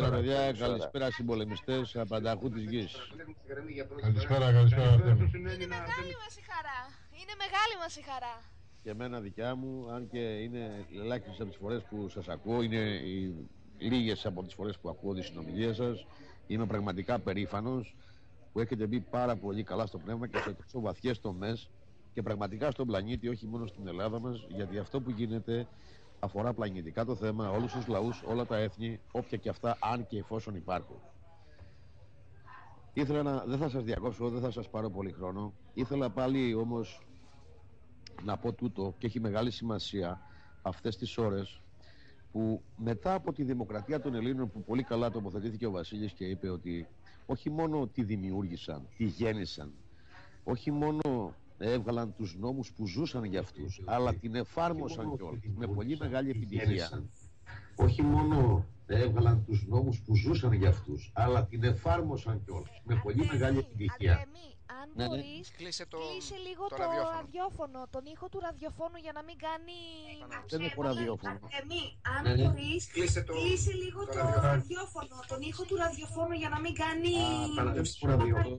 Καλησπέρα, παιδιά. Καλησπέρα, συμπολεμιστές απανταχού της γης. Καλησπέρα, καλησπέρα. Είναι μεγάλη μας η χαρά. Είναι μεγάλη μας η χαρά. Και εμένα δικιά μου, αν και είναι ελάχιστες από τις φορές που σας ακούω, είναι οι λίγες από τις φορές που ακούω τη συνομιλία σας. Είμαι πραγματικά περήφανος που έχετε μπει πάρα πολύ καλά στο πνεύμα και σε τόσο βαθιές τομές και πραγματικά στον πλανήτη, όχι μόνο στην Ελλάδα μας, γιατί αυτό που γίνεται αφορά πλανητικά το θέμα, όλους τους λαούς, όλα τα έθνη, όποια και αυτά, αν και εφόσον υπάρχουν. Ήθελα να, δεν θα σας διακόψω, δεν θα σας πάρω πολύ χρόνο. Ήθελα πάλι όμως να πω τούτο και έχει μεγάλη σημασία αυτές τις ώρες που μετά από τη δημοκρατία των Ελλήνων που πολύ καλά τοποθετήθηκε ο Βασίλης και είπε ότι όχι μόνο τη δημιούργησαν, τη γέννησαν, όχι μόνο έβγαλαν τους νόμους που ζούσαν για αυτούς αλλά την εφάρμοσαν κιόλας. με πολύ μεγάλη επιτυχία. όχι μόνο έβγαλαν τους νόμους που ζούσαν για αυτούς αλλά την εφάρμοσαν κιόλας. Με πολύ μεγάλη επιτυχία αν ναι, ναι. μπορείς, κλείσε, το, κλείσε λίγο το, το ραδιόφωνο. τον ήχο του ραδιοφώνου για να μην κάνει... Δεν έχω ραδιόφωνο. Αρτεμή, αν ναι, ναι. μπορείς, κλείσε, το, κλείσε λίγο το, το ραδιόφωνο, τον ήχο του ραδιοφώνου για να μην κάνει...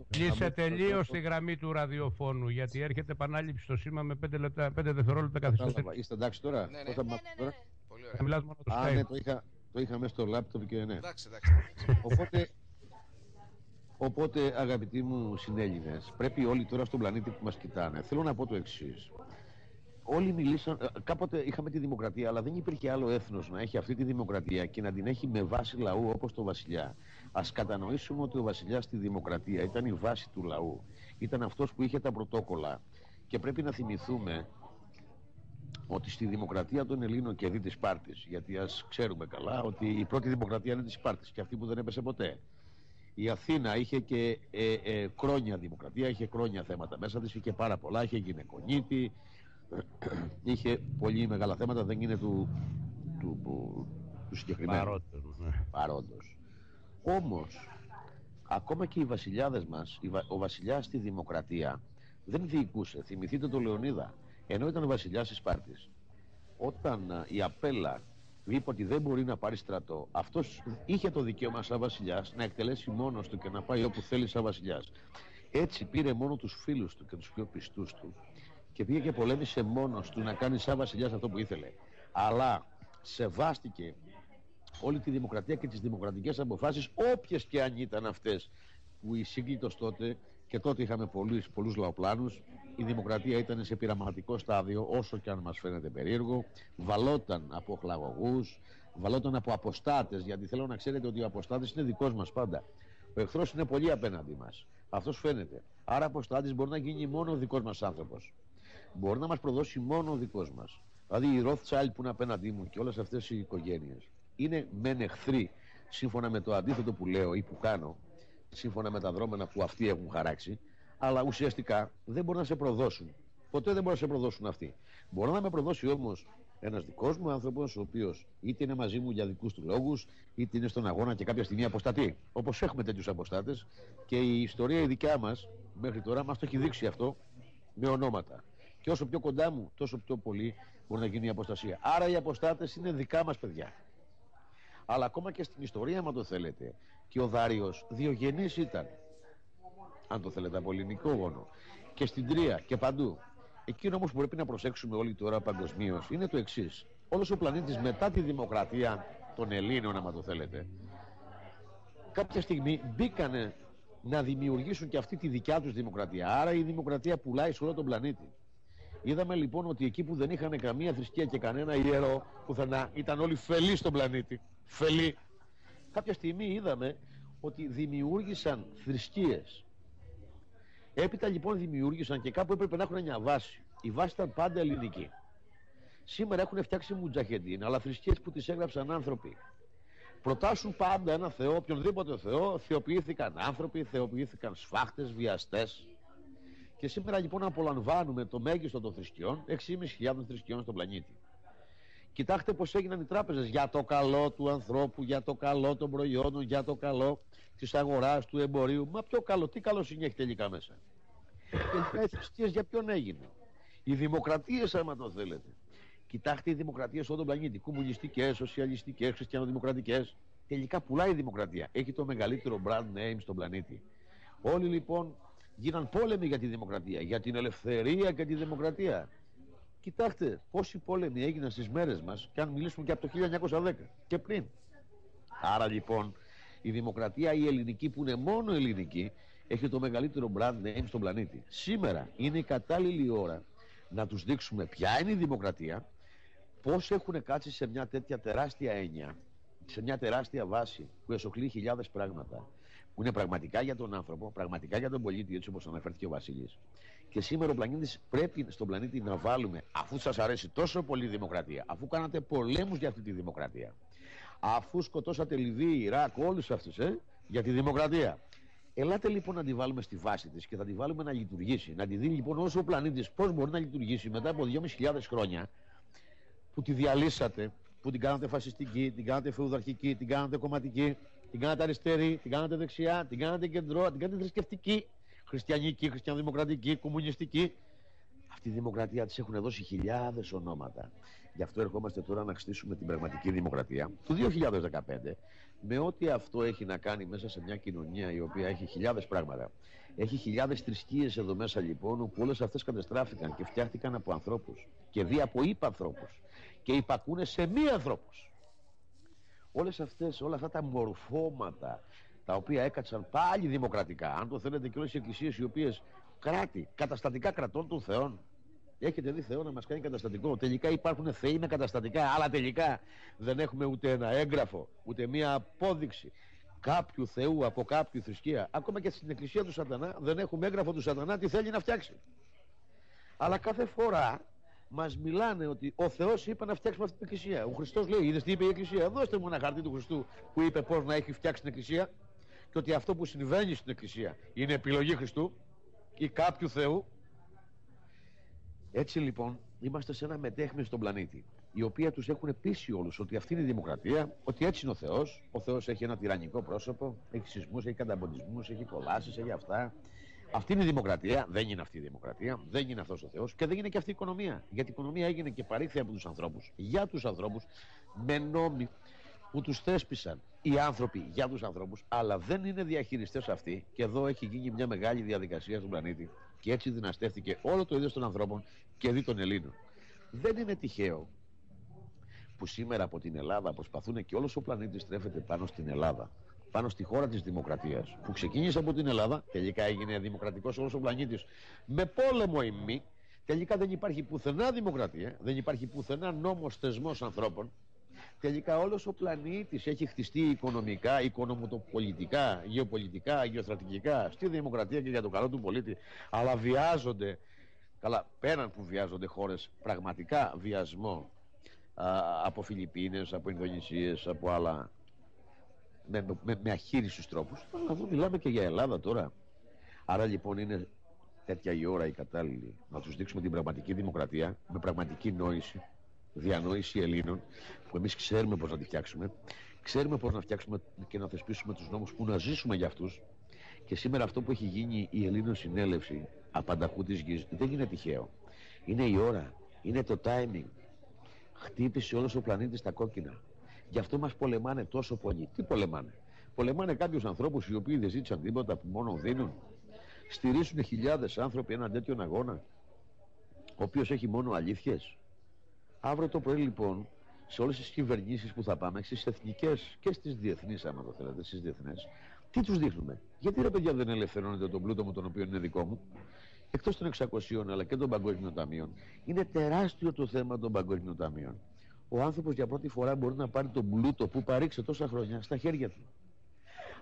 Κλείσε τελείως τη γραμμή του ραδιοφώνου, γιατί έρχεται επανάληψη στο σήμα με 5, λεπτά, 5 δευτερόλεπτα καθυστέρηση. Είστε εντάξει τώρα; Ναι, ναι, ναι, ναι, ναι. Πολύ ωραία. Μιλάς μόνο το Α, ναι, το είχα, το είχα μέσα στο λάπτοπ και ναι. Εντάξει, εντάξει. Οπότε Οπότε αγαπητοί μου συνέλληνες, πρέπει όλοι τώρα στον πλανήτη που μας κοιτάνε, θέλω να πω το εξής. Όλοι μιλήσαν, ε, κάποτε είχαμε τη δημοκρατία, αλλά δεν υπήρχε άλλο έθνος να έχει αυτή τη δημοκρατία και να την έχει με βάση λαού όπως το βασιλιά. Ας κατανοήσουμε ότι ο βασιλιάς στη δημοκρατία ήταν η βάση του λαού. Ήταν αυτός που είχε τα πρωτόκολλα. Και πρέπει να θυμηθούμε ότι στη δημοκρατία των Ελλήνων και δι της Σπάρτης, γιατί ας ξέρουμε καλά ότι η πρώτη δημοκρατία είναι της Σπάρτης και αυτή που δεν έπεσε ποτέ. Η Αθήνα είχε και ε, ε, κρόνια δημοκρατία, είχε κρόνια θέματα μέσα της, είχε πάρα πολλά, είχε γυναικονίτη, είχε πολύ μεγάλα θέματα, δεν είναι του, του, του, του συγκεκριμένου. Παρόντος. Ναι. Όμως, ακόμα και οι βασιλιάδες μας, ο βασιλιάς στη δημοκρατία δεν διοικούσε. Θυμηθείτε τον Λεωνίδα, ενώ ήταν ο βασιλιάς της Σπάρτης. Όταν η Απέλα είπε ότι δεν μπορεί να πάρει στρατό. Αυτός είχε το δικαίωμα σαν βασιλιάς να εκτελέσει μόνος του και να πάει όπου θέλει σαν βασιλιάς. Έτσι πήρε μόνο τους φίλους του και τους πιο πιστούς του και πήγε και πολέμησε μόνος του να κάνει σαν βασιλιάς αυτό που ήθελε. Αλλά σεβάστηκε όλη τη δημοκρατία και τις δημοκρατικές αποφάσεις, όποιες και αν ήταν αυτές που η σύγκλιτο τότε και τότε είχαμε πολλούς, πολλούς λαοπλάνους. Η δημοκρατία ήταν σε πειραματικό στάδιο όσο και αν μας φαίνεται περίεργο. Βαλόταν από χλαγωγούς βαλόταν από αποστάτες γιατί θέλω να ξέρετε ότι ο αποστάτης είναι δικός μας πάντα. Ο εχθρός είναι πολύ απέναντι μας. Αυτός φαίνεται. Άρα αποστάτης μπορεί να γίνει μόνο ο δικός μας άνθρωπος. Μπορεί να μας προδώσει μόνο ο δικός μας. Δηλαδή η Rothschild που είναι απέναντί μου και όλες αυτές οι οικογένειες είναι μεν εχθροί σύμφωνα με το αντίθετο που λέω ή που κάνω σύμφωνα με τα δρόμενα που αυτοί έχουν χαράξει, αλλά ουσιαστικά δεν μπορούν να σε προδώσουν. Ποτέ δεν μπορούν να σε προδώσουν αυτοί. Μπορεί να με προδώσει όμως ένας δικός μου άνθρωπος, ο οποίος είτε είναι μαζί μου για δικούς του λόγους, είτε είναι στον αγώνα και κάποια στιγμή αποστατεί. Όπως έχουμε τέτοιους αποστάτες και η ιστορία η δικιά μας μέχρι τώρα μας το έχει δείξει αυτό με ονόματα. Και όσο πιο κοντά μου, τόσο πιο πολύ μπορεί να γίνει η αποστασία. Άρα οι αποστάτες είναι δικά μας παιδιά αλλά ακόμα και στην ιστορία, αν το θέλετε. Και ο Δάριος διογενής ήταν, αν το θέλετε, από ελληνικό γόνο. Και στην Τρία και παντού. Εκείνο όμως που πρέπει να προσέξουμε όλοι τώρα παγκοσμίως είναι το εξής. Όλος ο πλανήτης μετά τη δημοκρατία των Ελλήνων, αν το θέλετε, κάποια στιγμή μπήκανε να δημιουργήσουν και αυτή τη δικιά τους δημοκρατία. Άρα η δημοκρατία πουλάει σε όλο τον πλανήτη. Είδαμε λοιπόν ότι εκεί που δεν είχαν καμία θρησκεία και κανένα ιερό πουθενά ήταν όλοι φελοί στον πλανήτη. Φελοί. Κάποια στιγμή είδαμε ότι δημιούργησαν θρησκείες. Έπειτα λοιπόν δημιούργησαν και κάπου έπρεπε να έχουν μια βάση. Η βάση ήταν πάντα ελληνική. Σήμερα έχουν φτιάξει μουτζαχεντίν, αλλά θρησκείες που τις έγραψαν άνθρωποι. Προτάσουν πάντα ένα Θεό, οποιονδήποτε Θεό, θεοποιήθηκαν άνθρωποι, θεοποιήθηκαν σφάχτες, βιαστές. Και σήμερα λοιπόν απολαμβάνουμε το μέγιστο των θρησκειών, 6.500 θρησκειών στον πλανήτη. Κοιτάξτε πώς έγιναν οι τράπεζες για το καλό του ανθρώπου, για το καλό των προϊόντων, για το καλό της αγοράς, του εμπορίου. Μα πιο καλό, τι καλό έχει τελικά μέσα. Και οι θρησκείες για ποιον έγινε; Οι δημοκρατίες άμα το θέλετε. Κοιτάξτε οι δημοκρατίες όλο τον πλανήτη. Κομμουνιστικές, σοσιαλιστικές, χριστιανοδημοκρατικές. τελικά πουλάει η δημοκρατία. Έχει το μεγαλύτερο brand name στον πλανήτη. Όλοι λοιπόν γίναν πόλεμοι για τη δημοκρατία, για την ελευθερία και τη δημοκρατία. Κοιτάξτε πόσοι πόλεμοι έγιναν στις μέρες μας και αν μιλήσουμε και από το 1910 και πριν. Άρα λοιπόν η δημοκρατία η ελληνική που είναι μόνο ελληνική έχει το μεγαλύτερο brand name στον πλανήτη. Σήμερα είναι η κατάλληλη ώρα να τους δείξουμε ποια είναι η δημοκρατία, πώς έχουν κάτσει σε μια τέτοια τεράστια έννοια, σε μια τεράστια βάση που εσωκλεί χιλιάδες πράγματα, που είναι πραγματικά για τον άνθρωπο, πραγματικά για τον πολίτη, έτσι όπως αναφέρθηκε ο Βασίλης. Και σήμερα ο πλανήτης πρέπει στον πλανήτη να βάλουμε, αφού σας αρέσει τόσο πολύ η δημοκρατία, αφού κάνατε πολέμους για αυτή τη δημοκρατία, αφού σκοτώσατε Λιβύη, Ιράκ, όλους αυτούς, ε, για τη δημοκρατία. Ελάτε λοιπόν να τη βάλουμε στη βάση της και θα τη βάλουμε να λειτουργήσει. Να τη δει λοιπόν όσο ο πλανήτης πώς μπορεί να λειτουργήσει μετά από 2.500 χρόνια που τη διαλύσατε, που την κάνατε φασιστική, την κάνατε φεουδαρχική, την κάνατε κομματική, την κάνατε αριστερή, την κάνατε δεξιά, την κάνατε κεντρό, την κάνατε θρησκευτική, χριστιανική, χριστιανοδημοκρατική, κομμουνιστική. Αυτή η δημοκρατία της έχουν δώσει χιλιάδες ονόματα. Γι' αυτό ερχόμαστε τώρα να χτίσουμε την πραγματική δημοκρατία του 2015 με ό,τι αυτό έχει να κάνει μέσα σε μια κοινωνία η οποία έχει χιλιάδες πράγματα. Έχει χιλιάδες θρησκείες εδώ μέσα λοιπόν που όλες αυτές κατεστράφηκαν και φτιάχτηκαν από ανθρώπους και δει από υπανθρώπους και υπακούνε σε μη ανθρώπους. Όλες αυτές, όλα αυτά τα μορφώματα τα οποία έκατσαν πάλι δημοκρατικά, αν το θέλετε και όλες οι εκκλησίες οι οποίες κράτη, καταστατικά κρατών των θεών Έχετε δει Θεό να μας κάνει καταστατικό. Τελικά υπάρχουν θεοί με καταστατικά, αλλά τελικά δεν έχουμε ούτε ένα έγγραφο, ούτε μία απόδειξη κάποιου Θεού από κάποιου θρησκεία. Ακόμα και στην εκκλησία του Σατανά δεν έχουμε έγγραφο του Σατανά τι θέλει να φτιάξει. Αλλά κάθε φορά μας μιλάνε ότι ο Θεός είπε να φτιάξουμε αυτή την εκκλησία. Ο Χριστός λέει: Είδες τι είπε η εκκλησία; Δώστε μου ένα χαρτί του Χριστού που είπε πώς να έχει φτιάξει την εκκλησία και ότι αυτό που συμβαίνει στην εκκλησία είναι επιλογή Χριστού ή κάποιου Θεού έτσι λοιπόν είμαστε σε ένα μετέχνη στον πλανήτη η οποία τους έχουν πείσει όλους ότι αυτή είναι η δημοκρατία, ότι έτσι είναι ο Θεός. Ο Θεός έχει ένα τυραννικό πρόσωπο, έχει σεισμούς, έχει καταμποντισμούς, έχει κολάσεις, έχει αυτά. Αυτή είναι η δημοκρατία, δεν είναι αυτή η δημοκρατία, δεν είναι αυτός ο Θεός. Και δεν είναι και αυτή η οικονομία. Γιατί η οικονομία έγινε και παρήθεια από τους ανθρώπους, για τους ανθρώπους, με νόμοι που τους θέσπισαν οι άνθρωποι για τους ανθρώπους, αλλά δεν είναι διαχειριστές αυτοί. Και εδώ έχει γίνει μια μεγάλη διαδικασία στον πλανήτη. Και έτσι δυναστεύτηκε όλο το είδος των ανθρώπων και δι των Ελλήνων. Δεν είναι τυχαίο που σήμερα από την Ελλάδα προσπαθούν και όλος ο πλανήτης στρέφεται πάνω στην Ελλάδα πάνω στη χώρα της δημοκρατίας που ξεκίνησε από την Ελλάδα τελικά έγινε δημοκρατικός όλος ο πλανήτης με πόλεμο ημί τελικά δεν υπάρχει πουθενά δημοκρατία δεν υπάρχει πουθενά νόμος θεσμός ανθρώπων Τελικά όλος ο πλανήτης έχει χτιστεί οικονομικά, οικονομοπολιτικά, γεωπολιτικά, γεωστρατηγικά στη δημοκρατία και για το καλό του πολίτη. Αλλά βιάζονται, καλά πέραν που βιάζονται χώρες πραγματικά βιασμό α, από Φιλιππίνες, από Ινδονησίες, από άλλα με, με, με αχύριστους τρόπους. Αλλά εδώ μιλάμε και για Ελλάδα τώρα. Άρα λοιπόν είναι τέτοια η ώρα η κατάλληλη να τους δείξουμε την πραγματική δημοκρατία με πραγματική νόηση διανόηση Ελλήνων που εμείς ξέρουμε πώς να τη φτιάξουμε. Ξέρουμε πώς να φτιάξουμε και να θεσπίσουμε τους νόμους που να ζήσουμε για αυτούς. Και σήμερα αυτό που έχει γίνει η Ελλήνων συνέλευση απανταχού της γης δεν είναι τυχαίο. Είναι η ώρα, είναι το timing. Χτύπησε όλος ο πλανήτης τα κόκκινα γι' αυτό μας πολεμάνε τόσο πολύ τι πολεμάνε; Πολεμάνε κάποιους ανθρώπους οι οποίοι δεν ζήτησαν τίποτα που μόνο δίνουν στηρίσουν χιλιάδες άνθρωποι έναν τέτοιον αγώνα ο οποίος έχει μόνο αλήθειες Αύριο το πρωί λοιπόν, σε όλες τις κυβερνήσεις που θα πάμε, στις εθνικές και στις διεθνείς, άμα το θέλετε, στις διεθνές, τι τους δείχνουμε; Γιατί ρε παιδιά δεν ελευθερώνεται τον πλούτο μου, τον οποίο είναι δικό μου, εκτός των 600 αλλά και των παγκόσμιων ταμείων. Είναι τεράστιο το θέμα των παγκόσμιων ταμείων. Ο άνθρωπος για πρώτη φορά μπορεί να πάρει τον πλούτο που παρήξε τόσα χρόνια στα χέρια του.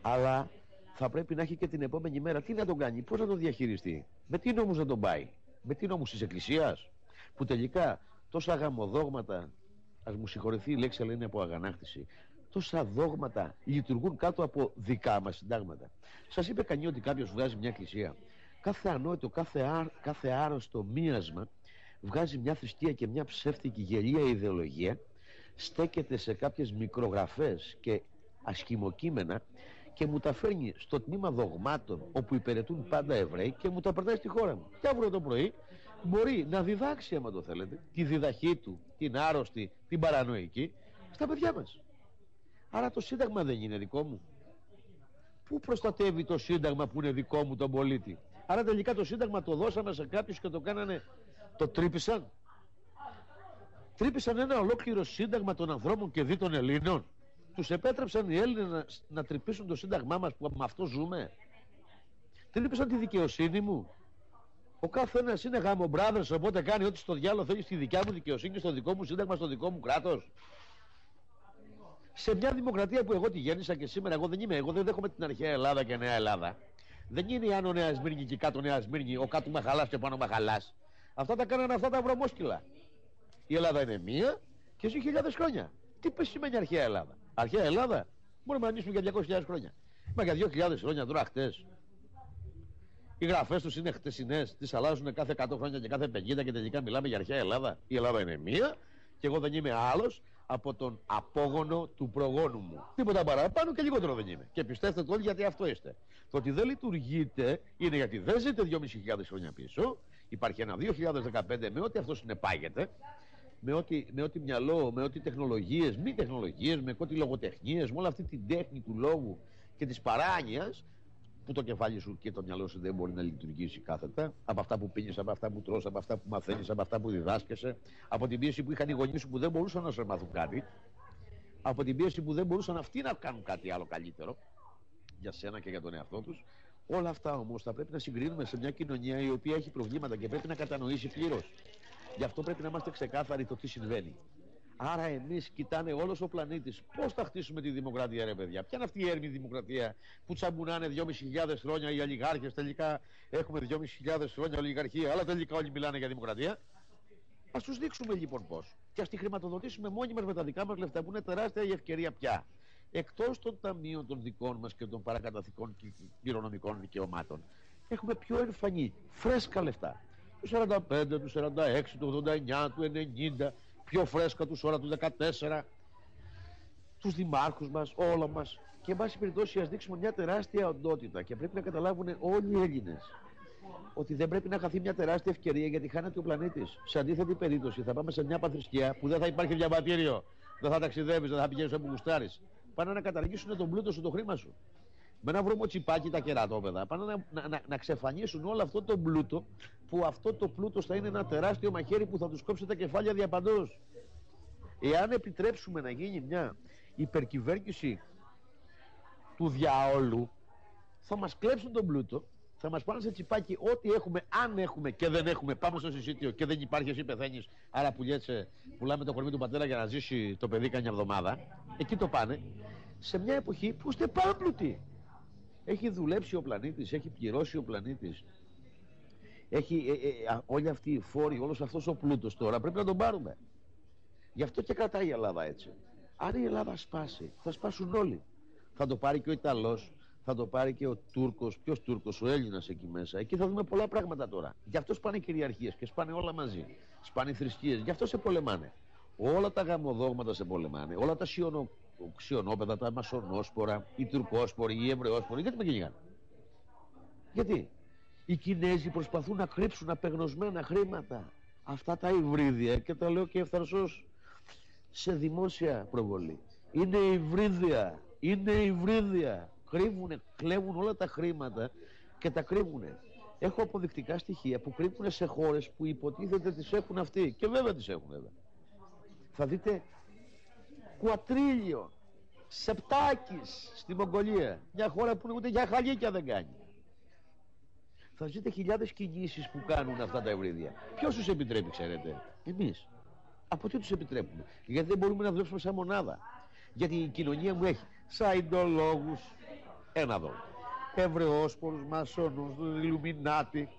Αλλά θα πρέπει να έχει και την επόμενη μέρα τι να τον κάνει, πώς να τον διαχειριστεί, με τι νόμους να τον πάει, με τι νόμους της Εκκλησίας, που τελικά τόσα γαμοδόγματα, ας μου συγχωρεθεί η λέξη αλλά είναι από αγανάκτηση, τόσα δόγματα λειτουργούν κάτω από δικά μας συντάγματα. Σας είπε κανεί ότι κάποιος βγάζει μια εκκλησία. Κάθε ανόητο, κάθε, άρ, κάθε άρρωστο μοίρασμα βγάζει μια θρησκεία και μια ψεύτικη γελία ιδεολογία, στέκεται σε κάποιες μικρογραφές και ασχημοκείμενα και μου τα φέρνει στο τμήμα δογμάτων όπου υπηρετούν πάντα Εβραίοι και μου τα περνάει στη χώρα μου. Και αύριο το πρωί μπορεί να διδάξει, άμα το θέλετε, τη διδαχή του, την άρρωστη, την παρανοϊκή, στα παιδιά μας. Άρα το Σύνταγμα δεν είναι δικό μου. Πού προστατεύει το Σύνταγμα που είναι δικό μου τον πολίτη; Άρα τελικά το Σύνταγμα το δώσαμε σε κάποιους και το κάνανε, το τρύπησαν. Τρύπησαν ένα ολόκληρο Σύνταγμα των ανθρώπων και δι των Ελλήνων. Τους επέτρεψαν οι Έλληνες να, να τρυπήσουν το Σύνταγμά μας που με αυτό ζούμε. Τρύπησαν τη δικαιοσύνη μου. Ο καθένας είναι γάμο brothers, οπότε κάνει ό,τι στο διάλογο θέλει στη δικιά μου δικαιοσύνη, στο δικό μου σύνταγμα, στο δικό μου κράτος. Σε μια δημοκρατία που εγώ τη γέννησα και σήμερα εγώ δεν είμαι, εγώ δεν δέχομαι την αρχαία Ελλάδα και Νέα Ελλάδα. Δεν είναι η Άνω Νέας Σμύρνη και κάτω Νέας Σμύρνη, ο κάτω Μαχαλάς και πάνω Μαχαλάς. Αυτά τα κάνανε αυτά τα βρωμόσκυλα. Η Ελλάδα είναι μία και ζει χιλιάδες χρόνια. Τι πες σημαίνει αρχαία Ελλάδα; Αρχαία Ελλάδα; Μπορούμε να ανοίξουμε για 200.000 χρόνια. Μα για 2.000 χρόνια τώρα χτες. Οι γραφές τους είναι χτεσινές, τις αλλάζουν κάθε 100 χρόνια και κάθε 50 και τελικά μιλάμε για αρχαία Ελλάδα. Η Ελλάδα είναι μία και εγώ δεν είμαι άλλος από τον απόγονο του προγόνου μου. Τίποτα παραπάνω και λιγότερο δεν είμαι. Και πιστέψτε το όλοι γιατί αυτό είστε. Το ότι δεν λειτουργείτε είναι γιατί δεν ζείτε 2.500 χρόνια πίσω. Υπάρχει ένα 2015 με ό,τι αυτό συνεπάγεται. Με ό,τι, με ό,τι μυαλό, με ό,τι τεχνολογίες, μη τεχνολογίες, με ό,τι λογοτεχνίες, με όλη αυτή την τέχνη του λόγου και της παράνοιας που το κεφάλι σου και το μυαλό σου δεν μπορεί να λειτουργήσει κάθετα, από αυτά που πίνεις, από αυτά που τρως, από αυτά που μαθαίνεις, από αυτά που διδάσκεσαι, από την πίεση που είχαν οι γονείς σου που δεν μπορούσαν να σε μάθουν κάτι, από την πίεση που δεν μπορούσαν αυτοί να κάνουν κάτι άλλο καλύτερο για σένα και για τον εαυτό τους. Όλα αυτά όμως θα πρέπει να συγκρίνουμε σε μια κοινωνία η οποία έχει προβλήματα και πρέπει να κατανοήσει πλήρως. Γι' αυτό πρέπει να είμαστε ξεκάθαροι το τι συμβαίνει. Άρα εμείς κοιτάνε όλος ο πλανήτης πώς θα χτίσουμε τη δημοκρατία, ρε παιδιά. Ποια είναι αυτή η έρμη δημοκρατία που τσαμπουνάνε 2.500 χρόνια οι ολιγάρχε. Τελικά έχουμε 2.500 χρόνια ολιγαρχία, αλλά τελικά όλοι μιλάνε για δημοκρατία. Α τους δείξουμε λοιπόν πώς. Και ας τη χρηματοδοτήσουμε μόνοι μας με τα δικά μας λεφτά που είναι τεράστια η ευκαιρία πια. Εκτός των ταμείων των δικών μας και των παρακαταθήκων και κληρονομικών δικαιωμάτων, έχουμε πιο εμφανή, φρέσκα λεφτά. Του 45, του 46, του 89, του 90, πιο φρέσκα τους ώρα του 14 τους δημάρχους μας, όλα μας και εν πάση περιπτώσει ας δείξουμε μια τεράστια οντότητα και πρέπει να καταλάβουν όλοι οι Έλληνες ότι δεν πρέπει να χαθεί μια τεράστια ευκαιρία γιατί χάνεται ο πλανήτης. Σε αντίθετη περίπτωση θα πάμε σε μια παθρησκεία που δεν θα υπάρχει διαβατήριο, δεν θα ταξιδεύεις, δεν θα πηγαίνεις όπου γουστάρεις. Πάνε να καταργήσουν τον πλούτο σου, το χρήμα σου. Με ένα βρώμο τσιπάκι τα κερατόπεδα. Πάνε να, να, να, να ξεφανίσουν όλο αυτό το πλούτο που αυτό το πλούτο θα είναι ένα τεράστιο μαχαίρι που θα τους κόψει τα κεφάλια διαπαντός. Εάν επιτρέψουμε να γίνει μια υπερκυβέρνηση του διαόλου, θα μας κλέψουν τον πλούτο, θα μας πάνε σε τσιπάκι ό,τι έχουμε, αν έχουμε και δεν έχουμε, πάμε στο συσίτιο και δεν υπάρχει, εσύ πεθαίνεις, άρα πουλιέσαι, πουλάμε το κορμί του πατέρα για να ζήσει το παιδί κανένα εβδομάδα, εκεί το πάνε, σε μια εποχή που είστε πάμπλουτοι. Έχει δουλέψει ο πλανήτης, έχει πληρώσει ο πλανήτης, έχει ε, ε, όλοι αυτοί οι φόροι, όλος αυτός ο πλούτος τώρα πρέπει να τον πάρουμε. Γι' αυτό και κρατάει η Ελλάδα έτσι. Αν η Ελλάδα σπάσει, θα σπάσουν όλοι. Θα το πάρει και ο Ιταλός, θα το πάρει και ο Τούρκος, ποιος Τούρκος, ο Έλληνας εκεί μέσα. Εκεί θα δούμε πολλά πράγματα τώρα. Γι' αυτό σπάνε κυριαρχίες και σπάνε όλα μαζί. Σπάνε θρησκείες, γι' αυτό σε πολεμάνε. Όλα τα γαμοδόγματα σε πολεμάνε, όλα τα σιωνο, ξιονόπεδα, τα μασονόσπορα, οι τουρκόσποροι, οι εβραιόσποροι, γιατί με κυνηγάνε; Γιατί; Οι Κινέζοι προσπαθούν να κρύψουν απεγνωσμένα χρήματα. Αυτά τα υβρίδια και τα λέω και ευθαρσώς σε δημόσια προβολή. Είναι υβρίδια, είναι υβρίδια. Κρύβουν, κλέβουν όλα τα χρήματα και τα κρύβουν. Έχω αποδεικτικά στοιχεία που κρύβουν σε χώρες που υποτίθεται τις έχουν αυτοί. Και βέβαια τις έχουν βέβαια. Θα δείτε κουατρίλιο, σεπτάκης στη Μογγολία. Μια χώρα που ούτε για χαλίκια δεν κάνει θα ζείτε χιλιάδες κινήσεις που κάνουν αυτά τα ευρύδια. Ποιος τους επιτρέπει, ξέρετε; Εμείς. Από τι τους επιτρέπουμε; Γιατί δεν μπορούμε να δουλέψουμε σαν μονάδα. Γιατί η κοινωνία μου έχει σαϊντολόγους, ένα δω, Εβραιόσπορους, μασόνους, ηλουμινάτι,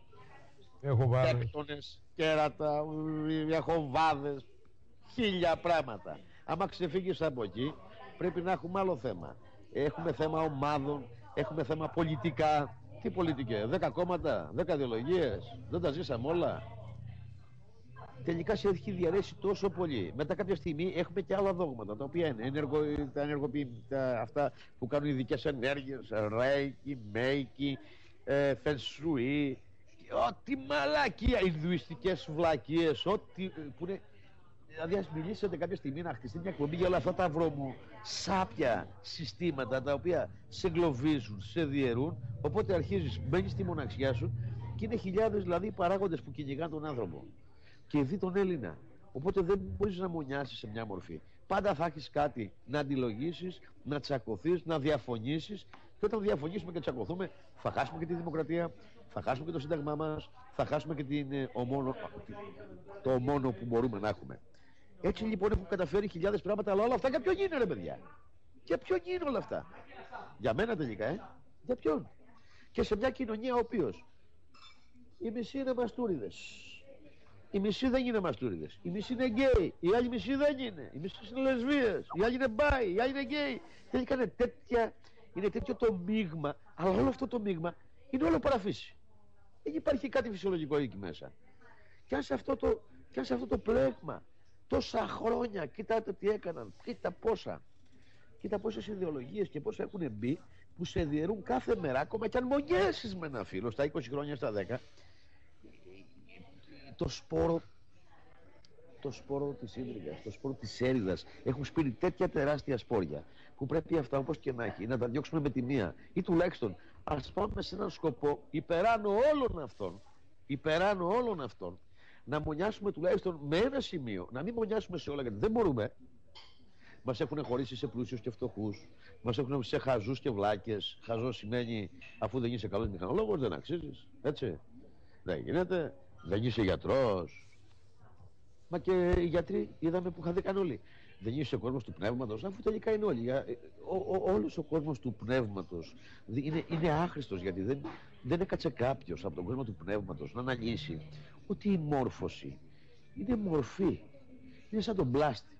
τέκτονες, κέρατα, διαχοβάδες, χίλια πράγματα. Άμα ξεφύγεις από εκεί, πρέπει να έχουμε άλλο θέμα. Έχουμε θέμα ομάδων, έχουμε θέμα πολιτικά, τι πολιτικές, δέκα κόμματα, δέκα ιδεολογίες, δεν τα ζήσαμε όλα. Τελικά σε έχει διαρρέσει τόσο πολύ. Μετά κάποια στιγμή έχουμε και άλλα δόγματα, τα οποία είναι ενεργο, τα ενεργοποιητικά, αυτά που κάνουν ειδικές ενέργειες, ρέικι, μέικι, ε, ό,τι μαλακία, ινδουιστικές βλακίες, ό,τι που είναι Δηλαδή, ας μιλήσετε κάποια στιγμή να χτιστεί μια εκπομπή για όλα αυτά τα βρωμού σάπια συστήματα τα οποία σε εγκλωβίζουν, σε διαιρούν. Οπότε αρχίζεις, μπαίνεις στη μοναξιά σου και είναι χιλιάδες δηλαδή παράγοντες που κυνηγάνε τον άνθρωπο. Και δει τον Έλληνα. Οπότε δεν μπορείς να μονιάσεις σε μια μορφή. Πάντα θα έχεις κάτι να αντιλογήσει, να τσακωθείς, να διαφωνήσεις. Και όταν διαφωνήσουμε και τσακωθούμε, θα χάσουμε και τη δημοκρατία, θα χάσουμε και το σύνταγμά μας, θα χάσουμε και την, ε, ομόνο, το μόνο που μπορούμε να έχουμε. Έτσι λοιπόν έχουν καταφέρει χιλιάδες πράγματα, αλλά όλα αυτά για ποιον είναι, ρε παιδιά; Για ποιον είναι όλα αυτά; Για μένα τελικά, ε. Για ποιον; Και σε μια κοινωνία ο οποίος οι μισοί είναι μαστούριδες. Οι μισοί δεν είναι μαστούριδες. Οι μισοί είναι γκέι. Οι άλλοι μισοί δεν είναι. Οι μισοί είναι λεσβίες. Οι άλλοι είναι bi. Οι άλλοι είναι γκέι. Τελικά είναι, τέτοια, είναι τέτοιο το μείγμα. Αλλά όλο αυτό το μείγμα είναι όλο παραφύση. Δεν υπάρχει κάτι φυσιολογικό εκεί μέσα. Και αν σε αυτό το, και αν σε αυτό το πλέγμα τόσα χρόνια, κοιτάτε τι έκαναν, κοίτα πόσα. Κοίτα πόσες ιδεολογίες και πόσα έχουν μπει που σε διαιρούν κάθε μέρα, ακόμα και αν μονιέσει με ένα φίλο στα 20 χρόνια, στα 10, το σπόρο το σπόρο της ύδρυγας, το σπόρο της έριδας έχουν σπείρει τέτοια τεράστια σπόρια που πρέπει αυτά όπως και να έχει να τα διώξουμε με τη μία ή τουλάχιστον ας πάμε σε έναν σκοπό υπεράνω όλων αυτών υπεράνω όλων αυτών να μονιάσουμε τουλάχιστον με ένα σημείο να μην μονιάσουμε σε όλα γιατί δεν μπορούμε Μας έχουν χωρίσει σε πλούσιους και φτωχούς. Μας έχουν σε χαζούς και βλάκες. Χαζό σημαίνει αφού δεν είσαι καλός μηχανολόγος, δεν αξίζεις. Έτσι. Δεν γίνεται. Δεν είσαι γιατρός. Μα και οι γιατροί είδαμε που χαθήκαν όλοι. Δεν είσαι ο κόσμος του πνεύματος, αφού τελικά είναι όλοι. Όλος ο κόσμος του πνεύματος είναι, είναι άχρηστος γιατί δεν, δεν έκατσε κάποιος από τον κόσμο του πνεύματος να αναλύσει ότι η μόρφωση είναι μορφή. Είναι σαν τον πλάστη.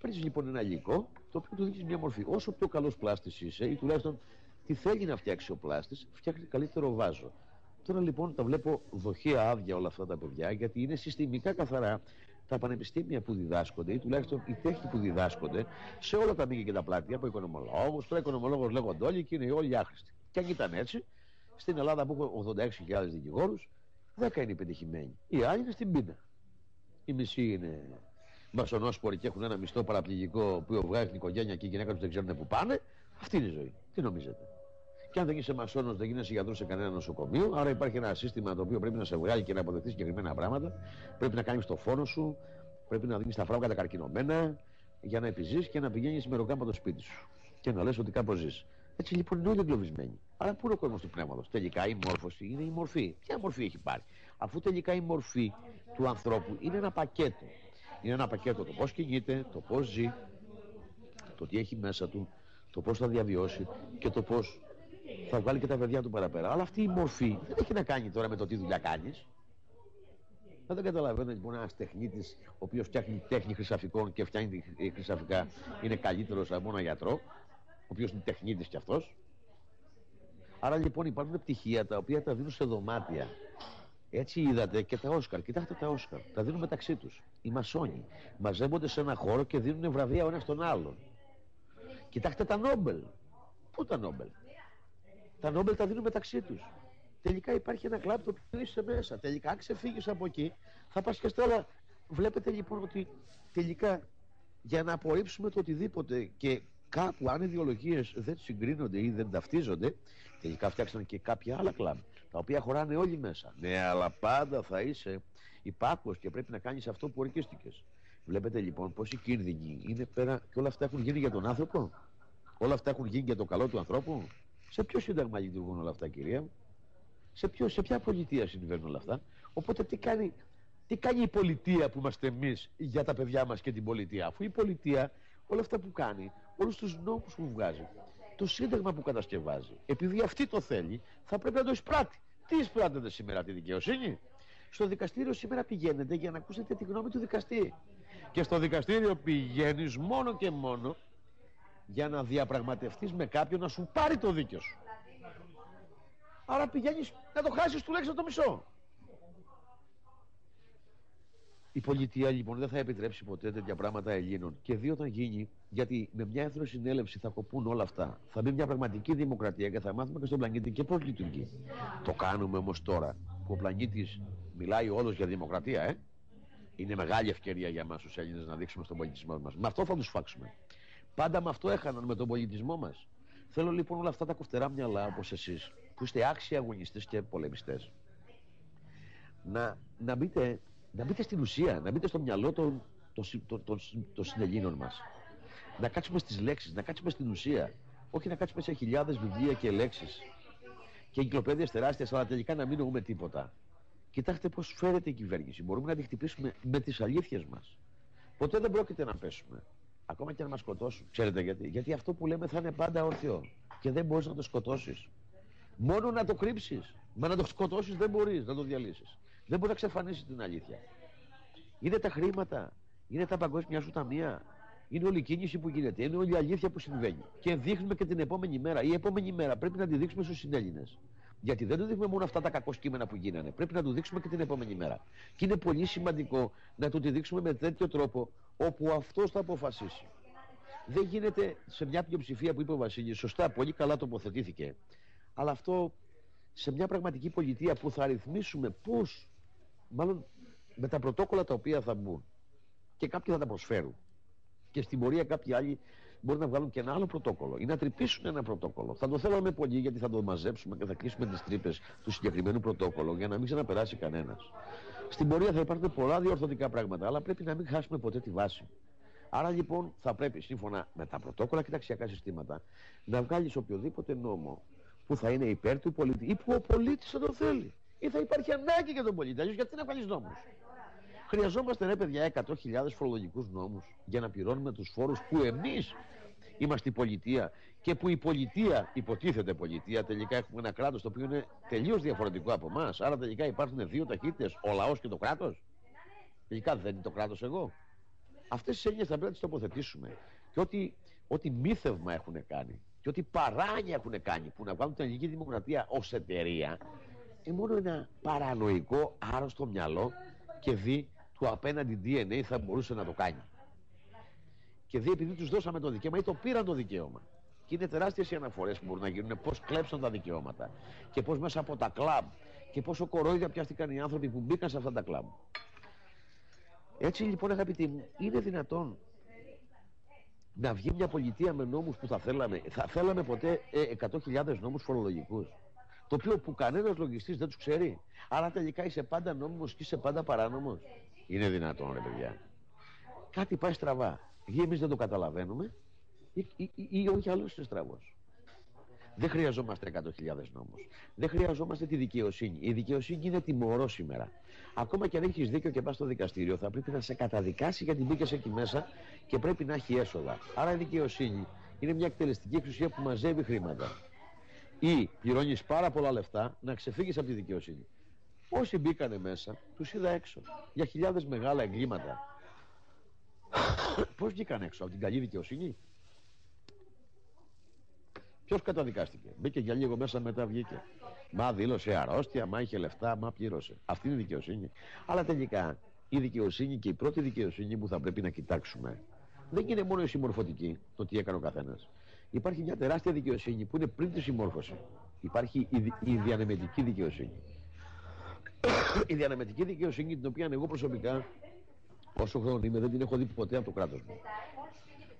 Παίρνεις λοιπόν ένα υλικό το οποίο του δίνει μια μορφή. Όσο πιο καλός πλάστης είσαι, ή τουλάχιστον τι θέλει να φτιάξει ο πλάστης, φτιάχνει καλύτερο βάζο. Τώρα λοιπόν τα βλέπω δοχεία άδεια όλα αυτά τα παιδιά γιατί είναι συστημικά καθαρά τα πανεπιστήμια που διδάσκονται ή τουλάχιστον οι τέχνοι που διδάσκονται σε όλα τα μήκη και τα πλάτια από οικονομολόγους. Τώρα οικονομολόγο λέγονται όλοι και είναι όλοι άχρηστοι. Και αν ήταν έτσι, στην Ελλάδα που έχω 86.000 δικηγόρους, 10 είναι πετυχημένοι. Οι άλλοι είναι στην πίνα. Οι μισοί είναι μασονόσποροι και έχουν ένα μισθό παραπληγικό που βγάζει την οικογένεια και οι γυναίκα τους δεν ξέρουν που πάνε. Αυτή είναι η ζωή. Τι νομίζετε; Και αν δεν είσαι μασόνος, δεν γίνεσαι γιατρός σε κανένα νοσοκομείο. Άρα υπάρχει ένα σύστημα το οποίο πρέπει να σε βγάλει και να αποδεχτείς συγκεκριμένα πράγματα. Πρέπει να κάνεις το φόνο σου, πρέπει να δίνεις τα φράγκα κατακαρκινωμένα για να επιζήσει και να πηγαίνεις με ροκάμπα το σπίτι σου. Και να λες ότι κάπως ζεις. Έτσι λοιπόν είναι όλοι εγκλωβισμένοι. Αλλά πού είναι ο κόσμος του πνεύματος; Τελικά η μόρφωση είναι η μορφή. Ποια μορφή έχει πάρει; Αφού τελικά η μορφή του ανθρώπου είναι ένα πακέτο. Είναι ένα πακέτο το πώς κινείται, το πώς ζει, το τι έχει μέσα του, το πώς θα διαβιώσει και το πώς θα βγάλει και τα παιδιά του παραπέρα. Αλλά αυτή η μορφή δεν έχει να κάνει τώρα με το τι δουλειά κάνεις. Δεν καταλαβαίνω λοιπόν ένας τεχνίτης, ο οποίος φτιάχνει τέχνη χρυσαφικών και φτιάχνει χρυσαφικά, είναι καλύτερος από ένα γιατρό, ο οποίος είναι τεχνίτης κι αυτός. Άρα λοιπόν υπάρχουν πτυχία τα οποία τα δίνουν σε δωμάτια. Έτσι είδατε και τα Όσκαρ. Κοιτάξτε τα Όσκαρ. Τα δίνουν μεταξύ τους. Οι μασόνοι μαζεύονται σε ένα χώρο και δίνουν βραβεία ο ένας τον άλλον. Κοιτάξτε τα Νόμπελ. Πού τα Νόμπελ; Τα Νόμπελ τα δίνουν μεταξύ τους. Τελικά υπάρχει ένα κλαμπ το οποίο είσαι μέσα. Τελικά, αν ξεφύγεις από εκεί, θα πας και στα άλλα. Βλέπετε λοιπόν ότι τελικά για να απορρίψουμε το οτιδήποτε και κάπου αν ιδεολογίες δεν συγκρίνονται ή δεν ταυτίζονται, τελικά φτιάξαν και κάποια άλλα κλαμπ τα οποία χωράνε όλοι μέσα. Ναι, αλλά πάντα θα είσαι υπάκουος και πρέπει να κάνεις αυτό που ορκίστηκες. Βλέπετε λοιπόν πόσοι κίνδυνοι είναι πέρα και όλα αυτά έχουν γίνει για τον άνθρωπο; Όλα αυτά έχουν γίνει για το καλό του ανθρώπου; Σε ποιο σύνταγμα λειτουργούν όλα αυτά, κυρία Σε, ποιο, σε ποια πολιτεία συμβαίνουν όλα αυτά; Οπότε τι κάνει, τι κάνει η πολιτεία που είμαστε εμείς για τα παιδιά μας και την πολιτεία; Αφού η πολιτεία όλα αυτά που κάνει, όλους τους νόμους που βγάζει, το σύνταγμα που κατασκευάζει, επειδή αυτή το θέλει, θα πρέπει να το εισπράττει. Τι εισπράττεται σήμερα τη δικαιοσύνη; Στο δικαστήριο σήμερα πηγαίνετε για να ακούσετε τη γνώμη του δικαστή. Και στο δικαστήριο πηγαίνεις μόνο και μόνο για να διαπραγματευτείς με κάποιον να σου πάρει το δίκιο σου. Άρα πηγαίνεις να το χάσεις τουλάχιστον το μισό. Η πολιτεία λοιπόν δεν θα επιτρέψει ποτέ τέτοια πράγματα Ελλήνων. Και δύο όταν γίνει, γιατί με μια συνέλευση θα κοπούν όλα αυτά. Θα μπει μια πραγματική δημοκρατία και θα μάθουμε και στον πλανήτη και πώς λειτουργεί. Το κάνουμε όμως τώρα που ο πλανήτης μιλάει όλος για δημοκρατία, ε. Είναι μεγάλη ευκαιρία για εμάς τους Έλληνες να δείξουμε στον πολιτισμό μας. Με αυτό θα τους φάξουμε. Πάντα με αυτό έχαναν με τον πολιτισμό μας. Θέλω λοιπόν όλα αυτά τα κοφτερά μυαλά όπως εσείς, που είστε άξιοι αγωνιστές και πολεμιστές, να, να, μπείτε, να μπείτε στην ουσία, να μπείτε στο μυαλό των, των, των, των, των συνελλήνων μας. Να κάτσουμε στις λέξεις, να κάτσουμε στην ουσία. Όχι να κάτσουμε σε χιλιάδες βιβλία και λέξεις και εγκυκλοπαίδειες τεράστιες, αλλά τελικά να μην νοούμε τίποτα. Κοιτάξτε πώς φέρεται η κυβέρνηση. Μπορούμε να τη χτυπήσουμε με τις αλήθειες μας. Ποτέ δεν πρόκειται να πέσουμε. Ακόμα και να μας σκοτώσουν. Ξέρετε γιατί; Γιατί αυτό που λέμε θα είναι πάντα όρθιο. Και δεν μπορείς να το σκοτώσεις. Μόνο να το κρύψεις. Μα να το σκοτώσεις δεν μπορείς να το διαλύσεις. Δεν μπορεί να ξεφανίσει την αλήθεια. Είναι τα χρήματα. Είναι τα παγκόσμια σου ταμεία. Είναι όλη η κίνηση που γίνεται. Είναι όλη η αλήθεια που συμβαίνει. Και δείχνουμε και την επόμενη μέρα. Η επόμενη μέρα πρέπει να τη δείξουμε στους συνέλληνες. Γιατί δεν του δείχνουμε μόνο αυτά τα κακό κείμενα που γίνανε. Πρέπει να του δείξουμε και την επόμενη μέρα. Και είναι πολύ σημαντικό να του τη δείξουμε με τέτοιο τρόπο όπου αυτός θα αποφασίσει. Δεν γίνεται σε μια πλειοψηφία που είπε ο Βασίλης, σωστά, πολύ καλά τοποθετήθηκε. Αλλά αυτό σε μια πραγματική πολιτεία που θα ρυθμίσουμε πώς, μάλλον με τα πρωτόκολλα τα οποία θα μπουν και κάποιοι θα τα προσφέρουν και στην πορεία κάποιοι άλλοι μπορεί να βγάλουν και ένα άλλο πρωτόκολλο ή να τρυπήσουν ένα πρωτόκολλο. Θα το θέλαμε πολύ γιατί θα το μαζέψουμε και θα κλείσουμε τις τρύπες του συγκεκριμένου πρωτόκολλου για να μην ξαναπεράσει κανένας. Στην πορεία θα υπάρχουν πολλά διορθωτικά πράγματα, αλλά πρέπει να μην χάσουμε ποτέ τη βάση. Άρα λοιπόν θα πρέπει σύμφωνα με τα πρωτόκολλα και τα αξιακά συστήματα να βγάλεις οποιοδήποτε νόμο που θα είναι υπέρ του πολίτη ή που ο πολίτης θα το θέλει. Ή θα υπάρχει ανάγκη για τον πολίτη. Αλλιώς γιατί να βγάλεις νόμους; Χρειαζόμαστε ρε παιδιά 100.000 φορολογικούς νόμους για να πληρώνουμε τους φόρους που εμείς είμαστε η πολιτεία και που η πολιτεία υποτίθεται πολιτεία τελικά έχουμε ένα κράτος το οποίο είναι τελείως διαφορετικό από εμάς. άρα τελικά υπάρχουν δύο ταχύτητες, ο λαός και το κράτος. Τελικά δεν είναι το κράτος εγώ. Αυτές τις έννοιες θα πρέπει να τις τοποθετήσουμε. Και ότι, ότι μύθευμα έχουν κάνει και ότι παράνια έχουν κάνει που να βγάλουν την ελληνική δημοκρατία ως εταιρεία είναι μόνο ένα παρανοϊκό άρρωστο μυαλό και δει του απέναντι DNA θα μπορούσε να το κάνει. Και δει επειδή τους δώσαμε το δικαίωμα ή το πήραν το δικαίωμα. Και είναι τεράστιες οι αναφορές που μπορούν να γίνουν πώς κλέψαν τα δικαιώματα και πώς μέσα από τα κλαμπ και πόσο κορόιδια πιάστηκαν οι άνθρωποι που μπήκαν σε αυτά τα κλαμπ. Έτσι λοιπόν αγαπητοί μου, είναι δυνατόν να βγει μια πολιτεία με νόμους που θα θέλαμε. Θα θέλαμε ποτέ ε, 100.000 νόμους φορολογικούς; Το οποίο που κανένας λογιστής δεν τους ξέρει. Άρα τελικά είσαι πάντα νόμιμος και είσαι πάντα παράνομος. Είναι δυνατόν, ρε παιδιά. Κάτι πάει στραβά. Ή εμείς δεν το καταλαβαίνουμε, ή, ή, ή, ή όχι άλλος είναι στραβός. Δεν χρειαζόμαστε 100.000 νόμους. Δεν χρειαζόμαστε τη δικαιοσύνη. Η δικαιοσύνη είναι τιμωρό σήμερα. Ακόμα και αν έχεις δίκιο και πας στο δικαστήριο, θα πρέπει να σε καταδικάσει γιατί μπήκες εκεί μέσα και πρέπει να έχει έσοδα. Άρα η δικαιοσύνη είναι μια εκτελεστική εξουσία που μαζεύει χρήματα. Ή πληρώνει πάρα πολλά λεφτά να ξεφύγεις από τη δικαιοσύνη. Όσοι μπήκανε μέσα, τους είδα έξω. Για χιλιάδες μεγάλα εγκλήματα. Πώς βγήκαν έξω, από την καλή δικαιοσύνη; Ποιος καταδικάστηκε; Μπήκε για λίγο μέσα, μετά βγήκε. Μα δήλωσε αρρώστια, μα είχε λεφτά, μα πλήρωσε. Αυτή είναι η δικαιοσύνη. Αλλά τελικά η δικαιοσύνη και η πρώτη δικαιοσύνη που θα πρέπει να κοιτάξουμε δεν είναι μόνο η συμμορφωτική, το τι έκανε ο καθένας. Υπάρχει μια τεράστια δικαιοσύνη που είναι πριν τη συμμόρφωση. Υπάρχει η, η διανεμετική δικαιοσύνη. Η διανεμετική δικαιοσύνη την οποία εγώ προσωπικά όσο χρόνο είμαι δεν την έχω δει ποτέ από το κράτος μου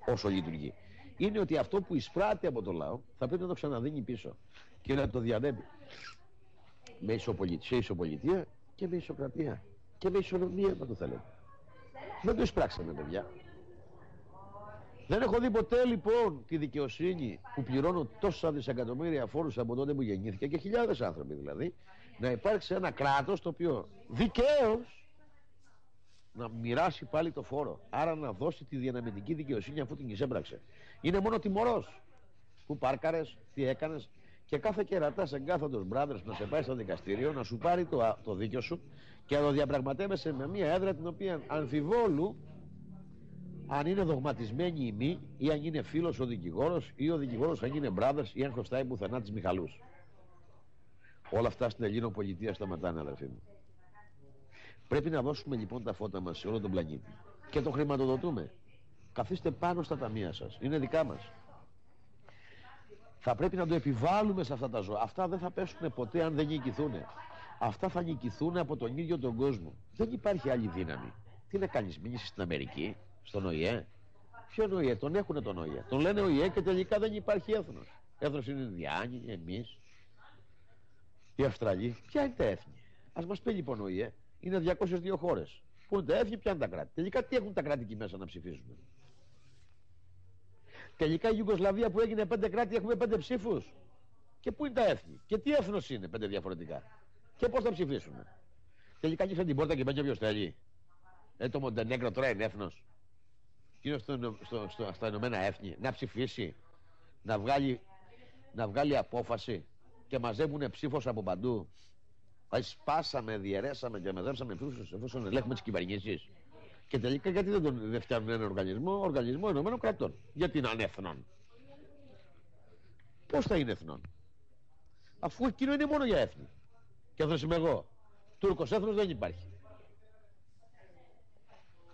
όσο λειτουργεί είναι ότι αυτό που εισπράττει από το λαό θα πρέπει να το ξαναδίνει πίσω και να το διανέμει. Με ισοπολιτεία, σε ισοπολιτεία και με ισοκρατία και με ισονομία αν το θέλετε. Δεν το εισπράξαμε παιδιά δεν έχω δει ποτέ λοιπόν τη δικαιοσύνη που πληρώνω τόσα δισεκατομμύρια φόρους από τότε που γεννήθηκα και χιλιάδες άνθρωποι δηλαδή να υπάρξει ένα κράτος το οποίο δικαίως να μοιράσει πάλι το φόρο. Άρα να δώσει τη διαναμετική δικαιοσύνη αφού την εισέμπραξε. Είναι μόνο τιμωρός. Που πάρκαρες, τι έκανες και κάθε κερατά σε κάθοντος brothers να σε πάει στο δικαστήριο να σου πάρει το, το δίκιο σου και να το διαπραγματεύεσαι με μια έδρα την οποία αμφιβόλου αν είναι δογματισμένη η μη ή αν είναι φίλος ο δικηγόρος ή ο δικηγόρος αν είναι brothers ή αν χρωστάει πουθενά τις Μιχαλούς. Όλα αυτά στην Ελληνοπολιτεία σταματάνε, αδερφοί μου. Πρέπει να δώσουμε λοιπόν τα φώτα μας σε όλο τον πλανήτη. Και το χρηματοδοτούμε. Καθίστε πάνω στα ταμεία σας. Είναι δικά μας. Θα πρέπει να το επιβάλλουμε σε αυτά τα ζώα. Αυτά δεν θα πέσουν ποτέ αν δεν νικηθούν. Αυτά θα νικηθούν από τον ίδιο τον κόσμο. Δεν υπάρχει άλλη δύναμη. Τι να κάνεις, μείνεις στην Αμερική, στον ΟΗΕ. Ποιον ΟΗΕ, τον έχουν τον ΟΗΕ. Τον λένε ΟΗΕ και τελικά δεν υπάρχει έθνος. Έθνος είναι οι Ινδιάνοι, εμείς, οι Αυστραλοί. Ποια είναι τα έθνη; Α μας πει λοιπόν ο ΟΗΕ, είναι 202 χώρες. Πού είναι τα έθνη, ποια είναι τα κράτη; Τελικά τι έχουν τα κράτη εκεί μέσα να ψηφίσουν. Τελικά η Ιουγκοσλαβία που έγινε πέντε κράτη έχουμε πέντε ψήφους. Και πού είναι τα έθνη; Και τι έθνος είναι πέντε διαφορετικά; Και πώς θα ψηφίσουν. Τελικά ανοίξαν την πόρτα και μπαίνει όποιο θέλει. Ε, το Μοντενέγκρο τώρα είναι έθνος. Είναι στο, στο, στο, στα Ηνωμένα Έθνη να ψηφίσει, να βγάλει, να βγάλει απόφαση και μαζεύουν ψήφος από παντού. Δηλαδή σπάσαμε, διαιρέσαμε και μαζέψαμε ψήφους εφόσον ελέγχουμε τις κυβερνήσεις. Και τελικά γιατί δεν, τον, δεν φτιάχνουν ένα οργανισμό, οργανισμό Ηνωμένων Κρατών. Γιατί να είναι εθνών. Πώς θα είναι εθνών. Αφού εκείνο είναι μόνο για έθνη. Και αυτό είμαι εγώ. Τούρκος έθνος δεν υπάρχει.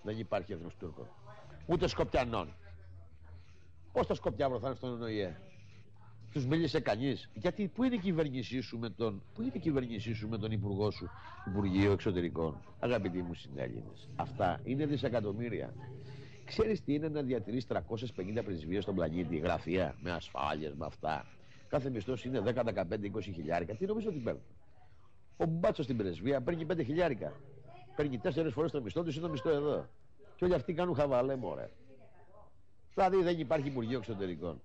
Δεν υπάρχει έθνος Τούρκο. Ούτε Σκοπιανών. Πώς τα Σκοπιά βοηθάνε στον ΟΗΕ; Τους μίλησε κανείς; Γιατί πού είναι η κυβέρνησή σου με τον, πού είναι η κυβέρνησή σου με τον Υπουργό σου, Υπουργείο Εξωτερικών; Αγαπητοί μου συνέλληνες. Αυτά είναι δισεκατομμύρια. Ξέρεις τι είναι να διατηρείς 350 πρεσβείες στον πλανήτη, γραφεία, με ασφάλειες, με αυτά; Κάθε μισθός είναι 10, 15, 20 χιλιάρικα. Τι νομίζω ότι παίρνουν; Ο μπάτσος στην πρεσβεία παίρνει 5 χιλιάρικα. Παίρνει 4 φορές το μισθό του ή το μισθό εδώ. Και όλοι αυτοί κάνουν χαβαλέ, μωρέ. Δηλαδή δεν υπάρχει Υπουργείο Εξωτερικών.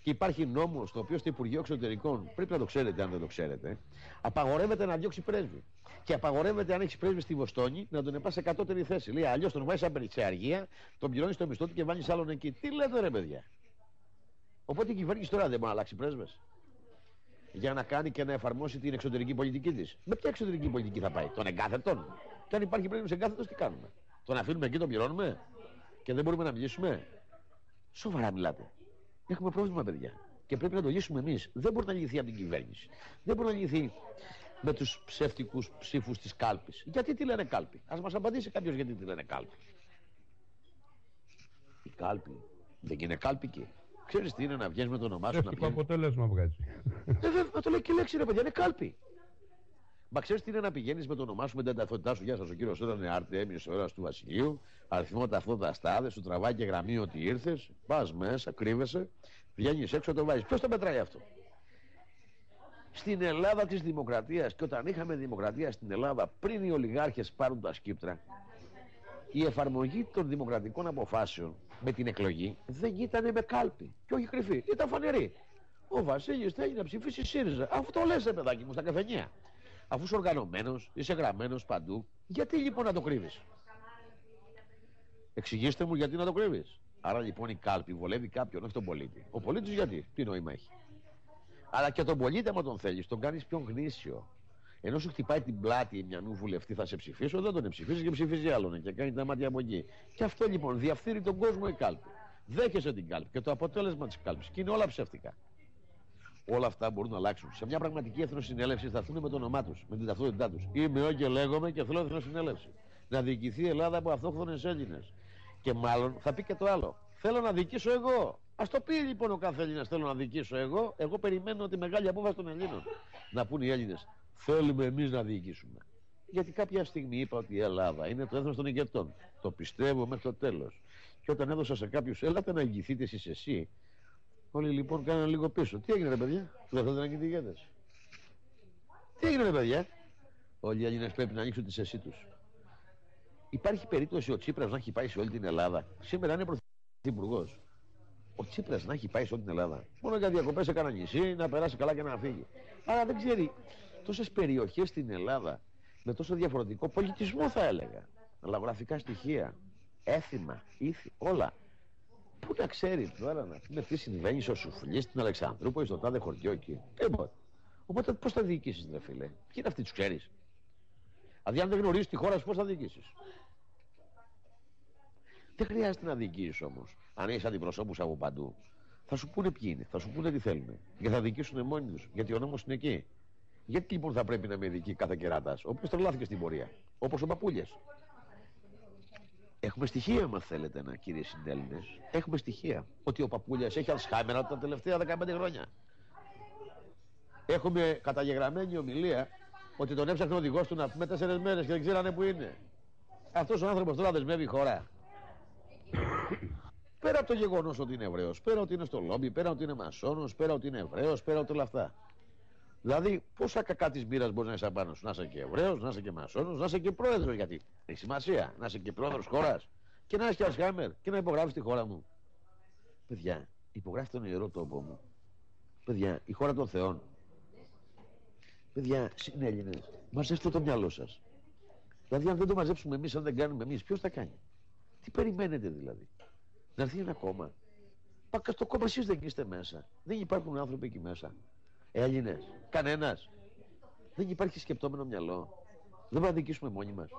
Και υπάρχει νόμος το οποίο στο Υπουργείο Εξωτερικών, πρέπει να το ξέρετε αν δεν το ξέρετε, απαγορεύεται να διώξει πρέσβη. Και απαγορεύεται αν έχεις πρέσβη στη Βοστόνη να τον επάς σε κατώτερη θέση. Λέει αλλιώς τον βάζεις σε αργία, τον πληρώνεις το μισθό του και βάλει άλλον εκεί. Τι λέτε ρε παιδιά; Οπότε η κυβέρνηση τώρα δεν μπορεί να αλλάξει πρέσβες. Για να κάνει και να εφαρμόσει την εξωτερική πολιτική της. Με ποια εξωτερική πολιτική θα πάει, των εγκάθετων. Και αν υπάρχει πρέσβης εγκάθετος, τι κάνουμε; Τον αφήνουμε εκεί, τον πληρώνουμε και δεν μπορούμε να μιλήσουμε. Σοβαρά μιλάτε. Έχουμε πρόβλημα, παιδιά. Και πρέπει να το λύσουμε εμείς. Δεν μπορεί να λυθεί από την κυβέρνηση. Δεν μπορεί να λυθεί με τους ψεύτικους ψήφους της κάλπης. Γιατί τι λένε κάλπη; Α μας απαντήσει κάποιος γιατί τι λένε κάλπη. Η κάλπη δεν είναι κάλπικη. Ξέρεις τι είναι να βγαίνεις με το όνομά σου. να αποτέλεσμα βγάζει. Ε, βέβαια, το λέει και λέξη ρε παιδιά, είναι κάλπη. Μα ξέρεις τι είναι να πηγαίνεις με το όνομά σου, με την ταυτότητά σου. Γεια σας, ο κύριος Σόρα είναι Αρτέμιο ώρα του Βασιλείου. Αριθμό ταυτότητα στάδε, σου τραβάει και γραμμή ότι ήρθες. Πας μέσα, κρύβεσαι, βγαίνεις έξω, το βάζεις. Ποιος το μετράει αυτό; Στην Ελλάδα της Δημοκρατίας και όταν είχαμε δημοκρατία στην Ελλάδα, πριν οι ολιγάρχες πάρουν τα σκύπτρα, η εφαρμογή των δημοκρατικών αποφάσεων με την εκλογή δεν ήταν με κάλπη και όχι κρυφή. Ήταν φανερή. Ο Βασίλης θέλει να ψηφίσει ΣΥΡΙΖΑ. Αφού το λε, παιδάκι μου, στα καφενεία. Αφού είσαι οργανωμένος, είσαι γραμμένος παντού, γιατί λοιπόν να το κρύβεις; Εξηγήστε μου γιατί να το κρύβεις. Άρα λοιπόν η κάλπη βολεύει κάποιον, όχι τον πολίτη. Ο πολίτης γιατί, τι νόημα έχει; Αλλά και τον πολίτη, άμα τον θέλεις, τον κάνεις πιο γνήσιο. Ενώ σου χτυπάει την πλάτη μια νου βουλευτή, θα σε ψηφίσω, δεν τον ψηφίζει και ψηφίζει άλλον και κάνει τα μάτια από εκεί. Και αυτό λοιπόν διαφθείρει τον κόσμο η κάλπη. Δέχεσαι την κάλπη και το αποτέλεσμα της κάλπης. Και είναι όλα ψεύτικα. Όλα αυτά μπορούν να αλλάξουν. Σε μια πραγματική εθνοσυνέλευση θα έρθουν με το όνομά τους, με την ταυτότητά τους. Είμαι εγώ και λέγομαι και θέλω εθνοσυνέλευση. Να διοικηθεί η Ελλάδα από αυτόχθονες Έλληνες. Και μάλλον θα πει και το άλλο. Θέλω να διοικήσω εγώ. Α το πει λοιπόν ο κάθε Έλληνας: Θέλω να διοικήσω εγώ. Εγώ περιμένω τη μεγάλη απόφαση των Ελλήνων. Να πούν οι Έλληνες: Θέλουμε εμείς να διοικήσουμε. Γιατί κάποια στιγμή είπα ότι η Ελλάδα είναι το έθνος των ηγετών. Το πιστεύω μέχρι το τέλος. Και όταν έδωσα σε κάποιους, έλατε να ηγηθείτε εσείς εσύ, όλοι λοιπόν κάνανε λίγο πίσω. Τι έγινε, ρε παιδιά, δεν θέλετε να γίνετε ηγέτες. Τι έγινε, ρε παιδιά, όλοι οι Έλληνες πρέπει να ανοίξουν τις εσύ τους. Υπάρχει περίπτωση ο Τσίπρας να έχει πάει σε όλη την Ελλάδα. Σήμερα είναι πρωθυπουργός. Ο Τσίπρας να έχει πάει σε όλη την Ελλάδα. Μόνο για διακοπές σε κανένα νησί, να περάσει καλά και να φύγει. Άρα δεν ξέρει τόσες περιοχές στην Ελλάδα με τόσο διαφορετικό πολιτισμό, θα έλεγα. Λαογραφικά στοιχεία, έθιμα, ήθη, όλα. Πού να ξέρεις τώρα να πούμε τι συμβαίνει στο Σουφλί, στην Αλεξανδρούπολη, στο τάδε χωριό εκεί. Τίποτα. Οπότε πώς θα διοικήσεις, δε φίλε; Ποιοι είναι αυτοί, τους ξέρεις; Δηλαδή, αν δεν γνωρίζεις τη χώρα σου, πώς θα διοικήσεις; Δεν χρειάζεται να διοικήσεις όμως. Αν έχεις αντιπροσώπους από παντού, θα σου πούνε ποιοι είναι, θα σου πούνε τι θέλουν. Και θα διοικήσουν μόνοι τους. Γιατί ο νόμος είναι εκεί. Γιατί λοιπόν θα πρέπει να με ειδική κάθε κεράτα, ο οποίος τρελάθηκε στην πορεία, όπως ο Παπούλιας. Έχουμε στοιχεία, αν θέλετε, να κύριε συντέλληνε. Έχουμε στοιχεία ότι ο Παπούλια έχει Αλσχάιμερα τα τελευταία 15 χρόνια. Έχουμε καταγεγραμμένη ομιλία ότι τον έψαχνε ο οδηγός του να πούμε τέσσερις μέρες και δεν ξέρανε που είναι. αυτός ο άνθρωπος τώρα δεσμεύει χώρα. πέρα από το γεγονός ότι είναι Εβραίος, πέρα ότι είναι στο λόμπι, πέρα ότι είναι Μασόνος, πέρα ότι είναι Εβραίος, πέρα ότι όλα αυτά. Δηλαδή, πόσα κακά της μοίρα μπορείς να είσαι απάνω σου; Να είσαι και Εβραίος, να είσαι και Μασόνο, να είσαι και πρόεδρος γιατί. Έχει σημασία. Να είσαι και πρόεδρος χώρας και να είσαι και Αλσχάιμερ και να υπογράφεις τη χώρα μου. Παιδιά, υπογράφει τον ιερό τόπο μου. Παιδιά, η χώρα των Θεών. Παιδιά, συνέλληνε, μαζεύτε το μυαλό σας. Δηλαδή, αν δεν το μαζέψουμε εμείς, αν δεν κάνουμε εμείς, ποιος θα κάνει; Τι περιμένετε δηλαδή; Να έρθει ένα κόμμα. Πάκα στο κόμμα εσείς δεν είστε μέσα. Δεν υπάρχουν άνθρωποι εκεί μέσα. Έλληνες. Κανένας. Δεν υπάρχει σκεπτόμενο μυαλό. Δεν μπορούμε να δικήσουμε μόνοι μας.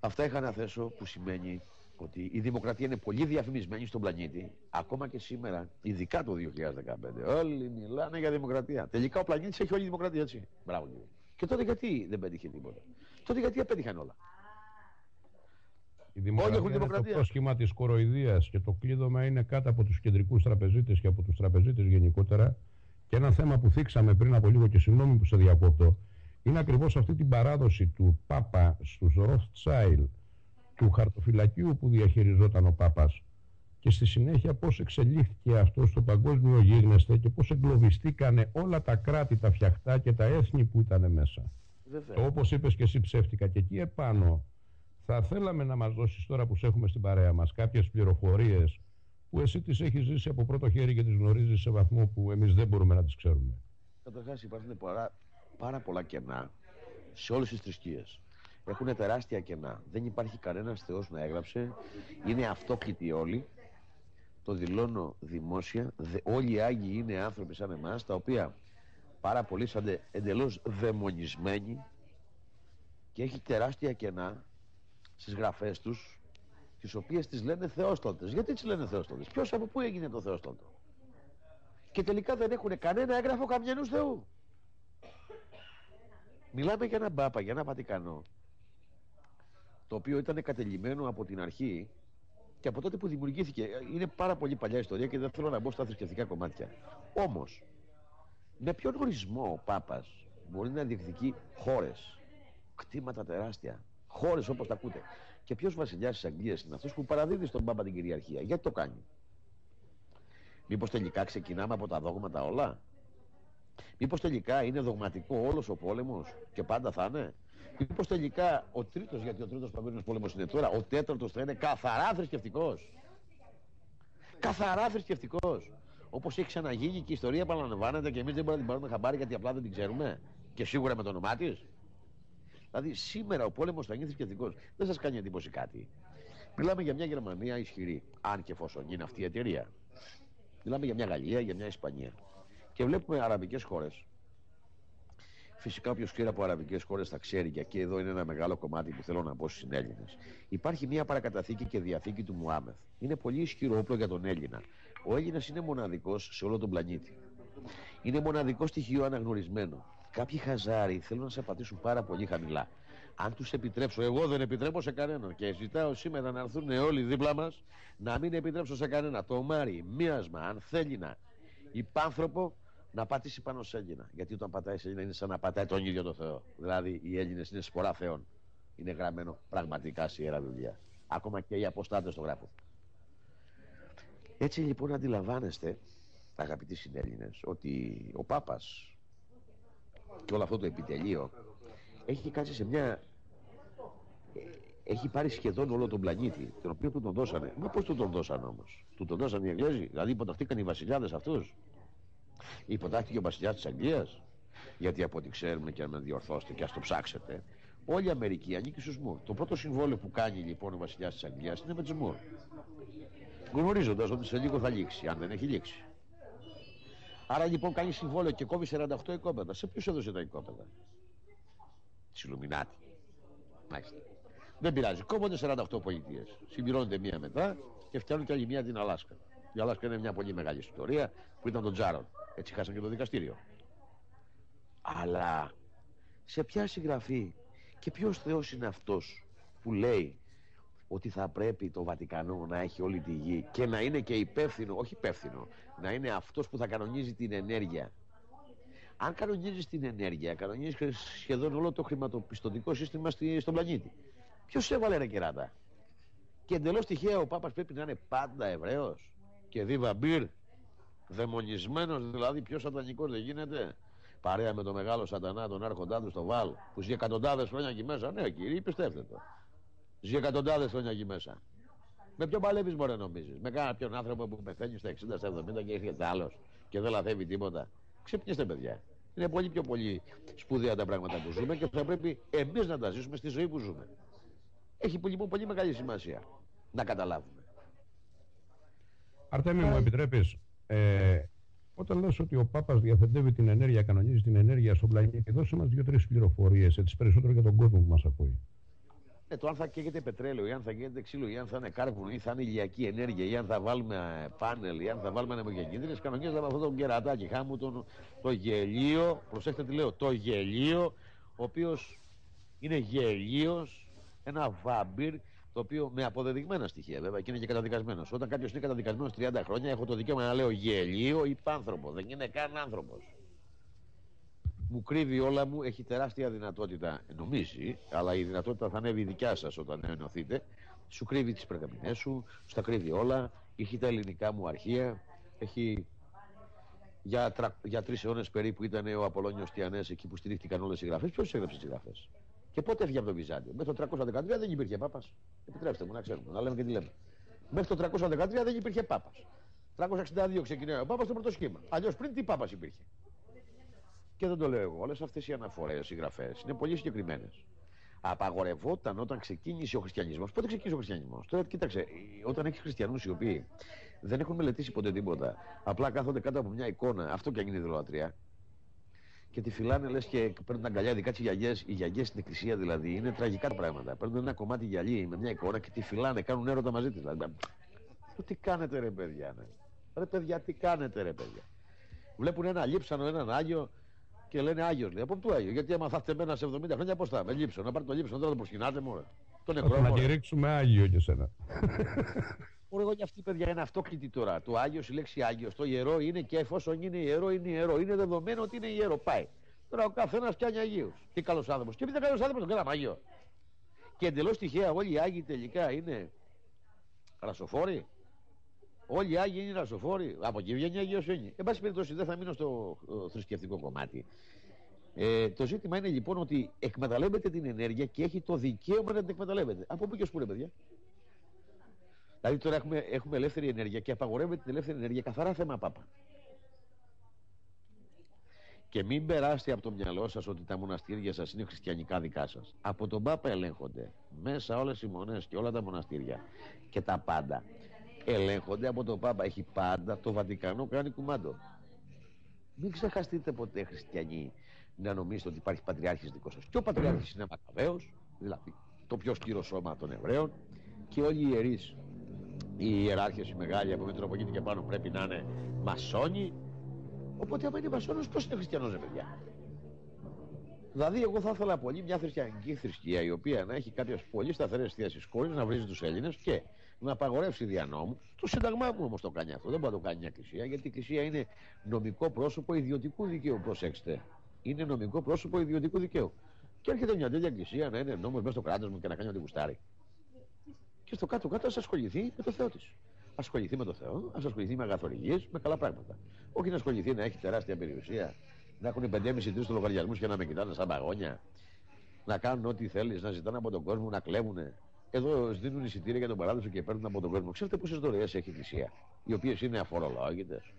Αυτά είχα να θέσω που σημαίνει ότι η δημοκρατία είναι πολύ διαφημισμένη στον πλανήτη, ακόμα και σήμερα, ειδικά το 2015. Όλοι μιλάνε για δημοκρατία. Τελικά ο πλανήτης έχει όλη η δημοκρατία, έτσι. Μπράβο, κύριε. Και τότε γιατί δεν πέτυχε τίποτα; Τότε γιατί απέτυχαν όλα; Η δημοκρατία, είναι το πρόσχημα της κοροϊδίας και το κλείδωμα είναι κάτω από τους κεντρικούς τραπεζίτες και από τους τραπεζίτες γενικότερα. Και ένα θέμα που θίξαμε πριν από λίγο και συγγνώμη που σε διακόπτω, είναι ακριβώς αυτή την παράδοση του Πάπα στους Rothschild, του χαρτοφυλακίου που διαχειριζόταν ο Πάπας και στη συνέχεια πώς εξελίχθηκε αυτό στο παγκόσμιο γίγνεσθε και πώς εγκλωβιστήκανε όλα τα κράτη, τα φτιαχτά και τα έθνη που ήταν μέσα. Βέβαια. Όπως είπες και εσύ ψεύτικα και εκεί επάνω θα θέλαμε να μας δώσεις τώρα που σε έχουμε στην παρέα μας κάποιες πληροφορίες που εσύ τις έχεις ζήσει από πρώτο χέρι και τις γνωρίζεις σε βαθμό που εμείς δεν μπορούμε να τις ξέρουμε. Καταρχάς υπάρχουν πάρα, πάρα πολλά κενά σε όλες τις θρησκείες. Έχουν τεράστια κενά. Δεν υπάρχει κανένας Θεός να έγραψε. Είναι αυτόκλητοι όλοι. Το δηλώνω δημόσια. όλοι οι Άγιοι είναι άνθρωποι σαν εμάς, τα οποία πάρα πολλοί σαν εντελώς δαιμονισμένοι και έχει τεράστια κενά στις γραφές τους τις οποίες τις λένε θεόστολτες. Γιατί τις λένε θεόστολτες. Ποιος από πού έγινε το θεόστολτο. Και τελικά δεν έχουν κανένα έγγραφο καμιανούς Θεού. Μιλάμε για ένα μπάπα, για ένα Βατικανό το οποίο ήταν κατελημένο από την αρχή και από τότε που δημιουργήθηκε. Είναι πάρα πολύ παλιά ιστορία και δεν θέλω να μπω στα θρησκευτικά κομμάτια. Όμως, με ποιον ορισμό ο Πάπας μπορεί να διεκδικεί χώρες, κτήματα τεράστια, χώρες όπως τα ακούτε. Και ποιος βασιλιάς της Αγγλίας είναι αυτός που παραδίδει στον Πάπα την κυριαρχία; Γιατί το κάνει. Μήπως τελικά ξεκινάμε από τα δόγματα όλα; Μήπως τελικά είναι δογματικό όλος ο πόλεμος και πάντα θα είναι; Μήπως τελικά ο τρίτος, γιατί ο τρίτος παγκόσμιος πόλεμος είναι τώρα, ο τέταρτος θα είναι καθαρά θρησκευτικός; Καθαρά θρησκευτικός. Όπως έχει ξαναγίνει και η ιστορία επαναλαμβάνεται και εμείς δεν μπορούμε να την πάρουμε χαμπάρι γιατί απλά δεν την ξέρουμε. Και σίγουρα με το όνομά της. Δηλαδή σήμερα ο πόλεμος θα γίνει θρησκευτικός. Δεν σας κάνει εντύπωση κάτι. Μιλάμε για μια Γερμανία ισχυρή, αν και εφόσον είναι αυτή η εταιρεία. Μιλάμε για μια Γαλλία, για μια Ισπανία. Και βλέπουμε αραβικές χώρες Φυσικά, όποιος ξέρει από αραβικές χώρες θα ξέρει, και εκεί εδώ είναι ένα μεγάλο κομμάτι που θέλω να πω στους Έλληνε. Υπάρχει μια παρακαταθήκη και διαθήκη του Μουάμεθ. Είναι πολύ ισχυρό όπλο για τον Έλληνα. Ο Έλληνας είναι μοναδικός σε όλο τον πλανήτη. Είναι μοναδικό στοιχείο αναγνωρισμένο. Κάποιοι χαζάροι θέλουν να σε πατήσουν πάρα πολύ χαμηλά. Αν τους επιτρέψω, εγώ δεν επιτρέπω σε κανέναν και ζητάω σήμερα να έρθουν όλοι δίπλα μας να μην επιτρέψω σε κανένα το μάρι, μίασμα, αν θέλει να υπάνθρωπο να πατήσει πάνω σε Έλληνα. Γιατί όταν πατάει σε Έλληνα είναι σαν να πατάει τον ίδιο το Θεό. Δηλαδή οι Έλληνες είναι σπορά Θεών. Είναι γραμμένο πραγματικά σε ιερά βιβλία. Ακόμα και οι αποστάτες το γράφουν. Έτσι λοιπόν αντιλαμβάνεστε, αγαπητοί συνέλληνες, ότι ο Πάπας και όλο αυτό το επιτελείο έχει κάτσει σε μια. Έχει πάρει σχεδόν όλο τον πλανήτη, τον οποίο του τον δώσανε. Μα πώς του τον δώσανε όμως; Του τον δώσανε οι Εγγλέζοι, δηλαδή υποταχθήκαν οι βασιλιάδες αυτούς; Υποτάχθηκε ο βασιλιάς της Αγγλίας; Γιατί από ό,τι ξέρουμε και αν με διορθώσετε και ας το ψάξετε, όλη η Αμερική ανήκει στους Μουρ. Το πρώτο συμβόλαιο που κάνει λοιπόν ο βασιλιάς της Αγγλίας είναι με τους Μουρ. Γνωρίζοντας ότι σε λίγο θα λήξει, αν δεν έχει λήξει. Άρα λοιπόν κάνει συμβόλαιο και κόβεις 48 οικόπεδα. Σε ποιου έδωσε τα οικόπεδα, Τη Ιλουμινάτη. Μάλιστα. Δεν πειράζει. Κόβονται 48 πολιτείες. Συμπληρώνονται μία μετά και φτιάχνουν και άλλη μία την Αλάσκα. Η Αλάσκα είναι μια πολύ μεγάλη ιστορία που ήταν τον Τζάρον. Έτσι χάσαμε και το δικαστήριο. Αλλά σε ποια συγγραφή και ποιος Θεός είναι αυτός που λέει ότι θα πρέπει το Βατικανό να έχει όλη τη γη και να είναι και υπεύθυνο, όχι υπεύθυνο, να είναι αυτός που θα κανονίζει την ενέργεια. Αν κανονίζεις την ενέργεια, κανονίζεις σχεδόν όλο το χρηματοπιστωτικό σύστημα στη, στον πλανήτη. Ποιος έβαλε ρε κεράτα; Και εντελώς τυχαία ο Πάπας πρέπει να είναι πάντα Εβραίος και δίβα μπυρ. Δαιμονισμένος δηλαδή, πιο σατανικός δεν γίνεται. Παρέα με τον μεγάλο σατανά, τον άρχοντά του στο Βάλ, που ζει εκατοντάδες χρόνια εκεί μέσα. Ναι, κύριε, πιστεύετε το. Ζει εκατοντάδες χρόνια εκεί μέσα. Με ποιον παλεύεις, μπορεί να νομίζεις; Με κάποιον άνθρωπο που πεθαίνει στα 60-70 και έρχεται άλλος και δεν λαθεύει τίποτα. Ξυπνήστε, παιδιά. Είναι πολύ πιο πολύ σπουδαία τα πράγματα που ζούμε και θα πρέπει εμείς να τα ζήσουμε στη ζωή που ζούμε. Έχει πολύ, πολύ μεγάλη σημασία να καταλάβουμε. Αρτέμι μου επιτρέπεις, ε, όταν λες ότι ο Πάπας διαθετεύει την ενέργεια, κανονίζει την ενέργεια στον πλανήτη, δώσε μας δύο-τρεις πληροφορίες, έτσι περισσότερο για τον κόσμο που μας ακούει. Ε, το αν θα καίγεται πετρέλαιο, ή αν θα καίγεται ξύλο, ή αν θα είναι κάρβουνο, ή θα είναι ηλιακή ενέργεια, ή αν θα βάλουμε ε, πάνελ, ή αν θα βάλουμε ανεμογεννήτρε, κανονίζεται με αυτό το κερατάκι χάμου, τον, το γελίο. Προσέξτε τι λέω, το γελίο, ο οποίος είναι γελίος, ένα βάμπυρ, το οποίο με αποδεδειγμένα στοιχεία βέβαια και είναι και καταδικασμένος. Όταν κάποιος είναι καταδικασμένος 30 χρόνια, έχω το δικαίωμα να λέω γελίο ή πάνθρωπο. Δεν είναι καν άνθρωπος μου κρύβει όλα μου, έχει τεράστια δυνατότητα, νομίζει, αλλά η δυνατότητα θα ανέβει η δικιά σας όταν ενωθείτε. Σου κρύβει τις περγαμηνέ σου, σου τα κρύβει όλα, έχει τα ελληνικά μου αρχεία, έχει για, τρα... για τρεις αιώνες περίπου ήταν ο Απολόνιο Τιανές εκεί που στηρίχτηκαν όλες οι γραφές. Ποιος έγραψε τις γραφές; Και πότε έφυγε από το Βυζάντιο; Μέχρι το 313 δεν υπήρχε Πάπας. Επιτρέψτε μου να ξέρουμε, να λέμε και τι λέμε. Μέχρι το 313 δεν υπήρχε Πάπας. 362 ξεκινάει ο Πάπας στο πρώτο σχήμα. Αλλιώς πριν τι Πάπας υπήρχε; Και δεν το λέω εγώ. Όλες αυτές οι αναφορές, οι γραφές είναι πολύ συγκεκριμένες. Απαγορευόταν όταν ξεκίνησε ο χριστιανισμός. Πότε ξεκίνησε ο χριστιανισμός; Τώρα κοίταξε, όταν έχεις χριστιανούς οι οποίοι δεν έχουν μελετήσει ποτέ τίποτα, απλά κάθονται κάτω από μια εικόνα, αυτό και αν είναι ιδρυολατρία, και τη φυλάνε λες και παίρνουν αγκαλιά, ειδικά τις γιαγιές, οι γιαγιές στην εκκλησία δηλαδή, είναι τραγικά τα πράγματα. Παίρνουν ένα κομμάτι γυαλί με μια εικόνα και τη φυλάνε, κάνουν έρωτα μαζί της. Δηλαδή. Τι κάνετε ρε παιδιά, ναι. Ρε παιδιά, τι κάνετε ρε παιδιά. Βλέπουν ένα λείψανο, έναν άγιο και λένε Άγιος. Λέει από πού Άγιος; Γιατί άμα θα φτεμένα σε 70 χρόνια, πώς θα με λείψω. Να πάρει το λείψο, δεν το προσκυνάτε μου. Τον νεκρό. Να τη ρίξουμε Άγιο και σένα. Ωραία, εγώ και αυτή παιδιά είναι αυτόκλητη τώρα. Το Άγιος, η λέξη Άγιος, το ιερό είναι και εφόσον είναι ιερό, είναι ιερό. Είναι δεδομένο ότι είναι ιερό. Πάει. Τώρα ο καθένας πιάνει Αγίους. Τι καλός άνθρωπος. Και επειδή καλός άνθρωπος τον κάναμε Άγιο. Και εντελώς τυχαία όλοι οι Άγιοι τελικά είναι ρασοφόροι. Όλοι οι Άγιοι είναι ρασοφόροι. Από εκεί βγαίνει η Αγιοσύνη. Εν πάση περιπτώσει, δεν θα μείνω στο θρησκευτικό κομμάτι. Ε, το ζήτημα είναι λοιπόν ότι εκμεταλλεύεται την ενέργεια και έχει το δικαίωμα να την εκμεταλλεύεται. Από πού και ως πού, παιδιά; Δηλαδή τώρα έχουμε, έχουμε ελεύθερη ενέργεια και απαγορεύεται την ελεύθερη ενέργεια καθαρά θέμα πάπα. Και μην περάσετε από το μυαλό σας ότι τα μοναστήρια σας είναι χριστιανικά δικά σας. Από τον Πάπα ελέγχονται μέσα όλες οι μονές και όλα τα μοναστήρια και τα πάντα ελέγχονται από τον Πάπα. Έχει πάντα το Βατικανό κάνει κουμάντο. Μην ξεχαστείτε ποτέ χριστιανοί να νομίζετε ότι υπάρχει πατριάρχης δικός σας. Και ο πατριάρχης είναι Μακαβαίος, δηλαδή το πιο σκύρο σώμα των Εβραίων και όλοι οι ιερείς, οι ιεράρχες οι μεγάλοι από Μητροπολίτη και πάνω πρέπει να είναι μασόνοι. Οπότε άμα είναι μασόνος πώς είναι χριστιανός παιδιά; Δηλαδή, εγώ θα ήθελα πολύ μια χριστιανική θρησκεία η οποία να έχει κάποιε πολύ σταθερές θέσεις κόρη, να βρίζει τους Έλληνες και να απαγορεύσει δια νόμου. Το Σύνταγμά μου όμως το κάνει αυτό. Δεν μπορεί να το κάνει μια εκκλησία, γιατί η εκκλησία είναι νομικό πρόσωπο ιδιωτικού δικαίου. Προσέξτε. Είναι νομικό πρόσωπο ιδιωτικού δικαίου. Και έρχεται μια τέτοια εκκλησία να είναι νόμος μέσα στο κράτος μου και να κάνει ό,τι γουστάρει. Και στο κάτω-κάτω ας ασχοληθεί με το Θεό της. Ασχοληθεί με το Θεό, ας ασχοληθεί με αγαθοργίε, με καλά πράγματα. Όχι να ασχοληθεί να έχει τεράστια περιουσία, να έχουν 5,5-3 λογαριασμού και να με κοιτάνε σαν παγόνια, να κάνουν ό,τι θέλεις, να ζητάνε από τον κόσμο να κλέβουν. Εδώ δίνουν εισιτήρια για τον παράδοσο και παίρνουν από τον κόσμο. Ξέρετε πόσες δωρεές έχει η Εκκλησία, οι οποίες είναι αφορολόγητες;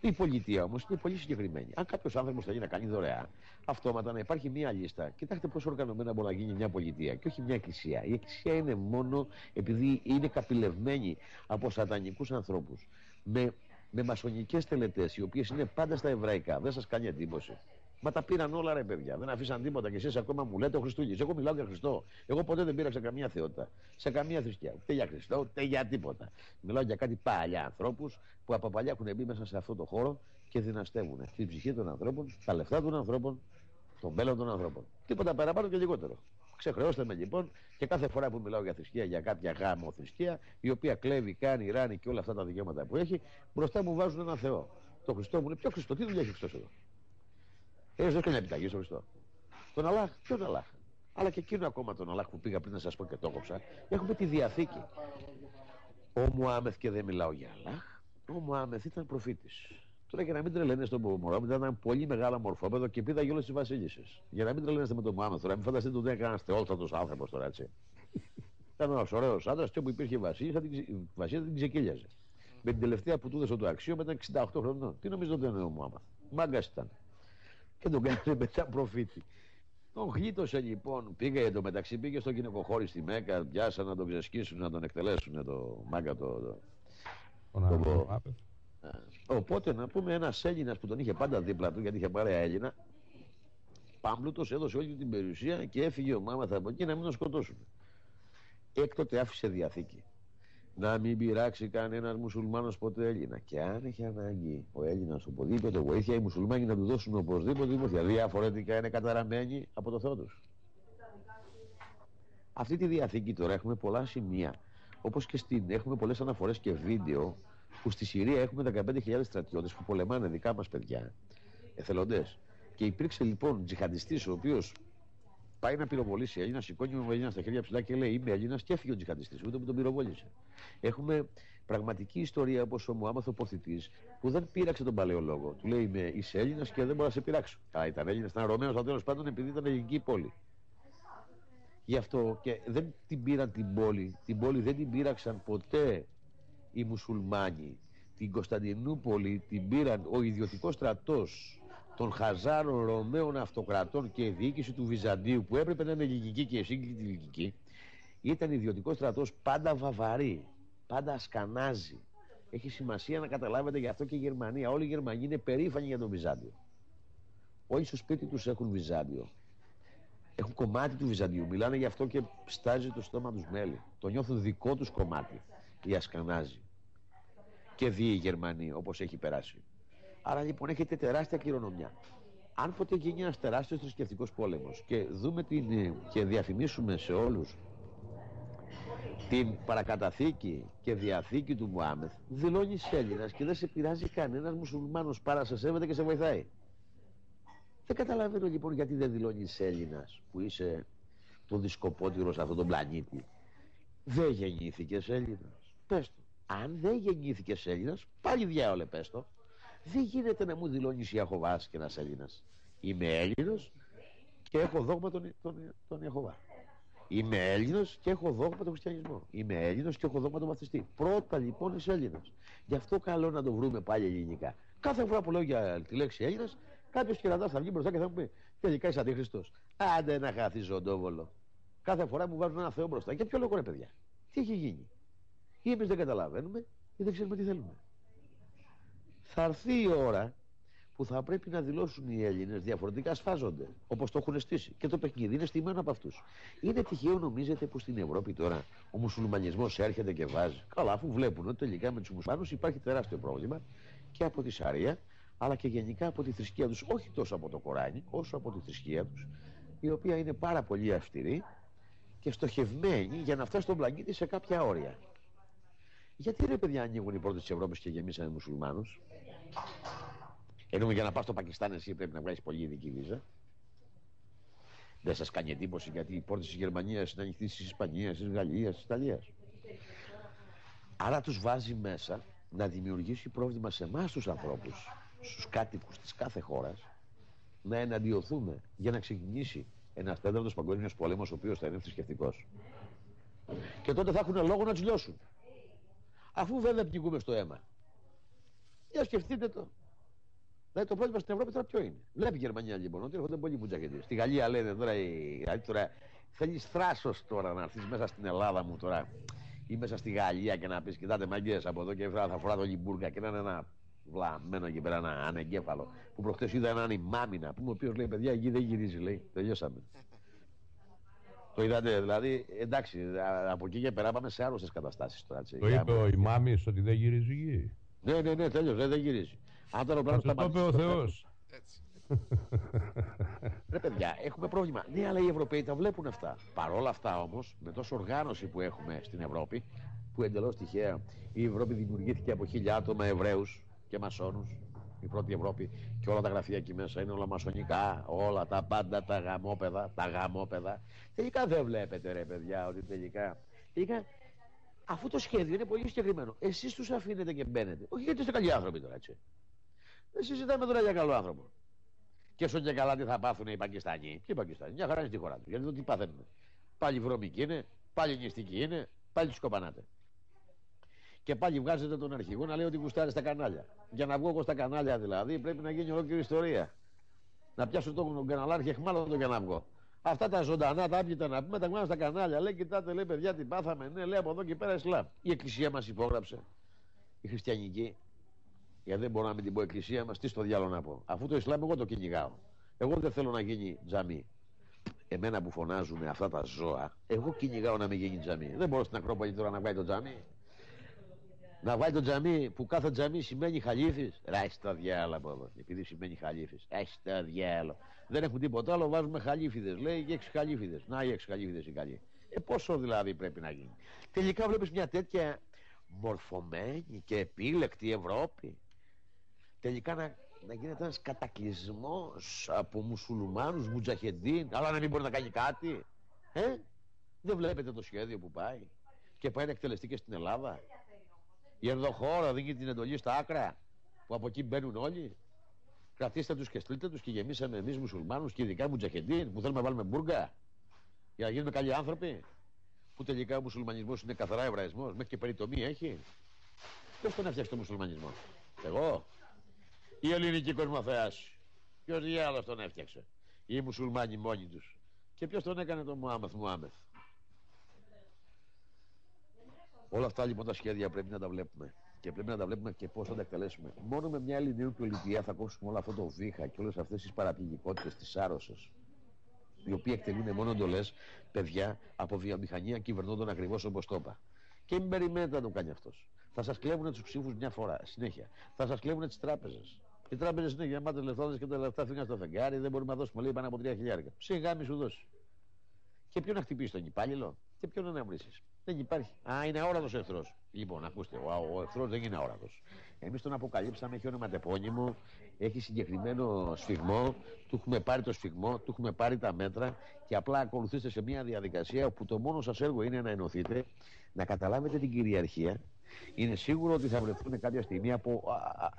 Η πολιτεία όμως είναι πολύ συγκεκριμένη. Αν κάποιος άνθρωπος θέλει να κάνει δωρεά, αυτόματα να υπάρχει μία λίστα. Κοιτάξτε πόσο οργανωμένα μπορεί να γίνει μια πολιτεία και όχι μια εκκλησία. Η εκκλησία είναι μόνο επειδή είναι καπηλευμένη από σατανικούς ανθρώπους με, με μασονικές τελετές, οι οποίες είναι πάντα στα εβραϊκά. Δεν σας κάνει εντύπωση. Μα τα πήραν όλα ρε παιδιά. Δεν αφήσαν τίποτα. Και εσείς ακόμα μου λέτε ο Χριστούγεννη. Εγώ μιλάω για Χριστό. Εγώ ποτέ δεν πήρα σε καμία θεότητα. Σε καμία θρησκεία. Ούτε για Χριστό, ούτε για τίποτα. Μιλάω για κάτι παλιά ανθρώπους που από παλιά έχουν μπει μέσα σε αυτό το χώρο και δυναστεύουν την ψυχή των ανθρώπων, τα λεφτά των ανθρώπων, τον μέλλον των ανθρώπων. Τίποτα παραπάνω και λιγότερο. Ξεχρεώστε με λοιπόν και κάθε φορά που μιλάω για θρησκεία, για κάποια γάμο θρησκεία, η οποία κλέβει, κάνει, ράνει και όλα αυτά τα δικαιώματα που έχει, μπροστά μου βάζουν ένα Θεό Το Χριστό μου λέει, Ποιο Χριστό, τι δουλειά έχει Χριστός εδώ; Ε, δεν έκανε επιταγή στο Χριστό. Τον Αλάχ, ποιον Αλάχ; Αλλά και εκείνο ακόμα τον Αλάχ που πήγα πριν να σας πω και το έκοψα. Έχουμε τη διαθήκη. Ο Μουάμεθ και δεν μιλάω για Αλάχ. Ο Μουάμεθ ήταν προφήτης. Τώρα για να μην τρελαίνε στον Μωάμεθ, ήταν πολύ μεγάλο μορφόπεδο και πήδα για όλες τις βασίλισσες. Για να μην τρελαίνεστε με τον Μωάμεθ, τώρα μην φανταστείτε ότι δεν έκανε θεόλθατο άνθρωπος τώρα έτσι. Ήταν ένας ωραίος άντρας και όπου υπήρχε βασίλισσα, η βασίλισσα την ξεκύλιαζε. Με την τελευταία που του έδωσε το αξίο ήταν 68 χρονών. Τι νομίζω ότι είναι ο Μωάμεθ; Μάγκας ήταν. Και τον έκανε μετά προφήτη. Τον γλίτωσε λοιπόν, πήγε εδώ μεταξύ, πήγε στο γυναικοχώρι στη Μέκα, πιάσαν να τον ξεσκίσουν, να τον εκτελέσουν το μάγκα το. το, το, Οπότε να πούμε ένας Έλληνας που τον είχε πάντα δίπλα του, γιατί είχε πάρει Έλληνα, πάμπλουτο έδωσε όλη την περιουσία και έφυγε ο Μάμαθ από εκεί να μην τον σκοτώσουν. Έκτοτε άφησε διαθήκη. Να μην πειράξει κανένας μουσουλμάνος ποτέ Έλληνα. Και αν έχει ανάγκη ο Έλληνας οπουδήποτε βοήθεια, οι μουσουλμάνοι να του δώσουν οπωσδήποτε βοήθεια. Διαφορετικά είναι καταραμένοι από το Θεό τους. Αυτή τη διαθήκη τώρα έχουμε πολλά σημεία. Όπως και στην έχουμε πολλές αναφορές και βίντεο που στη Συρία έχουμε 15.000 στρατιώτες που πολεμάνε δικά μας παιδιά, εθελοντές. Και υπήρξε λοιπόν τζιχαντιστής ο οποίος πάει να πυροβολήσει Έλληνα, σηκώνει ο Έλληνα στα χέρια ψηλά και λέει Είμαι Έλληνας και έφυγε ο τζιχαντιστής, ούτε που τον πυροβόλησε. Έχουμε πραγματική ιστορία όπω ο Μουάμαθ ο Πορθητής που δεν πείραξε τον παλαιολόγο. Του λέει Είμαι είσαι Έλληνας και δεν μπορώ να σε πειράξω. Καλά, ήταν Έλληνας, ήταν Ρωμαίος, αλλά τέλος πάντων επειδή ήταν ελληνική πόλη. Γι' αυτό και δεν την πήραν την πόλη. Την πόλη δεν την πείραξαν ποτέ οι μουσουλμάνοι την Κωνσταντινούπολη την πήραν ο ιδιωτικός στρατός των Χαζάρων Ρωμαίων Αυτοκρατών και η διοίκηση του Βυζαντίου που έπρεπε να είναι ελληνική και σύγκλητη ελληνική ήταν ιδιωτικός στρατός πάντα βαβαρή, πάντα ασκανάζει. Έχει σημασία να καταλάβετε γι' αυτό και η Γερμανία. Όλοι οι Γερμανοί είναι περήφανοι για τον Βυζάντιο. Όλοι στο σπίτι τους έχουν Βυζάντιο. Έχουν κομμάτι του Βυζαντίου. Μιλάνε γι' αυτό και στάζει το στόμα τους μέλη. Το νιώθουν δικό τους κομμάτι η Ασκανάζη και δει η Γερμανία όπως έχει περάσει. Άρα λοιπόν έχετε τεράστια κληρονομιά. Αν ποτέ γίνει ένας τεράστιος θρησκευτικός πόλεμος και δούμε την, ε, και διαφημίσουμε σε όλους την παρακαταθήκη και διαθήκη του Μουάμεθ, δηλώνει Έλληνας και δεν σε πειράζει κανένας μουσουλμάνος παρά σε σέβεται και σε βοηθάει. Δεν καταλαβαίνω λοιπόν γιατί δεν δηλώνει Έλληνας που είσαι το δισκοπότηρος σε αυτόν τον πλανήτη. Δεν γεννήθηκες Έλληνας. Πες το. Αν δεν γεννήθηκες Έλληνας, πάλι διάολε πες το. Δεν γίνεται να μου δηλώνεις Ιαχοβά και ένα Έλληνας. Είμαι Έλληνος και έχω δόγμα τον, τον, τον Ιαχοβά. Είμαι Έλληνος και έχω δόγμα τον χριστιανισμό. Είμαι Έλληνος και έχω δόγμα τον βαπτιστή. Πρώτα λοιπόν είσαι Έλληνα. Γι' αυτό καλό να το βρούμε πάλι ελληνικά. Κάθε φορά που λέω για τη λέξη Έλληνας, κάποιος κερατάς θα βγει μπροστά και θα μου πει Τελικά είσαι αντίχριστος. Άντε να χάθεις ζωντόβολο. Κάθε φορά μου βάζουν ένα Θεό μπροστά. Για ποιο λόγο ρε παιδιά; Τι έχει γίνει; Ή εμείς δεν καταλαβαίνουμε ή δεν ξέρουμε τι θέλουμε. Θα έρθει η ώρα που θα πρέπει να δηλώσουν οι Έλληνες διαφορετικά σφάζονται, όπως το έχουν στήσει. Και το παιχνίδι είναι στημένο από αυτούς. Είναι τυχαίο, νομίζετε, που στην Ευρώπη τώρα ο μουσουλμανισμός έρχεται και βάζει. Καλά, αφού βλέπουν ότι τελικά με τους μουσουλμάνους υπάρχει τεράστιο πρόβλημα και από τη Σαρία, αλλά και γενικά από τη θρησκεία τους, όχι τόσο από το Κοράνι, όσο από τη θρησκεία τους, η οποία είναι πάρα πολύ αυστηρή και στοχευμένη για να φτάσει στον πλανήτη σε κάποια όρια. Γιατί ρε παιδιά ανοίγουν οι πόρτες της Ευρώπης και γεμίσανε μουσουλμάνους; Ενώ για να πας στο Πακιστάν εσύ πρέπει να βγάλεις πολύ ειδική βίζα. Δεν σας κάνει εντύπωση γιατί οι πόρτε της Γερμανίας είναι ανοιχτέ τη Ισπανίας, της Γαλλίας, της Ιταλίας. Άρα τους βάζει μέσα να δημιουργήσει πρόβλημα σε εμάς τους ανθρώπους, στους κάτοικους της κάθε χώρας, να εναντιωθούμε για να ξεκινήσει ένας τέταρτος παγκόσμιος πόλεμος, ο οποίος θα είναι θρησκευτικός. Και τότε θα έχουν λόγο να τους λιώσουν. Αφού βέβαια πνιγούμε στο αίμα. Για σκεφτείτε το. Δηλαδή το πρόβλημα στην Ευρώπη τώρα ποιο είναι. Βλέπει η Γερμανία λοιπόν ότι έρχονται πολλοί μουτζακετοί. Στη Γαλλία λένε τώρα, δηλαδή τώρα θέλεις θράσος τώρα να έρθεις μέσα στην Ελλάδα μου τώρα ή μέσα στη Γαλλία και να πεις: Κοιτάτε, μαγκές από εδώ και θα φορά το λιμπούργα και να είναι ένα βλαμμένο εκεί πέρα, ένα ανεγκέφαλο. Που προχτές είδα έναν ημάμινα που μου ο οποίος λέει: Παιδιά, εκεί δεν γυρίζει, λέει. Τελειώσαμε. Το είδατε, δηλαδή, εντάξει, από εκεί και πέρα πάμε σε άλλες καταστάσεις τώρα. Το είπε ο Ιμάμι ότι δεν γυρίζει η γη. Ναι, ναι, ναι, τέλειω, δεν γυρίζει. Αν το αεροπλάνο Το είπε ο Θεός. Ρε παιδιά, έχουμε πρόβλημα. Ναι, αλλά οι Ευρωπαίοι τα βλέπουν αυτά. Παρ' όλα αυτά όμως, με τόσο οργάνωση που έχουμε στην Ευρώπη, που εντελώς τυχαία η Ευρώπη δημιουργήθηκε από χίλια άτομα Εβραίους και Μασόνους, η πρώτη Ευρώπη και όλα τα γραφεία εκεί μέσα είναι όλα μασονικά, όλα τα πάντα τα γαμόπεδα, τα γαμόπεδα. Τελικά δεν βλέπετε ρε παιδιά ότι τελικά, τελικά αφού το σχέδιο είναι πολύ συγκεκριμένο, εσείς τους αφήνετε και μπαίνετε. Όχι γιατί είστε καλοί άνθρωποι τώρα έτσι. Δεν συζητάμε τώρα για καλό άνθρωπο. Και όσο και καλά τι θα πάθουν οι Πακιστάνοι. Ποιοι Πακιστάνοι, μια χαρά είναι στη χώρα τους. Γιατί το τι παθαίνουν. Πάλι βρώμικοι είναι, πάλι νηστικοί είναι, πάλι τους κοπανάτε. Και πάλι βγάζετε τον αρχηγό να λέει ότι γουστάρεις στα κανάλια. Για να βγω εγώ στα κανάλια δηλαδή πρέπει να γίνει ολόκληρη ιστορία. Να πιάσω τον καναλάρχη εχμάλωτο για να βγω. Αυτά τα ζωντανά, τα άπιτα να πούμε, τα βγάζω στα κανάλια. Λέει, κοιτάτε, λέει, παιδιά, τι πάθαμε. Ναι, λέει από εδώ και πέρα Ισλάμ. Η εκκλησία μας υπόγραψε. Η χριστιανική. Γιατί δεν μπορώ να μην την πω εκκλησία μας, τι στο διάλογο να πω. Αφού το Ισλάμ εγώ το κυνηγάω. Εγώ δεν θέλω να γίνει τζαμί. Εμένα που φωνάζουν αυτά τα ζώα, εγώ κυνηγάω να μην γίνει τζαμί. Δεν μπορώ στην Ακρόπολη τώρα να βγάλει το τζαμί. Να βάλει το τζαμί που κάθε τζαμί σημαίνει χαλίφης. Ράι τα διάλα από εδώ. Επειδή σημαίνει χαλίφης. Ράι τα διάλα. Δεν έχουν τίποτα άλλο, βάζουμε χαλίφιδες. Λέει και έξι χαλίφιδες. Να οι έξι χαλίφιδες οι καλοί. Ε, πόσο δηλαδή πρέπει να γίνει. Τελικά βλέπεις μια τέτοια μορφωμένη και επίλεκτη Ευρώπη. Τελικά να, να γίνεται ένας κατακλυσμός από μουσουλμάνους, μουτζαχεντίν, αλλά να μην μπορεί να κάνει κάτι. Ε; Δεν βλέπετε το σχέδιο που πάει. Και πάει να εκτελεστεί και στην Ελλάδα. Η ενδοχώρα δίνει την εντολή στα άκρα που από εκεί μπαίνουν όλοι. Κρατήστε τους και στείλτε τους και γεμίσαμε εμείς μουσουλμάνους και ειδικά μουτζαχεντίν που θέλουμε να βάλουμε μπουργκα για να γίνουμε καλοί άνθρωποι. Που τελικά ο μουσουλμανισμός είναι καθαρά εβραϊσμός, μέχρι και περιτομή έχει. Ποιος τον έφτιαξε το μουσουλμανισμό, Εγώ η ελληνική κοσμοθέα. Ποιος διάλογος τον έφτιαξε, οι μουσουλμάνοι μόνοι τους. Και ποιος τον έκανε τον Μουάμεθ Μουάμεθ. Όλα αυτά λοιπόν τα σχέδια πρέπει να τα βλέπουμε. Και πρέπει να τα βλέπουμε και πώς θα τα εκτελέσουμε. Μόνο με μια ελληνική πολιτεία θα κόψουμε όλο αυτό το βήχα και όλες αυτές τις παραπληγικότητε της άρρωσε. Οι οποίοι εκτελούν μόνο εντολές παιδιά από βιομηχανία κυβερνώντων ακριβώς όπως το είπα. Και μην περιμένετε να το κάνει αυτός. Θα σας κλέβουν τους ψήφους μια φορά, συνέχεια. Θα σας κλέβουν τις τράπεζες. Οι τράπεζες είναι γεμάτε λεφτάδε και τα λεφτά φύγαν στο φεγγάρι, δεν μπορούμε να δώσουμε λέει πάνω από 3 χιλιάρικα. Σιγά μη σου δώσει. Και ποιον να χτυπήσει τον υπάλληλο και ποιον να βρει. Δεν υπάρχει. Α, είναι αόρατος εχθρός. Λοιπόν, ακούστε, ο, ο εχθρός δεν είναι αόρατος. Εμείς τον αποκαλύψαμε, έχει ονοματεπώνυμο, έχει συγκεκριμένο σφιγμό, του έχουμε πάρει το σφιγμό, του έχουμε πάρει τα μέτρα και απλά ακολουθήστε σε μια διαδικασία όπου το μόνο σας έργο είναι να ενωθείτε, να καταλάβετε την κυριαρχία. Είναι σίγουρο ότι θα βρεθούν κάποια στιγμή από,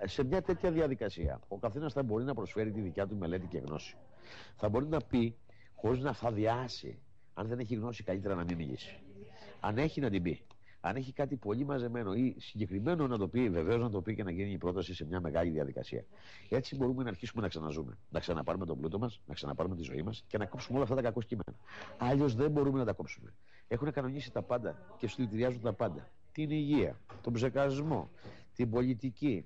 σε μια τέτοια διαδικασία. Ο καθένας θα μπορεί να προσφέρει τη δικιά του μελέτη και γνώση. Θα μπορεί να πει, χωρίς να φαδιάσει, αν δεν έχει γνώση, καλύτερα να μην μιλήσει. Αν έχει να την πει. Αν έχει κάτι πολύ μαζεμένο ή συγκεκριμένο να το πει, βεβαίως να το πει και να γίνει η πρόταση σε μια μεγάλη διαδικασία. Έτσι μπορούμε να αρχίσουμε να ξαναζούμε. Να ξαναπάρουμε τον πλούτο μας, να ξαναπάρουμε τη ζωή μας και να κόψουμε όλα αυτά τα κακό κείμενα. Αλλιώ δεν μπορούμε να τα κόψουμε. Έχουν κανονίσει τα πάντα και δηλητηριάζουν τα πάντα. Την υγεία, τον ψεκασμό, την πολιτική,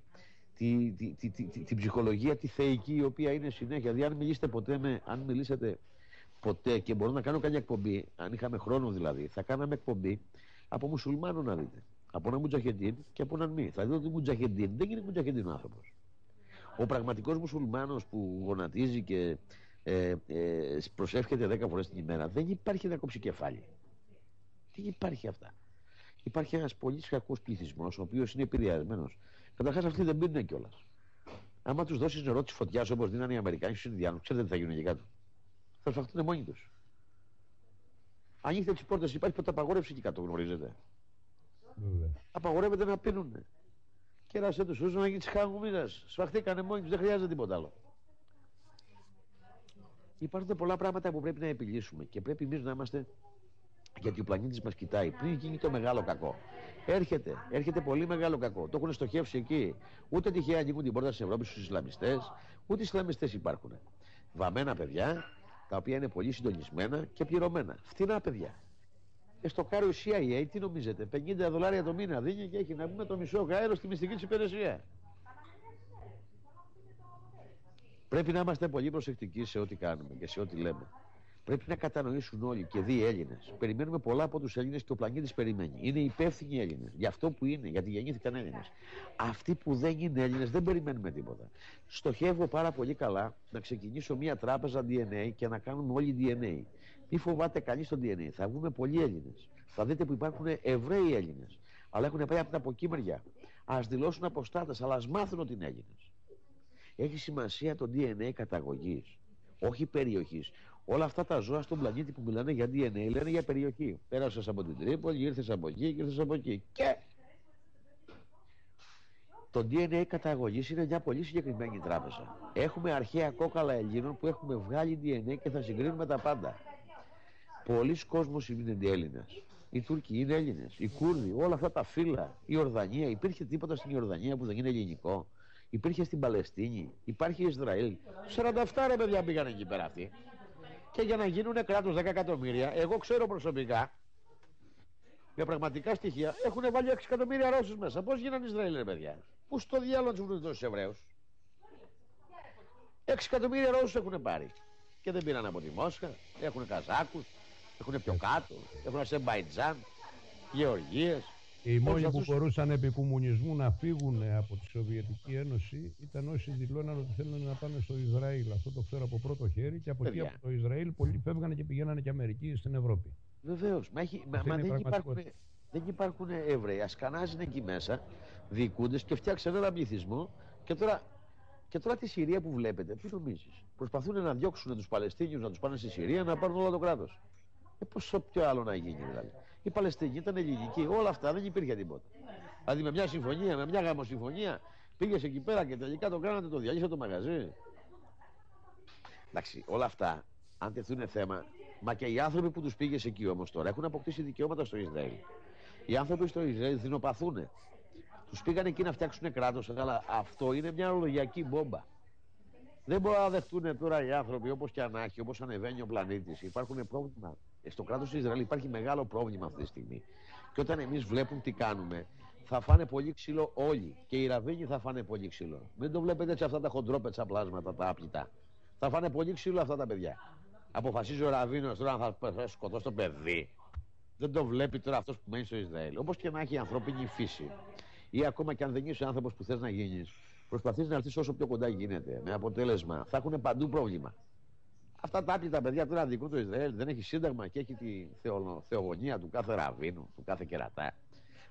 τη, τη, τη, την ψυχολογία, τη θεϊκή, η οποία είναι συνέχεια. Δηλαδή, αν μιλήσετε ποτέ με, αν μιλήσετε ποτέ και μπορώ να κάνω κάποια εκπομπή, αν είχαμε χρόνο δηλαδή, θα κάναμε εκπομπή από μουσουλμάνο να δείτε. Από ένα μουτζαχεντίν και από έναν μη. Θα δείτε ότι μουτζαχεντίν δεν είναι μουτζαχεντίν ο άνθρωπος. Ο πραγματικός μουσουλμάνος που γονατίζει και ε, ε, προσεύχεται 10 φορές την ημέρα δεν υπάρχει να κόψει κεφάλι. Τι υπάρχει αυτά. Υπάρχει ένας πολύ κακός πληθυσμός, ο οποίος είναι επηρεασμένος. Καταρχάς αυτοί δεν πίνουν κιόλας. Άμα τους δώσεις νερό της φωτιάς όπως δίνανε οι Αμερικάνοι στους Ινδιάνους, ξέρετε τι θα γίνουν εκεί κάτω θα σφαχτούν μόνοι τους. Ανοίξτε τι πόρτες, υπάρχει απαγόρευση εκεί κάτω, γνωρίζετε. Mm. Απαγορεύεται να πίνουν. Κέρασε τους ούσου να γίνει χαγουμίδα. Σφαχτήκανε μόνοι τους, δεν χρειάζεται τίποτα άλλο. Υπάρχουν πολλά πράγματα που πρέπει να επιλύσουμε και πρέπει εμείς να είμαστε γιατί ο πλανήτης μας κοιτάει. Πριν γίνει το μεγάλο κακό. Έρχεται, έρχεται πολύ μεγάλο κακό. Το έχουν στοχεύσει εκεί. Ούτε τυχαία ανοίγουν την πόρτα της Ευρώπης στους Ισλαμιστές, ούτε οι Ισλαμιστές υπάρχουν. Βαμμένα παιδιά, τα οποία είναι πολύ συντονισμένα και πληρωμένα. Φτηνά παιδιά. Και στο κάρο η CIA, τι νομίζετε, 50 δολάρια το μήνα δίνει και έχει να πούμε το μισό καέρο στη μυστική της υπηρεσία. Πρέπει να είμαστε πολύ προσεκτικοί σε ό,τι κάνουμε και σε ό,τι λέμε. Πρέπει να κατανοήσουν όλοι και δει Έλληνες. Περιμένουμε πολλά από τους Έλληνες και ο πλανήτης περιμένει. Είναι υπεύθυνοι Έλληνες. Για αυτό που είναι, γιατί γεννήθηκαν Έλληνες. Αυτοί που δεν είναι Έλληνες δεν περιμένουμε τίποτα. Στοχεύω πάρα πολύ καλά να ξεκινήσω μια τράπεζα DNA και να κάνουμε όλοι DNA. Μη φοβάται κανείς το DNA. Θα βγούμε πολλοί Έλληνες. Θα δείτε που υπάρχουν Εβραίοι Έλληνες. Αλλά έχουν πάει από την αποκύμερια. Α δηλώσουν αποστάτες, αλλά ας μάθουν ότι είναι Έλληνες. Έχει σημασία το DNA καταγωγής, όχι περιοχής. Όλα αυτά τα ζώα στον πλανήτη που μιλάνε για DNA λένε για περιοχή. Πέρασες από την Τρίπολη, ήρθες από εκεί και ήρθες από εκεί. Και το DNA καταγωγής είναι μια πολύ συγκεκριμένη τράπεζα. Έχουμε αρχαία κόκαλα Ελλήνων που έχουμε βγάλει DNA και θα συγκρίνουμε τα πάντα. Πολλοί κόσμοι είναι Έλληνες. Οι Τούρκοι είναι Έλληνες. Οι Κούρδοι, όλα αυτά τα φύλλα. Η Ορδανία. Υπήρχε τίποτα στην Ιορδανία που δεν είναι ελληνικό; Υπήρχε στην Παλαιστίνη. Υπάρχει Ισραήλ. 47 ρε παιδιά πήγαν εκεί πέρα αυτοί. Και για να γίνουν κράτος 10 εκατομμύρια, εγώ ξέρω προσωπικά με πραγματικά στοιχεία έχουν βάλει 6 εκατομμύρια Ρώσους μέσα. Πώς γίνανε Ισραήλ, ρε παιδιά; Πού στο διάλογο τους βρουν τόσους Εβραίους; 6 εκατομμύρια Ρώσους έχουν πάρει. Και δεν πήραν από τη Μόσχα. Έχουν Καζάκους, έχουν πιο κάτω, έχουν Αζερμπαϊτζάν, Γεωργίες. Οι μόνοι που μπορούσαν επί κομμουνισμού να φύγουν από τη Σοβιετική Ένωση ήταν όσοι δηλώναν ότι θέλουν να πάνε στο Ισραήλ. Αυτό το ξέρω από πρώτο χέρι και από εκεί από το Ισραήλ πολλοί φεύγανε και πηγαίνανε και Αμερική στην Ευρώπη. Βεβαίως. Μα, μα, μα δεν, υπάρχουν, δεν υπάρχουν Εβραίοι. Ασκανάζουν εκεί μέσα, διοικούντες και φτιάξαν ένα πληθυσμό και τώρα και τώρα τη Συρία που βλέπετε, τι νομίζεις; Προσπαθούν να διώξουν τους Παλαιστίνιους να τους πάνε στη Συρία να πάρουν όλο το κράτος. Ε, πόσο πιο άλλο να γίνει δηλαδή; Η Παλαιστίνη ήταν ελληνική, όλα αυτά δεν υπήρχε τίποτα. Δηλαδή με μια συμφωνία, με μια γαμοσυμφωνία, πήγες εκεί πέρα και τελικά το κάνατε, το διαλύσατε το μαγαζί. Εντάξει, όλα αυτά, αν τεθούν θέμα, μα και οι άνθρωποι που τους πήγες εκεί όμως τώρα έχουν αποκτήσει δικαιώματα στο Ισραήλ. Οι άνθρωποι στο Ισραήλ δεινοπαθούν. Τους πήγαν εκεί να φτιάξουν κράτος, αλλά αυτό είναι μια ορολογιακή μπόμπα. Δεν μπορούν να δεχτούν τώρα οι άνθρωποι όπως και αν έχει, όπως ανεβαίνει ο πλανήτης. Υπάρχουν πρόβλημα. Στο κράτος του Ισραήλ υπάρχει μεγάλο πρόβλημα αυτή τη στιγμή. Και όταν εμείς βλέπουν τι κάνουμε, θα φάνε πολύ ξύλο όλοι. Και οι ραβίνοι θα φάνε πολύ ξύλο. Μην το βλέπετε έτσι αυτά τα χοντρόπετσα πλάσματα, τα άπλυτα. Θα φάνε πολύ ξύλο αυτά τα παιδιά. Αποφασίζει ο Ραβίνος τώρα να θα σκοτώσει το παιδί. Δεν το βλέπει τώρα αυτός που μένει στο Ισραήλ. Όπως και να έχει η ανθρώπινη φύση. Ή ακόμα και αν δεν είσαι άνθρωπος που θες να γίνεις, προσπαθείς να έρθεις όσο πιο κοντά γίνεται. Με αποτέλεσμα, θα έχουν παντού πρόβλημα. Αυτά τα άπλυτα παιδιά τώρα δικού του Ισραήλ δεν έχει σύνταγμα και έχει τη θεογονία του κάθε ραβίνου, του κάθε κερατά.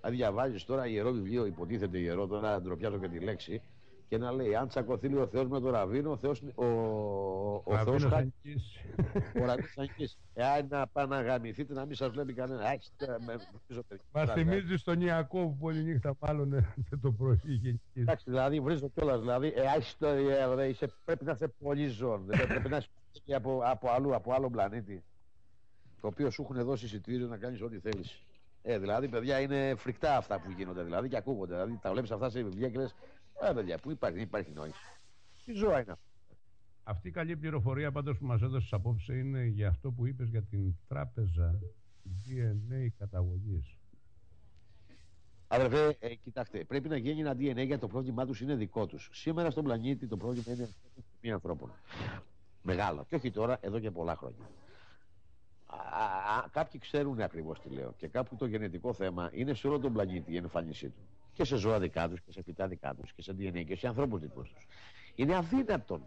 Αν διαβάζεις τώρα ιερό βιβλίο, υποτίθεται ιερό, τώρα ντροπιάζω και τη λέξη, και να λέει αν τσακωθεί ο Θεός με τον Ραβίνο, ο Θεός, ο, ο, ο Θεός χάνει. Ο Ραβίνος Αγγής. Εάν να πάνε να γαμηθείτε να μην σας βλέπει κανένα. Μας θυμίζεις στον Ιακώβ που όλη νύχτα μάλλον δεν το πρωί Εντάξει, δηλαδή βρίζω κιόλας, δηλαδή, ε, είσαι, πρέπει να είσαι πολύ ζών, πρέπει να είσαι από, από, αλλού, από άλλο πλανήτη, το οποίο σου έχουν δώσει εισιτήριο να κάνεις ό,τι θέλεις. Ε, δηλαδή, παιδιά, είναι φρικτά αυτά που γίνονται δηλαδή και ακούγονται. Δηλαδή, τα βλέπεις αυτά σε βιβλία και λε, ε, παιδιά, πού υπάρχει, δεν υπάρχει νόηση. Τι ζώα είναι αυτό. Αυτή η καλή πληροφορία πάντως που μας έδωσες απόψε είναι για αυτό που είπες για την τράπεζα DNA καταγωγής. Αδερφέ, ε, κοιτάξτε, πρέπει να γίνει ένα DNA για το πρόβλημά τους είναι δικό τους. Σήμερα στον πλανήτη το πρόβλημα είναι μη ανθρώπων. Μεγάλο. Και όχι τώρα, εδώ και πολλά χρόνια. Α, α, κάποιοι ξέρουν ακριβώς τι λέω. Και κάπου το γενετικό θέμα είναι σε όλο τον πλανήτη η εμφάνισή του και σε ζώα δικά τους και σε φυτά δικά τους και σε DNA και σε ανθρώπους δικούς τους. Είναι αδύνατον.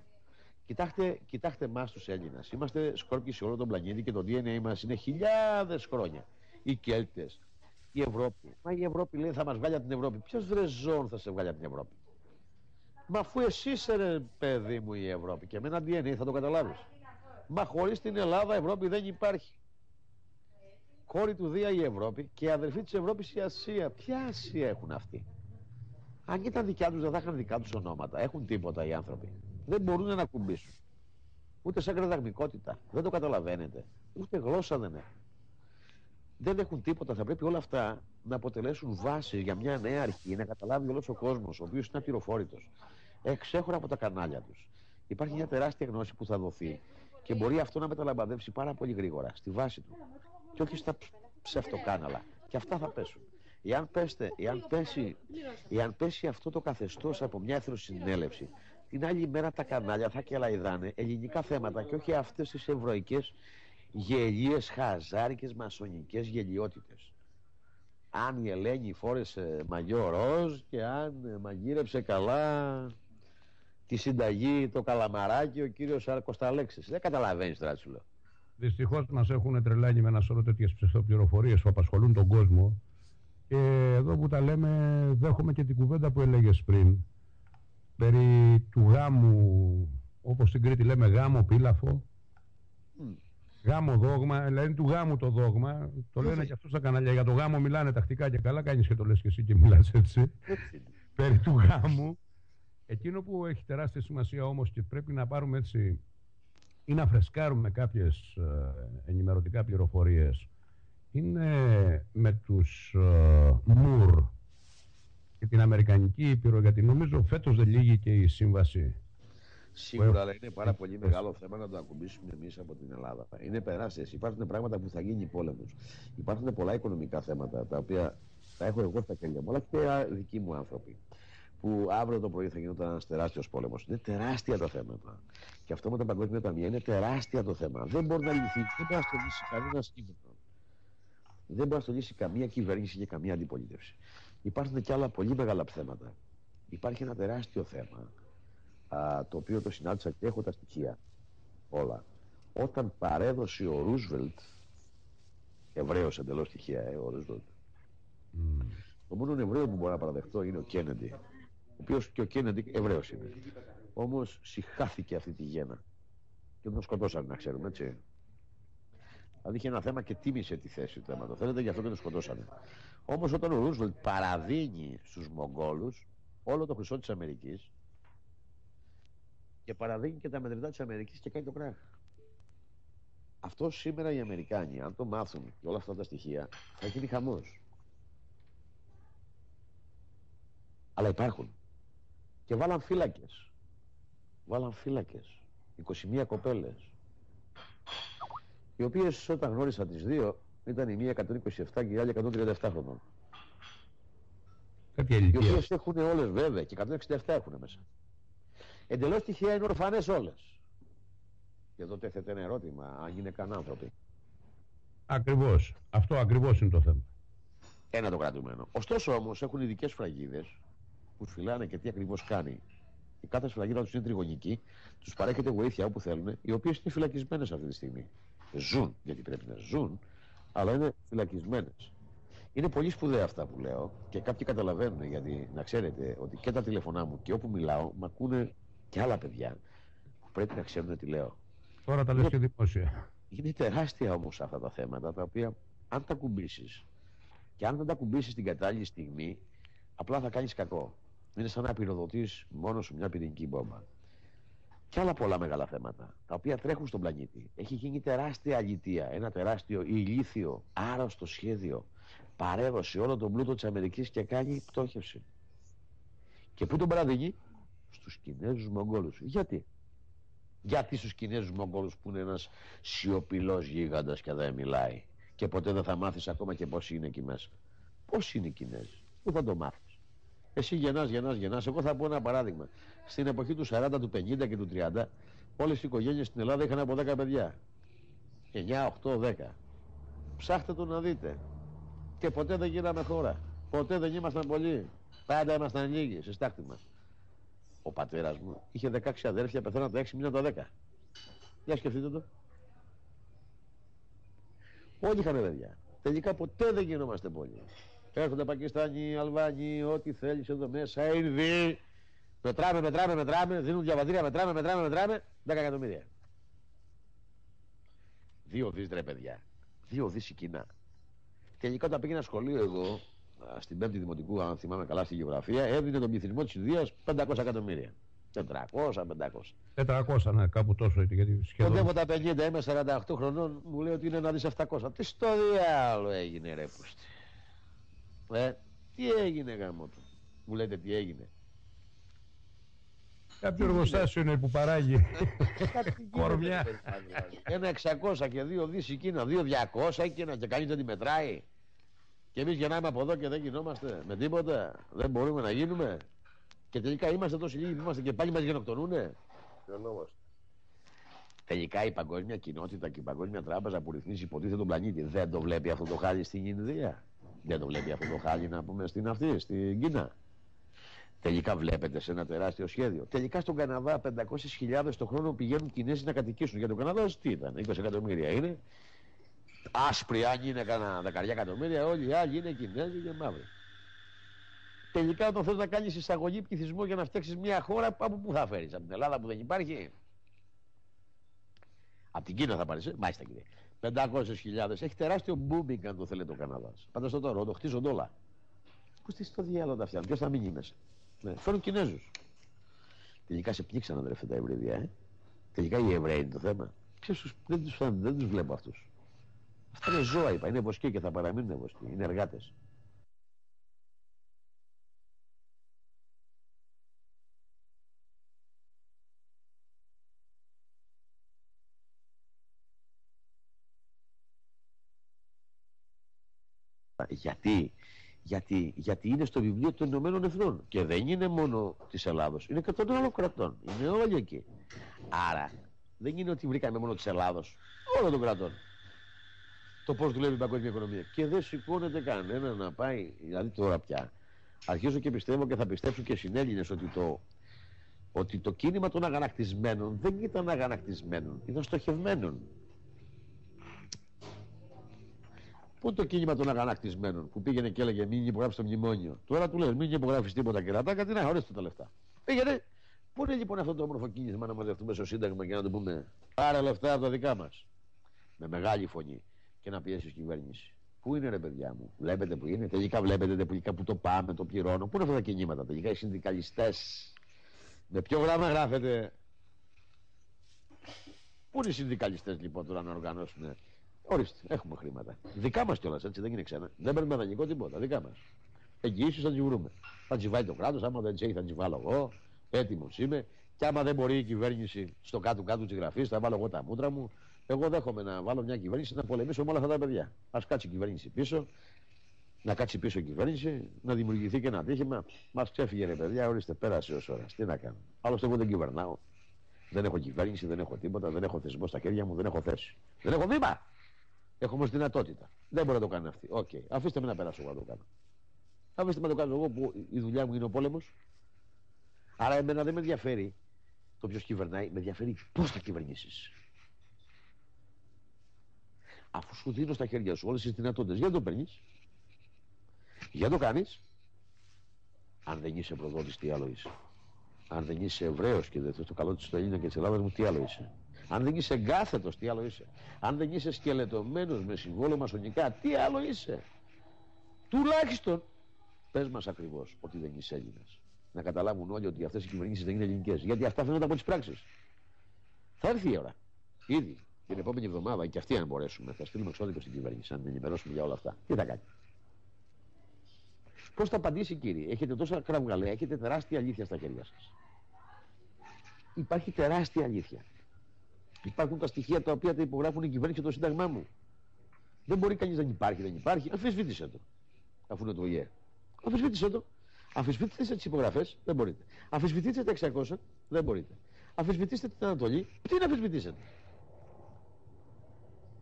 Κοιτάξτε, κοιτάξτε εμάς τους Έλληνες. Είμαστε σκόρπιοι σε όλο τον πλανήτη και το DNA μας είναι χιλιάδες χρόνια. Οι Κέλτες, η Ευρώπη. Μα η Ευρώπη λέει θα μας βγάλει από την Ευρώπη. Ποιος βρεζόν θα σε βγάλει από την Ευρώπη; Μα αφού εσύ είσαι παιδί μου η Ευρώπη και με ένα DNA θα το καταλάβεις. Μα χωρίς την Ελλάδα η Ευρώπη δεν υπάρχει κόρη του Δία η Ευρώπη και η αδερφή της Ευρώπης η Ασία. Ποια Ασία έχουν αυτοί; Αν ήταν δικιά τους, δεν θα είχαν δικά τους ονόματα. Έχουν τίποτα οι άνθρωποι. Δεν μπορούν να κουμπίσουν. Ούτε σαν κρεδαγμικότητα. Δεν το καταλαβαίνετε. Ούτε γλώσσα δεν έχουν. Δεν έχουν τίποτα. Θα πρέπει όλα αυτά να αποτελέσουν βάσει για μια νέα αρχή, να καταλάβει όλος ο κόσμος, ο οποίος είναι απειροφόρητος. Εξέχωρα από τα κανάλια τους. Υπάρχει μια τεράστια γνώση που θα δοθεί και μπορεί αυτό να μεταλαμπαδεύσει πάρα πολύ γρήγορα στη βάση του και όχι στα ψευτοκάναλα. Και αυτά θα πέσουν. Εάν, πέστε, εάν, πέσει, εάν πέσει αυτό το καθεστώς από μια εθνοσυνέλευση, την άλλη μέρα τα κανάλια θα κελαϊδάνε ελληνικά θέματα και όχι αυτές τις ευρωϊκές γελίες, χαζάρικες, μασονικές γελιότητες. Αν η Ελένη φόρεσε μαγιό ροζ και αν μαγείρεψε καλά τη συνταγή το καλαμαράκι ο κύριος Αρκοσταλέξης. Δεν καταλαβαίνεις τώρα σου λέω. Δυστυχώς μας έχουν τρελάνει με ένα σωρό τέτοιες ψευτοπληροφορίε που απασχολούν τον κόσμο. Και εδώ που τα λέμε, δέχομαι και την κουβέντα που έλεγες πριν. περί του γάμου, όπως στην Κρήτη λέμε γάμο πύλαφο, γάμο δόγμα, δηλαδή του γάμου το δόγμα, το λένε και αυτούς στα κανάλια, για το γάμο μιλάνε τακτικά και καλά, κάνεις και το λες και εσύ και μιλάς έτσι, περί του γάμου. Εκείνο που έχει τεράστια σημασία όμως και πρέπει να πάρουμε έτσι ή να φρεσκάρουμε κάποιες ε, ενημερωτικά πληροφορίες είναι με τους ε, ΜΟΥΡ και την Αμερικανική Ήπειρο γιατί νομίζω φέτος δεν λύγει και η σύμβαση Σίγουρα, αλλά είναι πάρα πολύ μεγάλο θέμα να το ακουμπήσουμε εμείς από την Ελλάδα. Είναι περάσει. Υπάρχουν πράγματα που θα γίνει πόλεμος. Υπάρχουν πολλά οικονομικά θέματα τα οποία τα έχω εγώ στα χέρια μου, αλλά και δικοί μου άνθρωποι που αύριο το πρωί θα γινόταν ένας τεράστιος πόλεμος. Είναι τεράστια τα θέματα. Και αυτό με τα παγκόσμια ταμεία είναι τεράστια το θέμα. Δεν μπορεί να λυθεί, δεν μπορεί να το λύσει κανένας κίνητρο. Δεν μπορεί να το λύσει καμία κυβέρνηση και καμία αντιπολίτευση. Υπάρχουν και άλλα πολύ μεγάλα θέματα. Υπάρχει ένα τεράστιο θέμα, α, το οποίο το συνάντησα και έχω τα στοιχεία όλα. Όταν παρέδωσε ο Ρούσβελτ, Εβραίος εντελώς στοιχεία, ε, ο Ρούσβελτ. Mm. Το μόνο Εβραίο που μπορώ να παραδεχτώ είναι ο Κέννεντι, ο οποίος και ο Κέννεντι Εβραίος είναι. Όμως συχάθηκε αυτή τη γέννα. Και τον σκοτώσαν, να ξέρουμε, έτσι. Δηλαδή είχε ένα θέμα και τίμησε τη θέση του θέματος. Θέλετε, γι' αυτό και τον σκοτώσανε. Όμως όταν ο Ρούσβελτ παραδίνει στους Μογγόλους όλο το χρυσό της Αμερικής και παραδίνει και τα μετρητά της Αμερικής και κάνει το κράχ. Αυτό σήμερα οι Αμερικάνοι, αν το μάθουν και όλα αυτά τα στοιχεία, θα γίνει χαμός. Αλλά υπάρχουν. Και βάλαν φύλακες. Βάλαν φύλακες. 21 κοπέλες. Οι οποίες όταν γνώρισα τις δύο ήταν η μία 127 και η άλλη 137 χρονών. Κάποια οι οποίες έχουν όλες βέβαια και 167 έχουν μέσα. Εντελώς τυχαία είναι ορφανές όλες. Και εδώ τέθεται ένα ερώτημα, αν είναι καν άνθρωποι. Ακριβώς. Αυτό ακριβώς είναι το θέμα. Ένα το κρατουμένο. Ωστόσο όμως έχουν ειδικές φραγίδες που φυλάνε και τι ακριβώς κάνει. Η κάθε σφραγίδα τους είναι τριγωνική, τους παρέχεται βοήθεια όπου θέλουν, οι οποίες είναι φυλακισμένες αυτή τη στιγμή. Ζουν, γιατί πρέπει να ζουν, αλλά είναι φυλακισμένες. Είναι πολύ σπουδαία αυτά που λέω και κάποιοι καταλαβαίνουν γιατί να ξέρετε ότι και τα τηλεφωνά μου και όπου μιλάω με ακούνε και άλλα παιδιά που πρέπει να ξέρουν τι λέω. Τώρα τα λες και δημόσια. Είναι τεράστια όμως αυτά τα θέματα τα οποία αν τα κουμπίσεις και αν δεν τα κουμπίσεις την κατάλληλη στιγμή απλά θα κάνεις κακό. Είναι σαν να πυροδοτείς μόνο σου μια πυρηνική μπόμπα. Και άλλα πολλά μεγάλα θέματα, τα οποία τρέχουν στον πλανήτη. Έχει γίνει τεράστια αλητία, ένα τεράστιο ηλίθιο, άρρωστο σχέδιο. Παρέδωσε όλο τον πλούτο της Αμερικής και κάνει πτώχευση. Και πού τον παραδείγει, στους Κινέζους Μογγόλους. Γιατί, γιατί στους Κινέζους Μογγόλους που είναι ένας σιωπηλός γίγαντας και δεν μιλάει. Και ποτέ δεν θα μάθεις ακόμα και πώς είναι εκεί μέσα. Πώς είναι οι Κινέζοι, πού θα το μάθεις; Εσύ γεννάς, γεννάς, γεννάς. Εγώ θα πω ένα παράδειγμα. Στην εποχή του 40, του 50 και του 30, όλες οι οικογένειες στην Ελλάδα είχαν από 10 παιδιά. 9, 8, 10. Ψάχτε το να δείτε. Και ποτέ δεν γίναμε χώρα. Ποτέ δεν ήμασταν πολλοί. Πάντα ήμασταν λίγοι σε στάχτη μας. Ο πατέρας μου είχε 16 αδέρφια, πεθαίναν τα 6 μήνα τα 10. Για σκεφτείτε το. Όλοι είχαν παιδιά. Τελικά ποτέ δεν γινόμαστε πολλοί. Έρχονται Πακιστάνοι, Αλβάνοι, ό,τι θέλεις εδώ μέσα, Ινδοί. Μετράμε, μετράμε, μετράμε, δίνουν διαβατήρια, μετράμε, μετράμε, μετράμε, 10 εκατομμύρια. Δύο δις ρε παιδιά. Δύο δις η Κίνα. Τελικά όταν πήγαινα σχολείο εγώ, στην πέμπτη δημοτικού, αν θυμάμαι καλά στη γεωγραφία, έδινε τον πληθυσμό της Ινδίας 500 εκατομμύρια. 400, 500. 400, ναι, κάπου τόσο. Γιατί σχεδόν... Κοντεύω τα 50, είμαι 48 χρονών, μου λέει ότι είναι ένα δις 700. Τι στο διάλογο έγινε ρε πούστη. Ε, τι έγινε γάμο του. Μου λέτε τι έγινε. Κάποιο εργοστάσιο είναι που παράγει κορμιά. Ένα 600 και δύο δις η Κίνα, δύο 200 και να και κανείς δεν τη μετράει. Και εμείς γεννάμε από εδώ και δεν γινόμαστε με τίποτα. Δεν μπορούμε να γίνουμε. Και τελικά είμαστε τόσο λίγοι που είμαστε και πάλι μας γενοκτονούνε. Τελικά η παγκόσμια κοινότητα και η παγκόσμια τράπεζα που ρυθμίζει υποτίθεται τον πλανήτη δεν το βλέπει αυτό το χάλι στην Ινδία. Δεν το βλέπει αυτό το χάλι να πούμε στην αυτή, στην Κίνα. Τελικά βλέπετε σε ένα τεράστιο σχέδιο. Τελικά στον Καναδά 500.000 το χρόνο πηγαίνουν Κινέζοι να κατοικήσουν. Για τον Καναδά τι ήταν, 20 εκατομμύρια είναι. Άσπροι αν είναι κανένα δεκαριά εκατομμύρια, όλοι οι άλλοι είναι Κινέζοι και μαύροι. Τελικά όταν θες να κάνεις εισαγωγή πληθυσμό για να φτιάξεις μια χώρα από πού θα φέρεις, από την Ελλάδα που δεν υπάρχει; Από την Κίνα θα πάρεις, ε; μάλιστα κύριε. 500.000. Έχει τεράστιο booming αν το θέλει το Καναδάς. Φανταστείτε τώρα, το χτίζονται όλα. Πού στη στο διάλογο τα φτιάχνουν, ποιος θα μείνει μέσα; Ναι, φέρουν Κινέζους. Τελικά σε πνίξαν αδερφέ τα ευρύδια, ε. Τελικά οι Εβραίοι είναι το θέμα. Ποιο δεν τους δεν τους βλέπω αυτούς. Αυτά είναι ζώα, είπα. Είναι βοσκοί και θα παραμείνουν βοσκοί. Είναι εργάτες. Γιατί, γιατί, γιατί είναι στο βιβλίο των Ηνωμένων Εθνών και δεν είναι μόνο της Ελλάδος, είναι και των άλλων κρατών. Είναι όλοι εκεί. Άρα δεν είναι ότι βρήκαμε μόνο της Ελλάδος, όλων των κρατών. Το πώς δουλεύει η παγκόσμια οικονομία. Και δεν σηκώνεται κανένα να πάει, δηλαδή τώρα πια. Αρχίζω και πιστεύω και θα πιστέψουν και συνέλληνες ότι το, ότι το κίνημα των αγανακτισμένων δεν ήταν αγανακτισμένων, ήταν στοχευμένων. Πού το κίνημα των αγανακτισμένων που πήγαινε και έλεγε μην υπογράψεις το μνημόνιο. Τώρα του λέει μην υπογράφεις τίποτα και ρατά, κάτι να ορίστε τα λεφτά. Πήγαινε. Πού είναι λοιπόν αυτό το όμορφο κίνημα να μαζευτούμε στο Σύνταγμα και να το πούμε πάρε λεφτά από τα δικά μας. Με μεγάλη φωνή και να πιέσεις η κυβέρνηση. Πού είναι ρε παιδιά μου, βλέπετε που είναι, τελικά βλέπετε τελικά που το πάμε, το πληρώνω. Πού είναι αυτά τα κινήματα, τελικά οι συνδικαλιστές. Με ποιο γράμμα γράφετε; Πού είναι οι συνδικαλιστές λοιπόν τώρα να οργανώσουν Ορίστε, έχουμε χρήματα. Δικά μας κιόλας έτσι, δεν είναι ξένα. Δεν παίρνουμε δανεικό τίποτα, δικά μας. Εγγυήσεις θα τις βρούμε. Θα τις βάλει το κράτος, άμα δεν τι έχει θα τις βάλω εγώ. Έτοιμος είμαι. Και άμα δεν μπορεί η κυβέρνηση στο κάτω-κάτω της γραφής, θα βάλω εγώ τα μούτρα μου. Εγώ δέχομαι να βάλω μια κυβέρνηση να πολεμήσω με όλα αυτά τα παιδιά. Α κάτσει η κυβέρνηση πίσω, να κάτσει πίσω η κυβέρνηση, να δημιουργηθεί και ένα ατύχημα. Μας ξέφυγε ρε παιδιά, ορίστε, πέρασε ως ώρα. Τι να κάνω. Άλλωστε εγώ δεν κυβερνάω. Δεν έχω κυβέρνηση, δεν έχω τίποτα, δεν έχω θεσμό στα χέρια μου, δεν έχω θέση. Δεν έχω βήμα. Έχω όμως δυνατότητα. Δεν μπορεί να το κάνει αυτή. Ok. Okay. Αφήστε με να περάσω εγώ να το κάνω. Αφήστε με να το κάνω εγώ που η δουλειά μου είναι ο πόλεμος. Άρα εμένα δεν με ενδιαφέρει το ποιος κυβερνάει, με ενδιαφέρει πώς θα κυβερνήσεις. Αφού σου δίνω στα χέρια σου όλες τις δυνατότητες, για να το παίρνεις. Για το κάνεις. Αν δεν είσαι προδότης, τι άλλο είσαι. Αν δεν είσαι Εβραίος και δεν θες το καλό της Ελλήνων και της Ελλάδας μου, τι άλλο είσαι. Αν δεν είσαι εγκάθετος, τι άλλο είσαι. Αν δεν είσαι σκελετωμένος με συμβόλαιο μασονικά, τι άλλο είσαι. Τουλάχιστον πες μας ακριβώς ότι δεν είσαι Έλληνας. Να καταλάβουν όλοι ότι αυτές οι κυβερνήσεις δεν είναι ελληνικές. Γιατί αυτά φαίνονται από τις πράξεις. Θα έρθει η ώρα. Ήδη την επόμενη εβδομάδα και αυτοί αν μπορέσουμε θα στείλουμε εξώδικο στην κυβέρνηση, αν ενημερώσουμε για όλα αυτά. Τι θα κάνει; Πώς θα απαντήσει κύριε, έχετε τόσα κραυγαλαία, έχετε τεράστια αλήθεια στα χέρια σας. Υπάρχει τεράστια αλήθεια. Υπάρχουν τα στοιχεία τα οποία τα υπογράφουν η κυβέρνησης και το Σύνταγμά μου. Δεν μπορεί κανείς να υπάρχει, δεν υπάρχει. Αμφισβήτησε το. Αφού είναι το ΙΕ. Αμφισβήτησε το. Αμφισβητήστε τις υπογραφές, δεν μπορείτε. Αμφισβητήστε τα 600, δεν μπορείτε. Αμφισβητήστε την Ανατολή, τι να αμφισβητήσετε.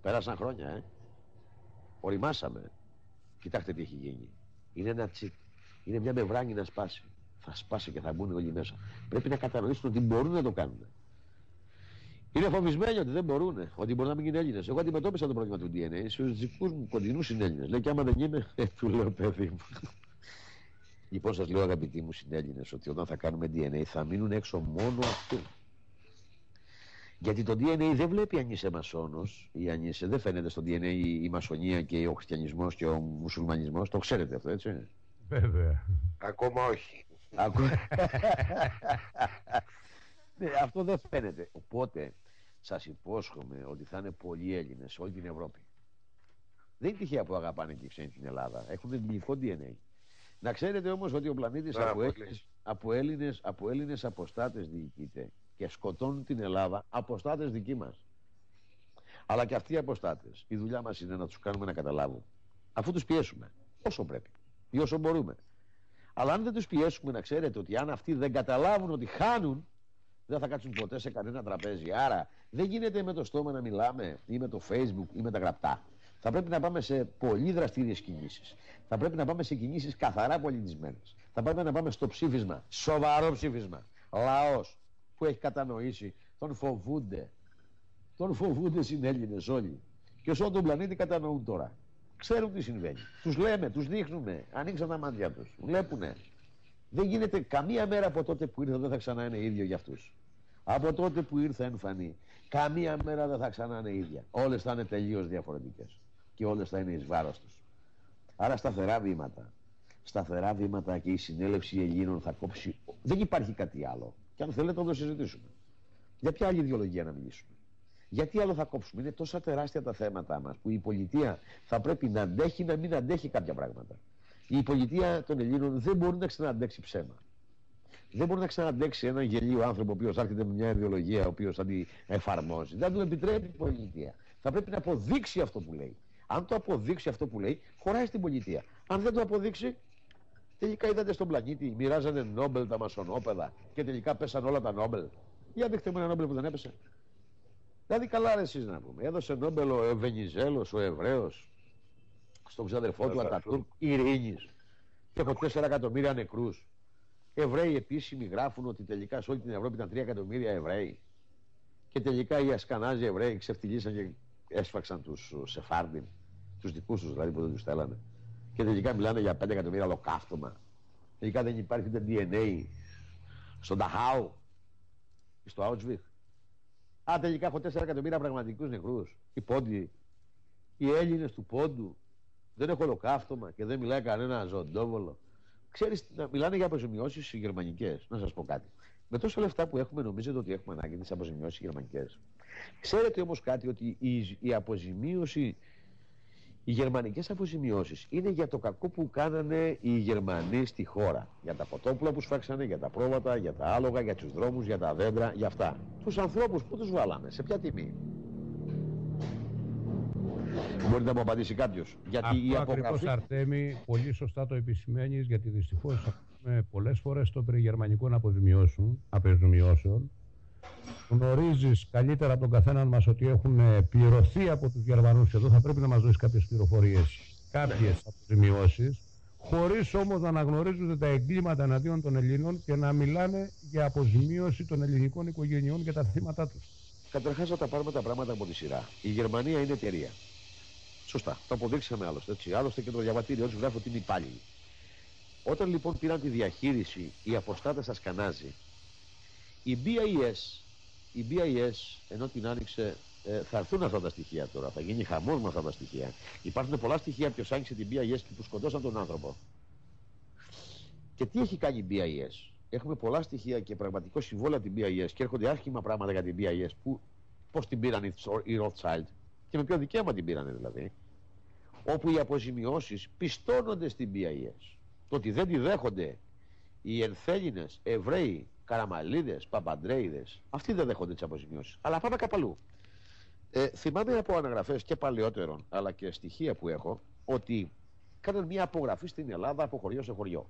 Πέρασαν χρόνια, ε. Οριμάσαμε. Κοιτάξτε τι έχει γίνει. Είναι ένα τσικ. Είναι μια μευράνη να σπάσει. Θα σπάσει και θα μπουν όλοι μέσα. Πρέπει να κατανοήσουν ότι μπορούν να το κάνουν. Είναι φοβισμένοι ότι δεν μπορούν, ότι μπορεί να μην είναι Έλληνες. Εγώ αντιμετώπισα το πρόβλημα του DNA στους δικούς μου κοντινούς συνέλληνε. Λέει και άμα δεν είμαι, ε, του λέω παιδί μου. λοιπόν, σας λέω αγαπητοί μου συνέλληνες, ότι όταν θα κάνουμε DNA θα μείνουν έξω μόνο αυτοί. Γιατί το DNA δεν βλέπει αν είσαι μασόνος ή αν είσαι. Δεν φαίνεται στο DNA η μασονία και ο χριστιανισμός και ο μουσουλμανισμός. Το ξέρετε αυτό, έτσι. Βέβαια. Ακόμα όχι. ναι, αυτό δεν φαίνεται. Οπότε σας υπόσχομαι ότι θα είναι πολλοί Έλληνες σε όλη την Ευρώπη. Δεν είναι τυχαία που αγαπάνε και οι ξένοι την Ελλάδα. Έχουν ελληνικό DNA. Να ξέρετε όμως ότι ο πλανήτης από, Έλληνες, από, Έλληνες, από Έλληνες αποστάτες διοικείται και σκοτώνουν την Ελλάδα αποστάτες δικοί μας. Αλλά και αυτοί οι αποστάτες, η δουλειά μας είναι να τους κάνουμε να καταλάβουν. Αφού τους πιέσουμε, όσο πρέπει ή όσο μπορούμε. Αλλά αν δεν τους πιέσουμε να ξέρετε ότι αν αυτοί δεν καταλάβουν ότι χάνουν, δεν θα κάτσουν ποτέ σε κανένα τραπέζι. Άρα δεν γίνεται με το στόμα να μιλάμε ή με το facebook ή με τα γραπτά. Θα πρέπει να πάμε σε πολύ δραστήριες κινήσεις. Θα πρέπει να πάμε σε κινήσεις καθαρά πολιτισμένες. Θα πρέπει να πάμε στο ψήφισμα. Σοβαρό ψήφισμα. Λαός που έχει κατανοήσει. Τον φοβούνται. Τον φοβούνται οι Έλληνε όλοι. Και σε όλο τον πλανήτη κατανοούν τώρα. Ξέρουν τι συμβαίνει. Τους λέμε, τους δείχνουμε. Ανοίξαν τα μάτια τους. Βλέπουνε. Δεν γίνεται καμία μέρα από τότε που ήρθε δεν θα ξανά είναι ίδιο για αυτούς. Από τότε που ήρθε εμφανή. Καμία μέρα δεν θα ξανά είναι ίδια. Όλες θα είναι τελείως διαφορετικές. Και όλες θα είναι εις βάρος τους. Άρα σταθερά βήματα. Σταθερά βήματα και η συνέλευση Ελλήνων θα κόψει. Δεν υπάρχει κάτι άλλο. Και αν θέλετε να το συζητήσουμε. Για ποια άλλη ιδεολογία να μιλήσουμε. Γιατί άλλο θα κόψουμε. Είναι τόσα τεράστια τα θέματα μας που η πολιτεία θα πρέπει να αντέχει να μην αντέχει κάποια πράγματα. Η πολιτεία των Ελλήνων δεν μπορεί να ξαναντέξει ψέμα. Δεν μπορεί να ξαναντέξει έναν γελίο άνθρωπο ο οποίος έρχεται με μια ιδεολογία ο οποίος θα την εφαρμόζει. Δεν του επιτρέπει η πολιτεία. Θα πρέπει να αποδείξει αυτό που λέει. Αν το αποδείξει αυτό που λέει, χωράει στην πολιτεία. Αν δεν το αποδείξει, τελικά είδατε στον πλανήτη, μοιράζανε Νόμπελ τα μασονόπεδα και τελικά πέσαν όλα τα Νόμπελ. Για δείχτε μου ένα Νόμπελ που δεν έπεσε. Δηλαδή καλά ρε εσείς να πούμε. Έδωσε Νόμπελ ο Βενιζέλος, ο Εβραίος, στον ξαδερφό του Ατατούρκ, ειρήνης. Και έχω 4 εκατομμύρια νεκρούς. Εβραίοι επίσημοι γράφουν ότι τελικά σε όλη την Ευρώπη ήταν 3 εκατομμύρια Εβραίοι. Και τελικά οι Ασκανάζοι Εβραίοι ξεφτυλίσαν και έσφαξαν τους Σεφάρντιν, τους δικούς τους δηλαδή που δεν τους στέλνανε. Και τελικά μιλάνε για 5 εκατομμύρια ολοκαύτωμα. Τελικά δεν υπάρχει ούτε DNA στον Ταχάου ή στο Auschwitz. Α, τελικά έχω 4 εκατομμύρια πραγματικούς νεκρούς. Οι πόντιοι, οι Έλληνες του πόντου. Δεν έχω ολοκαύτωμα και δεν μιλάει κανένα ζωντόβολο. Ξέρεις, μιλάνε για αποζημιώσεις γερμανικές. Να σας πω κάτι. Με τόσα λεφτά που έχουμε, νομίζετε ότι έχουμε ανάγκη τις αποζημιώσεις γερμανικές. Ξέρετε όμως κάτι ότι η, η αποζημίωση, οι γερμανικές αποζημιώσεις είναι για το κακό που κάνανε οι Γερμανοί στη χώρα. Για τα ποτόπουλα που σφάξανε, για τα πρόβατα, για τα άλογα, για τους δρόμους, για τα δέντρα, για αυτά. Τους ανθρώπους που τους βάλαμε, σε ποια τιμή; Μπορεί να μου απαντήσει κάποιος. Γιατί Αυτό η απογραφή. Αρτέμι, πολύ σωστά το επισημαίνεις, γιατί δυστυχώς έχουμε πολλές φορές το περί γερμανικών αποζημιώσεων. Γνωρίζεις καλύτερα από τον καθέναν μας ότι έχουν πληρωθεί από τους Γερμανούς και εδώ θα πρέπει να μας δώσεις κάποιες πληροφορίες, κάποιες ναι. αποζημιώσει, χωρίς όμως να αναγνωρίζονται τα εγκλήματα εναντίον των Ελλήνων και να μιλάνε για αποζημίωση των ελληνικών οικογενειών και τα θύματα τους. Καταρχάς, να τα πάρουμε τα πράγματα από τη σειρά. Η Γερμανία είναι εταιρεία. Σωστά. Το αποδείξαμε άλλωστε. Έτσι. Άλλωστε και το διαβατήριό τους γράφει ότι είναι υπάλληλοι. Όταν λοιπόν πήραν τη διαχείριση οι αποστάτε Ασκανάζοι, η BIS, η BIS ενώ την άνοιξε, ε, θα έρθουν αυτά τα στοιχεία τώρα. Θα γίνει χαμός με αυτά τα στοιχεία. Υπάρχουν πολλά στοιχεία ποιος άνοιξε την BIS και που σκοτώσαν τον άνθρωπο. Και τι έχει κάνει η BIS. Έχουμε πολλά στοιχεία και πραγματικό συμβόλαιο την BIS και έρχονται άσχημα πράγματα για την BIS. Που, πώς την πήραν οι Rothschild και με ποιο δικαίωμα την πήραν δηλαδή όπου οι αποζημιώσεις πιστώνονται στην BIS. Το ότι δεν τη δέχονται οι ενθέλινες, Εβραίοι, Καραμαλίδες, Παπαντρέιδες, αυτοί δεν δέχονται τις αποζημιώσεις. Αλλά πάμε κάπου Ε, θυμάμαι από αναγραφές και παλαιότερων, αλλά και στοιχεία που έχω, ότι κάνανε μια απογραφή στην Ελλάδα από χωριό σε χωριό.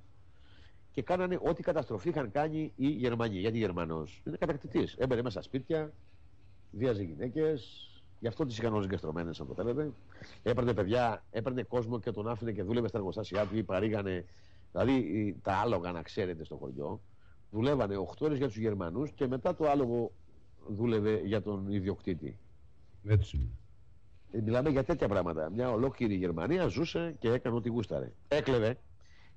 Και κάνανε ό,τι καταστροφή είχαν κάνει οι Γερμανοί. Γιατί Γερμανός; Είναι κατακτητής. Έμπαινε μέσα σπίτια, βίαζε γυναίκες, Γι' αυτό τις είχαν όλες γκαστρωμένε, αν το θέλετε. Έπαιρνε παιδιά, έπαιρνε κόσμο και τον άφηνε και δούλευε στα εργοστάσια του ή παρήγανε. Δηλαδή τα άλογα, να ξέρετε, στο χωριό. Δουλεύανε 8 ώρες για τους Γερμανούς και μετά το άλογο δούλευε για τον ιδιοκτήτη. Έτσι. Ε, μιλάμε για τέτοια πράγματα. Μια ολόκληρη Γερμανία ζούσε και έκανε ό,τι γούσταρε. Έκλεβε.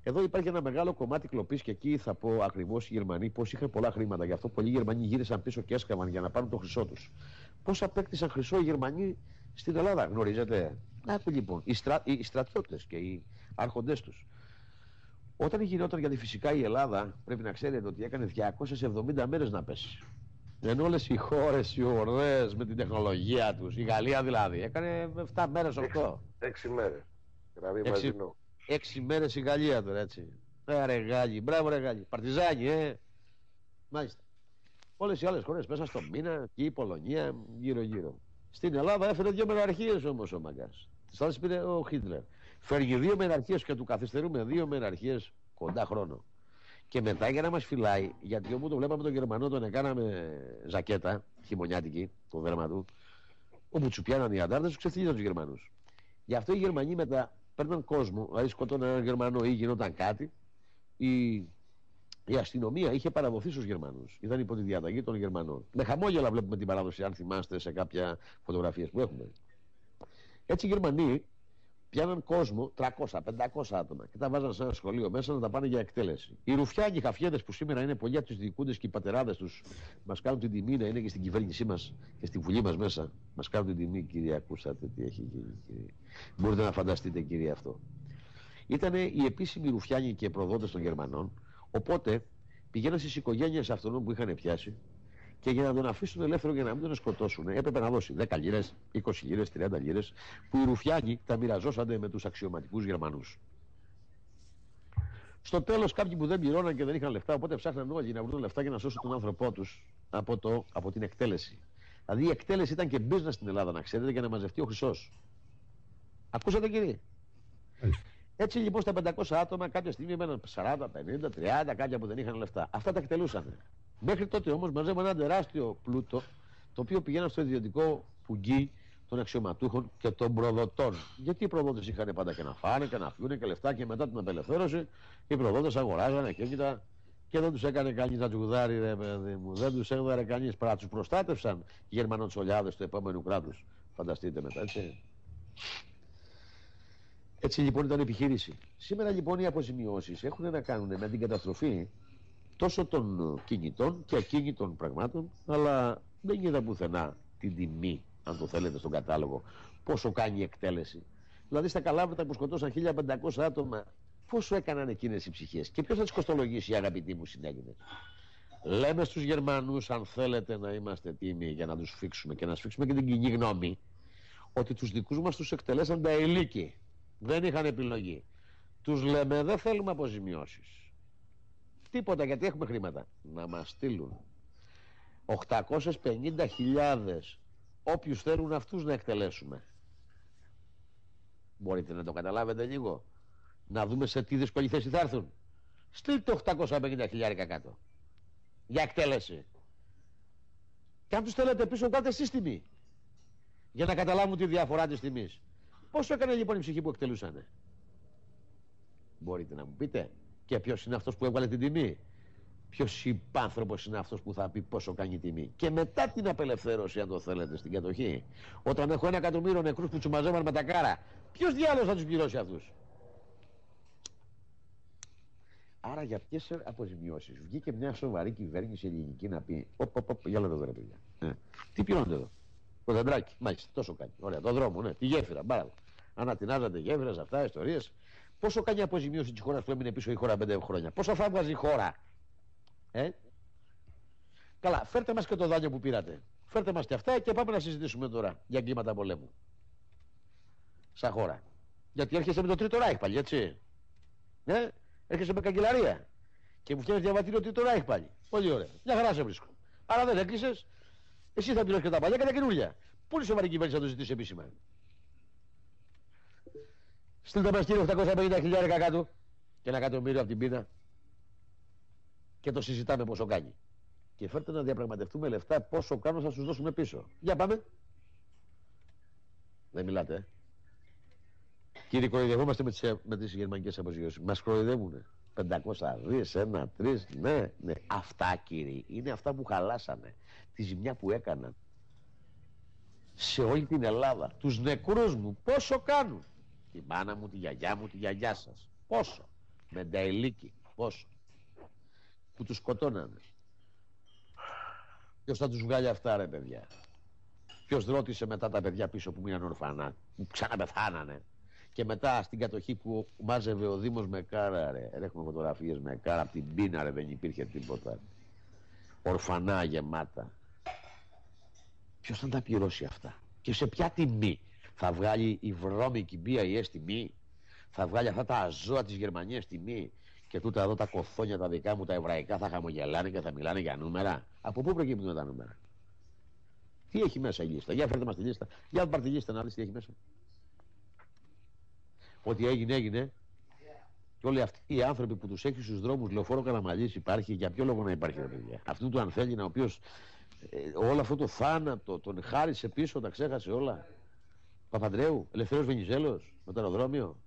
Εδώ υπάρχει ένα μεγάλο κομμάτι κλοπής και εκεί θα πω ακριβώς οι Γερμανοί πώς είχαν πολλά χρήματα. Γι' αυτό πολλοί Γερμανοί γύρισαν πίσω και έσκαβαν για να πάρουν το χρυσό τους. Πώς απέκτησαν χρυσό οι Γερμανοί στην Ελλάδα, γνωρίζετε; Άκου λοιπόν, οι, στρα... οι στρατιώτες και οι άρχοντέ τους. Όταν γινόταν γιατί φυσικά η Ελλάδα, πρέπει να ξέρετε ότι έκανε 270 μέρες να πέσει. Ενώ όλες οι χώρες, οι ορδέ με την τεχνολογία τους, η Γαλλία δηλαδή, έκανε 7 μέρες, 8. 6 μέρες. Δηλαδή 6 μέρες η Γαλλία τώρα έτσι. Ε, ρε Γάλλοι, μπράβο ρε Γάλλοι. Παρτιζάνοι, ε. Μάλιστα. Όλες οι άλλες χώρες μέσα στο μήνα και η Πολωνία γύρω-γύρω. Στην Ελλάδα έφερε δύο μεραρχίες όμως ο Μαγκάς. Τις άλλες πήρε ο Χίτλερ. Φέρνει δύο μεραρχίε και του καθυστερούμε δύο μεραρχίε κοντά χρόνο. Και μετά για να μας φυλάει, γιατί όπου το βλέπαμε τον Γερμανό τον έκαναμε ζακέτα χειμωνιάτικη, το δέρμα του, όπου τους πιάναν οι αντάρτες, τους ξεφύγαν τους Γερμανούς. Γι' αυτό οι Γερμανοί μετά παίρναν κόσμο, δηλαδή σκότωναν έναν Γερμανό ή γινόταν κάτι, η η αστυνομία είχε παραδοθεί στους Γερμανούς. Ήταν υπό τη διαταγή των Γερμανών. Με χαμόγελα βλέπουμε την παράδοση, αν θυμάστε σε κάποια φωτογραφίες που έχουμε. Έτσι οι Γερμανοί, πιάναν κόσμο, 300-500 άτομα και τα βάζαν σε ένα σχολείο μέσα να τα πάνε για εκτέλεση. Οι ρουφιάνοι χαφιέδες που σήμερα είναι πολλοί από τους διοικούντες και οι πατεράδες τους μας κάνουν την τιμή να είναι και στην κυβέρνησή μας και στη βουλή μας μέσα. Μας κάνουν την τιμή, κύριε, ακούσατε τι έχει γίνει. Κύριε. Μπορείτε να φανταστείτε, κύριε, αυτό. Ήταν οι επίσημοι ρουφιάνοι και προδότες των Γερμανών, οπότε πηγαίναν στις οικογένειες αυτών που είχαν πιάσει και για να τον αφήσουν ελεύθερο για να μην τον σκοτώσουν, έπρεπε να δώσει 10 λίρες, 20 λίρες, 30 λίρες, που οι Ρουφιάνοι τα μοιραζόσαν με τους αξιωματικούς Γερμανούς. Στο τέλος, κάποιοι που δεν πληρώναν και δεν είχαν λεφτά, οπότε ψάχναν όλοι να βρουν λεφτά για να σώσουν τον άνθρωπό τους από, από την εκτέλεση. Δηλαδή η εκτέλεση ήταν και business στην Ελλάδα, να ξέρετε, για να μαζευτεί ο χρυσός. Ακούσατε, κύριε; Έτσι λοιπόν στα 500 άτομα κάποια στιγμή έμεναν 40, 50, 30, κάποια που δεν είχαν λεφτά. Αυτά τα εκτελούσαν. Μέχρι τότε όμως μαζεύουμε ένα τεράστιο πλούτο το οποίο πηγαίναν στο ιδιωτικό πουγγί των αξιωματούχων και των προδοτών. Γιατί οι προδότες είχαν πάντα και να φάνε και να πιούνε και λεφτά και μετά την απελευθέρωση οι προδότες αγοράζανε και έπειτα και δεν τους έκανε κανείς να τζουγδάρει, ρε παιδί μου. Δεν τους έδωρε κανείς πράγμα. Τους προστάτευσαν οι Γερμανοτσολιάδες του επόμενου κράτους. Φανταστείτε μετά, έτσι. Έτσι λοιπόν ήταν η επιχείρηση. Σήμερα λοιπόν οι αποζημιώσεις έχουν να κάνουν με την καταστροφή τόσο των κινητών και ακίνητων πραγμάτων, αλλά δεν είδα πουθενά την τιμή, αν το θέλετε, στον κατάλογο, πόσο κάνει η εκτέλεση. Δηλαδή στα Καλάβρητα που σκοτώσαν 1500 άτομα, πόσο έκαναν εκείνες οι ψυχές και ποιος θα τις κοστολογήσει, αγαπητοί μου συνέγγινες. Λέμε στους Γερμανούς, αν θέλετε να είμαστε τίμοι για να τους φίξουμε και να σφίξουμε και την κοινή γνώμη, ότι τους δικούς μας τους εκτελέσαν τα ελίκη. Δεν είχαν επιλογή. Τους λέμε δεν θέλουμε αποζημιώσεις. Τίποτα γιατί έχουμε χρήματα. Να μας στείλουν 850.000 όποιους θέλουν αυτούς να εκτελέσουμε. Μπορείτε να το καταλάβετε λίγο. Να δούμε σε τι δύσκολη θέση θα έρθουν. Στείλτε 850.000 κάτω. Για εκτέλεση. Και αν τους θέλετε πίσω κάντε εσείς τιμή. Για να καταλάβουν τη διαφορά της τιμής. Πόσο έκανε λοιπόν η ψυχή που εκτελούσανε; Μπορείτε να μου πείτε. Και ποιος είναι αυτός που έβγαλε την τιμή; Ποιος υπάνθρωπος είναι αυτός που θα πει πόσο κάνει τιμή; Και μετά την απελευθέρωση, αν το θέλετε, στην κατοχή, όταν έχω ένα εκατομμύριο νεκρούς που του μαζεύαν με τα κάρα, ποιος διάλογος θα τους πληρώσει αυτούς; Άρα για ποιες αποζημιώσεις βγήκε μια σοβαρή κυβέρνηση ελληνική να πει: Οπ, οπ, οπ, για λέω εδώ, παιδιά. Ε, τι πληρώνετε εδώ; Το δεντράκι, μάλιστα, τόσο κάνει. Ωραία, το δρόμο, ναι, τη γέφυρα, μπράβο. Ανατινάζατε γέφυρες, αυτά, ιστορίες. Πόσο κάνει αποζημίωση της χώρας που έμεινε πίσω η χώρα πέντε χρόνια; Πόσο θα βγάζει η χώρα; Ε; Καλά, φέρτε μας και το δάνειο που πήρατε. Φέρτε μας και αυτά και πάμε να συζητήσουμε τώρα για κλίματα πολέμου. Σαν χώρα. Γιατί έρχεσαι με το τρίτο Ράιχ πάλι, έτσι. Ε; Έρχεσαι με καγκελαρία. Και μου φτιάχνεις διαβατήριο τρίτο Ράιχ πάλι. Πολύ ωραία. Μια χαρά σε βρίσκω. Άρα δεν έκλεισες. Εσύ θα πληρώσει και τα παλιά και τα καινούργια. Πού είναι η σοβαρή κυβέρνηση να το ζητήσει επίσημα. Στείλτε μας κύριε 850 χιλιάρικα κάτω και ένα εκατομμύριο από την πίνα και το συζητάμε πόσο κάνει. Και φέρτε να διαπραγματευτούμε λεφτά πόσο κάνω θα σου δώσουμε πίσω. Για πάμε. Δεν μιλάτε. Ε. Κύριε, κοροϊδευόμαστε με τις, με τις γερμανικές αποζημιώσεις. Μας κοροϊδεύουν. 500 δις, ένα, τρεις, ναι, ναι. Αυτά κύριε, είναι αυτά που χαλάσανε. Τη ζημιά που έκαναν. Σε όλη την Ελλάδα. Τους νεκρούς μου πόσο κάνουν; Τη μάνα μου, τη γιαγιά μου, τη γιαγιά σας. Πόσο; Με νταελίκι. Πόσο; Που τους σκοτώνανε. Ποιος θα τους βγάλει αυτά ρε παιδιά; Ποιος ρώτησε μετά τα παιδιά πίσω που μείναν ορφανά. Που ξαναπεθάνανε. Και μετά στην κατοχή που μάζευε ο Δήμος με κάρα ρε. Έχουμε φωτογραφίες με κάρα από την πίνα ρε δεν υπήρχε τίποτα. Ορφανά γεμάτα. Ποιος θα τα πληρώσει αυτά; Και σε ποια τιμή; Θα βγάλει η βρώμικη BIS τιμή, θα βγάλει αυτά τα ζώα της Γερμανίας τιμή και τούτα εδώ τα κοθόνια τα δικά μου τα εβραϊκά θα χαμογελάνε και θα μιλάνε για νούμερα. Από πού προκύπτουν τα νούμερα; Τι έχει μέσα η λίστα; Για φέρτε μας τη λίστα. Για πάρτε τη λίστα να δεις τι έχει μέσα. Ό,τι έγινε έγινε. Και όλοι αυτοί οι άνθρωποι που τους έχει στους δρόμους λεωφόρο Καραμαλής υπάρχει. Για ποιο λόγο να υπάρχει ρε παιδιά; Αυτού του Ανθέλινα ο οποίος ε, όλο αυτό το θάνατο τον χάρισε πίσω, τα ξέχασε όλα. Παπαντρέου, Ελευθέρω Βενιζέλος με το αεροδρόμιο.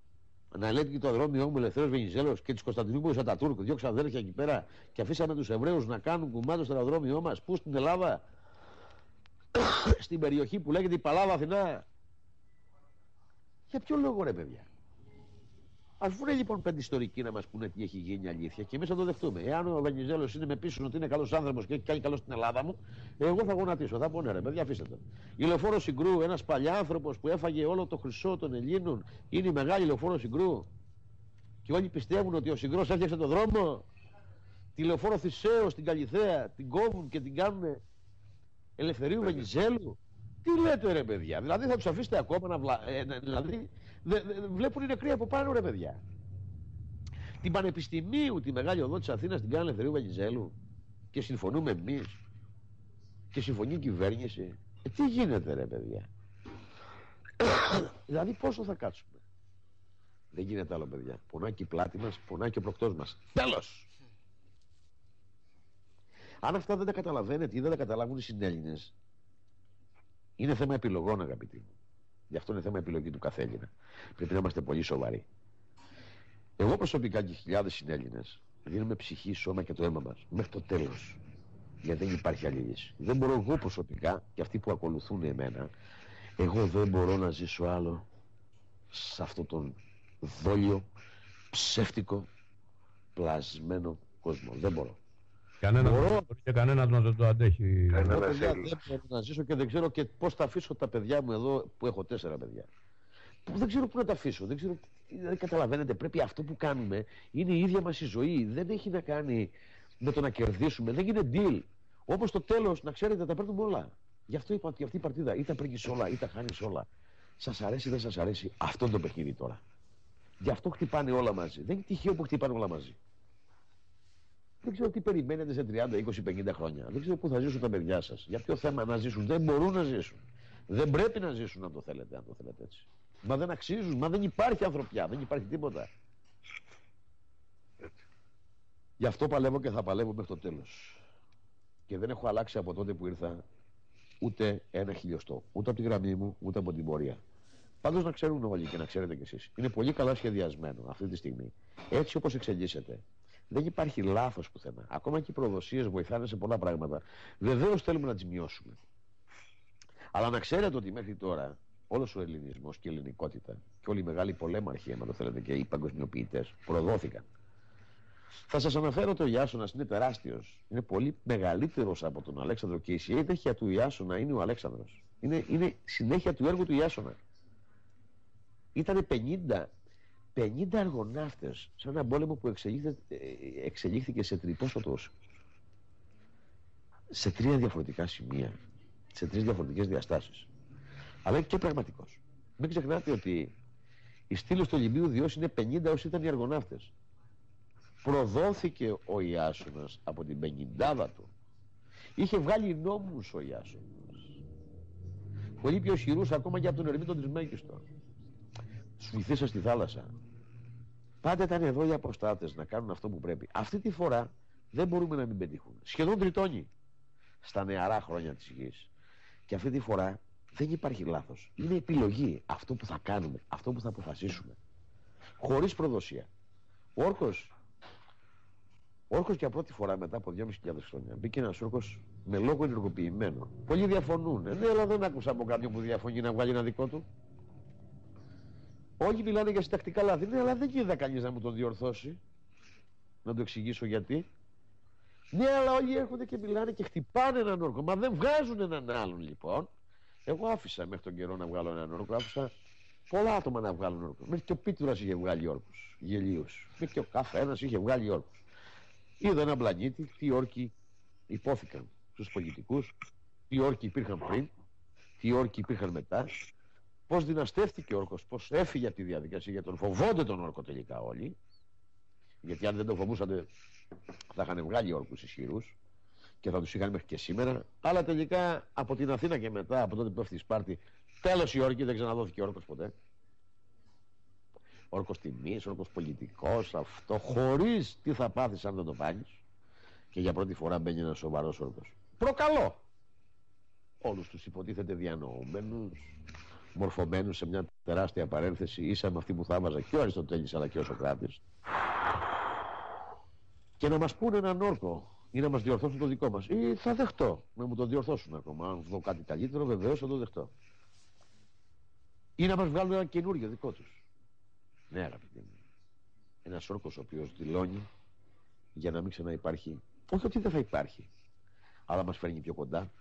Να λέει και το αεροδρόμιο μου Ελευθέρω Βενιζέλος και της Κωνσταντινούπολης Ατατούρκ, δύο ξαδέρφια εκεί πέρα και αφήσαμε τους Εβραίους να κάνουν κουμάντο στο αεροδρόμιο μας. Πού στην Ελλάδα, στην περιοχή που λέγεται η Παλάβα Αθηνά. Για ποιο λόγο ρε παιδιά; Α βρουν λοιπόν πέντε ιστορικοί να μας πούνε τι έχει γίνει αλήθεια και εμείς θα το δεχτούμε. Εάν ο Βενιζέλο είναι με πίσω ότι είναι καλός άνθρωπο και έχει κάνει καλό στην Ελλάδα μου, εγώ θα γονατίσω. Θα πω ναι, ρε παιδιά, αφήστε το. Η λεωφόρο Συγκρού, ένας παλιάνθρωπος που έφαγε όλο το χρυσό των Ελλήνων, είναι η μεγάλη λεωφόρο Συγκρού. Και όλοι πιστεύουν ότι ο Συγκρός έφτιαξε τον δρόμο. Τη λεωφόρο Θησέω στην Καλιθέα την κόβουν και την κάνουν Ελευθερίου Βενιζέλου. Τι λέτε ρε παιδιά, δηλαδή θα τους αφήσετε ακόμα να βλα... ε, δηλαδή δε, δε, βλέπουν οι νεκροί από πάνω ρε παιδιά. Την Πανεπιστημίου, τη μεγάλη οδό της Αθήνας την κάνει Ελευθερίου Βαγγιζέλου και συμφωνούμε εμείς και συμφωνεί η κυβέρνηση. Ε, τι γίνεται ρε παιδιά. δηλαδή πόσο θα κάτσουμε. Δεν γίνεται άλλο παιδιά. Πονάει και η πλάτη μας, πονάει και ο προκτός μας. Τέλος! Αν αυτά δεν τα καταλαβαίνετε ή δεν τα καταλάβουν οι συνέλληνες, είναι θέμα επιλογών αγαπητοί μου. Γι' αυτό είναι θέμα επιλογή του κάθε Έλληνα. Πρέπει να είμαστε πολύ σοβαροί. Εγώ προσωπικά και χιλιάδες συνέλληνες δίνουμε ψυχή, σώμα και το αίμα μας μέχρι το τέλος. Γιατί δεν υπάρχει άλλη λύση. Δεν μπορώ εγώ προσωπικά και αυτοί που ακολουθούν εμένα, εγώ δεν μπορώ να ζήσω άλλο σε αυτόν τον δόλιο, ψεύτικο, πλασμένο κόσμο. Δεν μπορώ. Κανένα μπορώ... και κανένας να το αντέχει. Εγώ παιδιά δεν μπορώ να ζήσω και δεν ξέρω και πώς θα αφήσω τα παιδιά μου εδώ που έχω τέσσερα παιδιά. Που δεν ξέρω πού να τα αφήσω. Δεν, ξέρω, δεν καταλαβαίνετε. Πρέπει αυτό που κάνουμε είναι η ίδια μας η ζωή. Δεν έχει να κάνει με το να κερδίσουμε. Δεν είναι deal. Όπως το τέλος, να ξέρετε, τα παίρνουμε όλα. Γι' αυτό είπα ότι αυτή η παρτίδα ή τα παίρνεις όλα ή τα χάνεις όλα. Σας αρέσει ή δεν σας αρέσει. Αυτό είναι το παιχνίδι τώρα. Γι' αυτό χτυπάνε όλα μαζί. Δεν είναι τυχαίο που χτυπάνε όλα μαζί. Δεν ξέρω τι περιμένετε σε 30, 20, 50 χρόνια. Δεν ξέρω πού θα ζήσουν τα παιδιά σας. Για ποιο θέμα να ζήσουν. Δεν μπορούν να ζήσουν. Δεν πρέπει να ζήσουν αν το θέλετε, αν το θέλετε έτσι. Μα δεν αξίζουν, μα δεν υπάρχει ανθρωπιά, δεν υπάρχει τίποτα. Γι' αυτό παλεύω και θα παλεύω μέχρι το τέλος. Και δεν έχω αλλάξει από τότε που ήρθα ούτε ένα χιλιοστό. Ούτε από τη γραμμή μου, ούτε από την πορεία. Πάντως να ξέρουν όλοι και να ξέρετε κι εσείς. Είναι πολύ καλά σχεδιασμένο αυτή τη στιγμή. Έτσι όπως εξελίσσεται. Δεν υπάρχει λάθος πουθενά. Ακόμα και οι προδοσίες βοηθάνε σε πολλά πράγματα. Βεβαίως θέλουμε να τις μειώσουμε. Αλλά να ξέρετε ότι μέχρι τώρα όλος ο ελληνισμός και η ελληνικότητα και όλοι οι μεγάλοι πολέμαρχοι, αν το θέλετε, και οι παγκοσμιοποιητές προδόθηκαν. Θα σας αναφέρω ότι ο Ιάσονας είναι τεράστιος. Είναι πολύ μεγαλύτερος από τον Αλέξανδρο και η συνέχεια του Ιάσονα είναι ο Αλέξανδρος. Είναι, είναι συνέχεια του έργου του Ιάσονα. Ήταν 50 50 αργοναύτες σε έναν πόλεμο που εξελίχθηκε, εξελίχθηκε σε τριπόσωτο σε τρία διαφορετικά σημεία σε τρεις διαφορετικές διαστάσεις. Αλλά και πραγματικός. Μην ξεχνάτε ότι η στήλος του Ολυμπίου Διός είναι 50 όσοι ήταν οι αργοναύτες προδόθηκε ο Ιάσονας από την πενιντάδα του. Είχε βγάλει νόμους ο Ιάσονας. Πολύ πιο ισχυρούς ακόμα και από τον Ερμήτον της Μέγιστον του βυθίσα στη θάλασσα. Πάντα ήταν εδώ οι αποστάτες να κάνουν αυτό που πρέπει. Αυτή τη φορά δεν μπορούμε να μην πετύχουν. Σχεδόν τριτώνει στα νεαρά χρόνια της γης. Και αυτή τη φορά δεν υπάρχει λάθος. Είναι επιλογή αυτό που θα κάνουμε, αυτό που θα αποφασίσουμε. Χωρίς προδοσία. Ο όρκος, όρκος για πρώτη φορά μετά από 2.500 χρόνια μπήκε ένας όρκος με λόγο ενεργοποιημένο. Πολλοί διαφωνούν. Ε, ναι, αλλά δεν άκουσα από κάποιον που διαφωνεί να βγάλει ένα δικό του. Όλοι μιλάνε για συντακτικά λάθη, ναι, αλλά δεν είδα κανείς να μου τον διορθώσει. Να το εξηγήσω γιατί. Ναι, αλλά όλοι έρχονται και μιλάνε και χτυπάνε έναν όρκο. Μα δεν βγάζουν έναν άλλον λοιπόν. Εγώ άφησα μέχρι τον καιρό να βγάλω έναν όρκο. Άφησα πολλά άτομα να βγάλουν όρκο. Μέχρι και ο Πίτουρα είχε βγάλει όρκους. Γελίους. Μέχρι και ο κάθε ένα είχε βγάλει όρκους. Είδα ένα πλανήτη, τι όρκοι υπόθηκαν στους πολιτικούς, τι όρκοι υπήρχαν πριν, τι όρκοι υπήρχαν μετά, Πώς δυναστεύτηκε ο όρκος, πώς έφυγε από τη διαδικασία, γιατί τον φοβόνται τον όρκο τελικά όλοι. Γιατί αν δεν τον φοβούσαν, θα είχαν βγάλει όρκους ισχυρούς και θα τους είχαν μέχρι και σήμερα. Αλλά τελικά από την Αθήνα και μετά, από τότε που έφτιαξε η Σπάρτη, τέλος η όρκη, δεν ξαναδόθηκε όρκος ποτέ. Όρκος τιμής, όρκος πολιτικός, αυτό, χωρίς τι θα πάθεις αν δεν το πάρει. Και για πρώτη φορά μπαίνει ένας σοβαρός όρκος. Προκαλώ όλους τους υποτίθεται διανοούμενους, μορφωμένους σε μια τεράστια παρένθεση ίσα με αυτή που θα έβαζα και ο Αριστοτέλης αλλά και ο Σοκράτης. Και να μας πούνε έναν όρκο ή να μας διορθώσουν το δικό μας. Ή θα δεχτώ να μου το διορθώσουν ακόμα. Αν δω κάτι καλύτερο βεβαίως θα το δεχτώ. Ή να μας βγάλουν ένα καινούριο δικό τους. Ναι, αγαπητοί μου. Ένας όρκος ο οποίος δηλώνει για να μην ξαναυπάρχει, όχι ότι δεν θα υπάρχει, αλλά μας φέρνει πιο κοντά,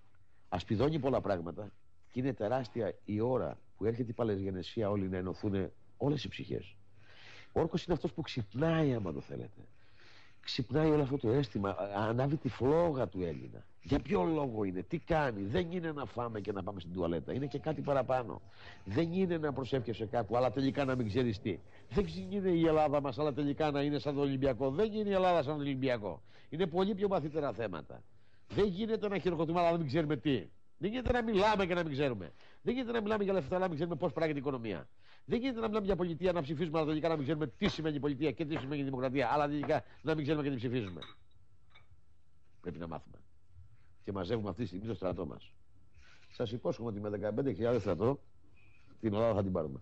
ασπιδώνει πολλά πράγματα και είναι τεράστια η ώρα που έρχεται η παλαισγενεσία όλοι να ενωθούν όλες οι ψυχές. Ο όρκος είναι αυτός που ξυπνάει άμα το θέλετε ξυπνάει όλο αυτό το αίσθημα, ανάβει τη φλόγα του Έλληνα. Για ποιο λόγο είναι, τι κάνει, δεν είναι να φάμε και να πάμε στην τουαλέτα, είναι και κάτι παραπάνω. Δεν είναι να προσεύχεσαι κάπου, αλλά τελικά να μην ξέρεις τι. Δεν είναι η Ελλάδα μας, αλλά τελικά να είναι σαν το Ολυμπιακό. Δεν είναι η Ελλάδα σαν το Ολυμπιακό. Είναι πολύ πιο βαθύτερα θέματα. Δεν γίνεται να χειροκροτούμε, αλλά να μην ξέρουμε τι. Δεν γίνεται να μιλάμε και να μην ξέρουμε. Δεν γίνεται να μιλάμε για λεφτά, αλλά να μην ξέρουμε πώς πράγει η οικονομία. Δεν γίνεται να μιλάμε για πολιτεία, να ψηφίζουμε, αλλά τελικά να μην ξέρουμε τι σημαίνει πολιτεία και τι σημαίνει δημοκρατία, αλλά τελικά να μην ξέρουμε και τι ψηφίζουμε. Πρέπει να μάθουμε. Και μαζεύουμε αυτή τη στιγμή το στρατό μας. Σας υπόσχομαι ότι με 15.000 στρατό την Ελλάδα θα την πάρουμε.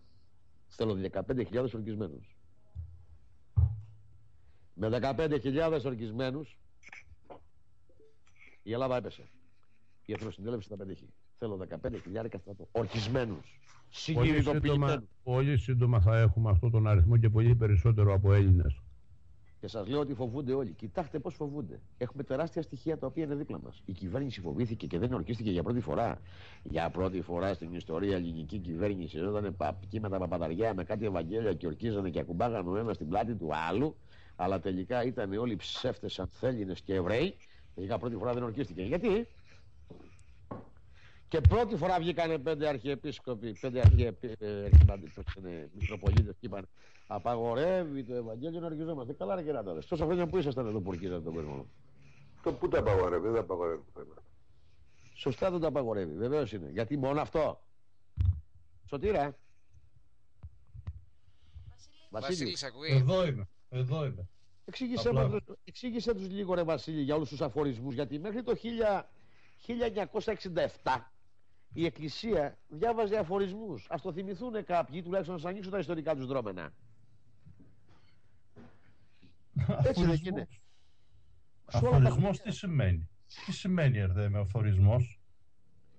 Θέλω 15.000 ορκισμένους. Με 15.000 ορκισμένους η Ελλάδα έπεσε. Η Εθνοσυντέλευση θα πετύχει. Θέλω 15.000 στρατό. Ορκισμένου. Πολύ σύντομα, πολύ σύντομα θα έχουμε αυτόν τον αριθμό και πολύ περισσότερο από Έλληνες. Και σας λέω ότι φοβούνται όλοι. Κοιτάξτε πώς φοβούνται. Έχουμε τεράστια στοιχεία τα οποία είναι δίπλα μας. Η κυβέρνηση φοβήθηκε και δεν ορκίστηκε για πρώτη φορά. Για πρώτη φορά στην ιστορία ελληνική κυβέρνηση ήταν παπική με τα παπαδαριά με κάτι Ευαγγέλια και ορκίζανε και ακουμπάγανε ο ένας στην πλάτη του άλλου. Αλλά τελικά ήταν όλοι ψεύτες, ανθέληνε και Εβραίοι. για πρώτη φορά δεν ορκίστηκε. Γιατί; Και πρώτη φορά βγήκανε πέντε αρχιεπίσκοποι, πέντε αρχιεπίσκοποι, και είπαν Απαγορεύει το Ευαγγέλιο να οργιζόμαστε. Καλά, ρε κεράτορε. Τόσα χρόνια που ήσασταν εδώ που ορκίζατε τον κόσμο. Το πού το απαγορεύει, δεν απαγορεύει Σωστά δεν το απαγορεύει, βεβαίως είναι. Γιατί μόνο αυτό. Σωτήρα. Βασίλη, Εδώ είμαι. Εδώ είμαι. Εξήγησε, εξήγησε τους λίγο ρε Βασίλη για όλους τους αφορισμούς γιατί μέχρι το 1967 η Εκκλησία διάβαζε αφορισμούς. Ας το θυμηθούν κάποιοι, τουλάχιστον να ανοίξουν τα ιστορικά τους δρόμενα. Έτσι δεν γίνεται. Αφορισμός τι σημαίνει; Τι σημαίνει ερδέ με αφορισμός;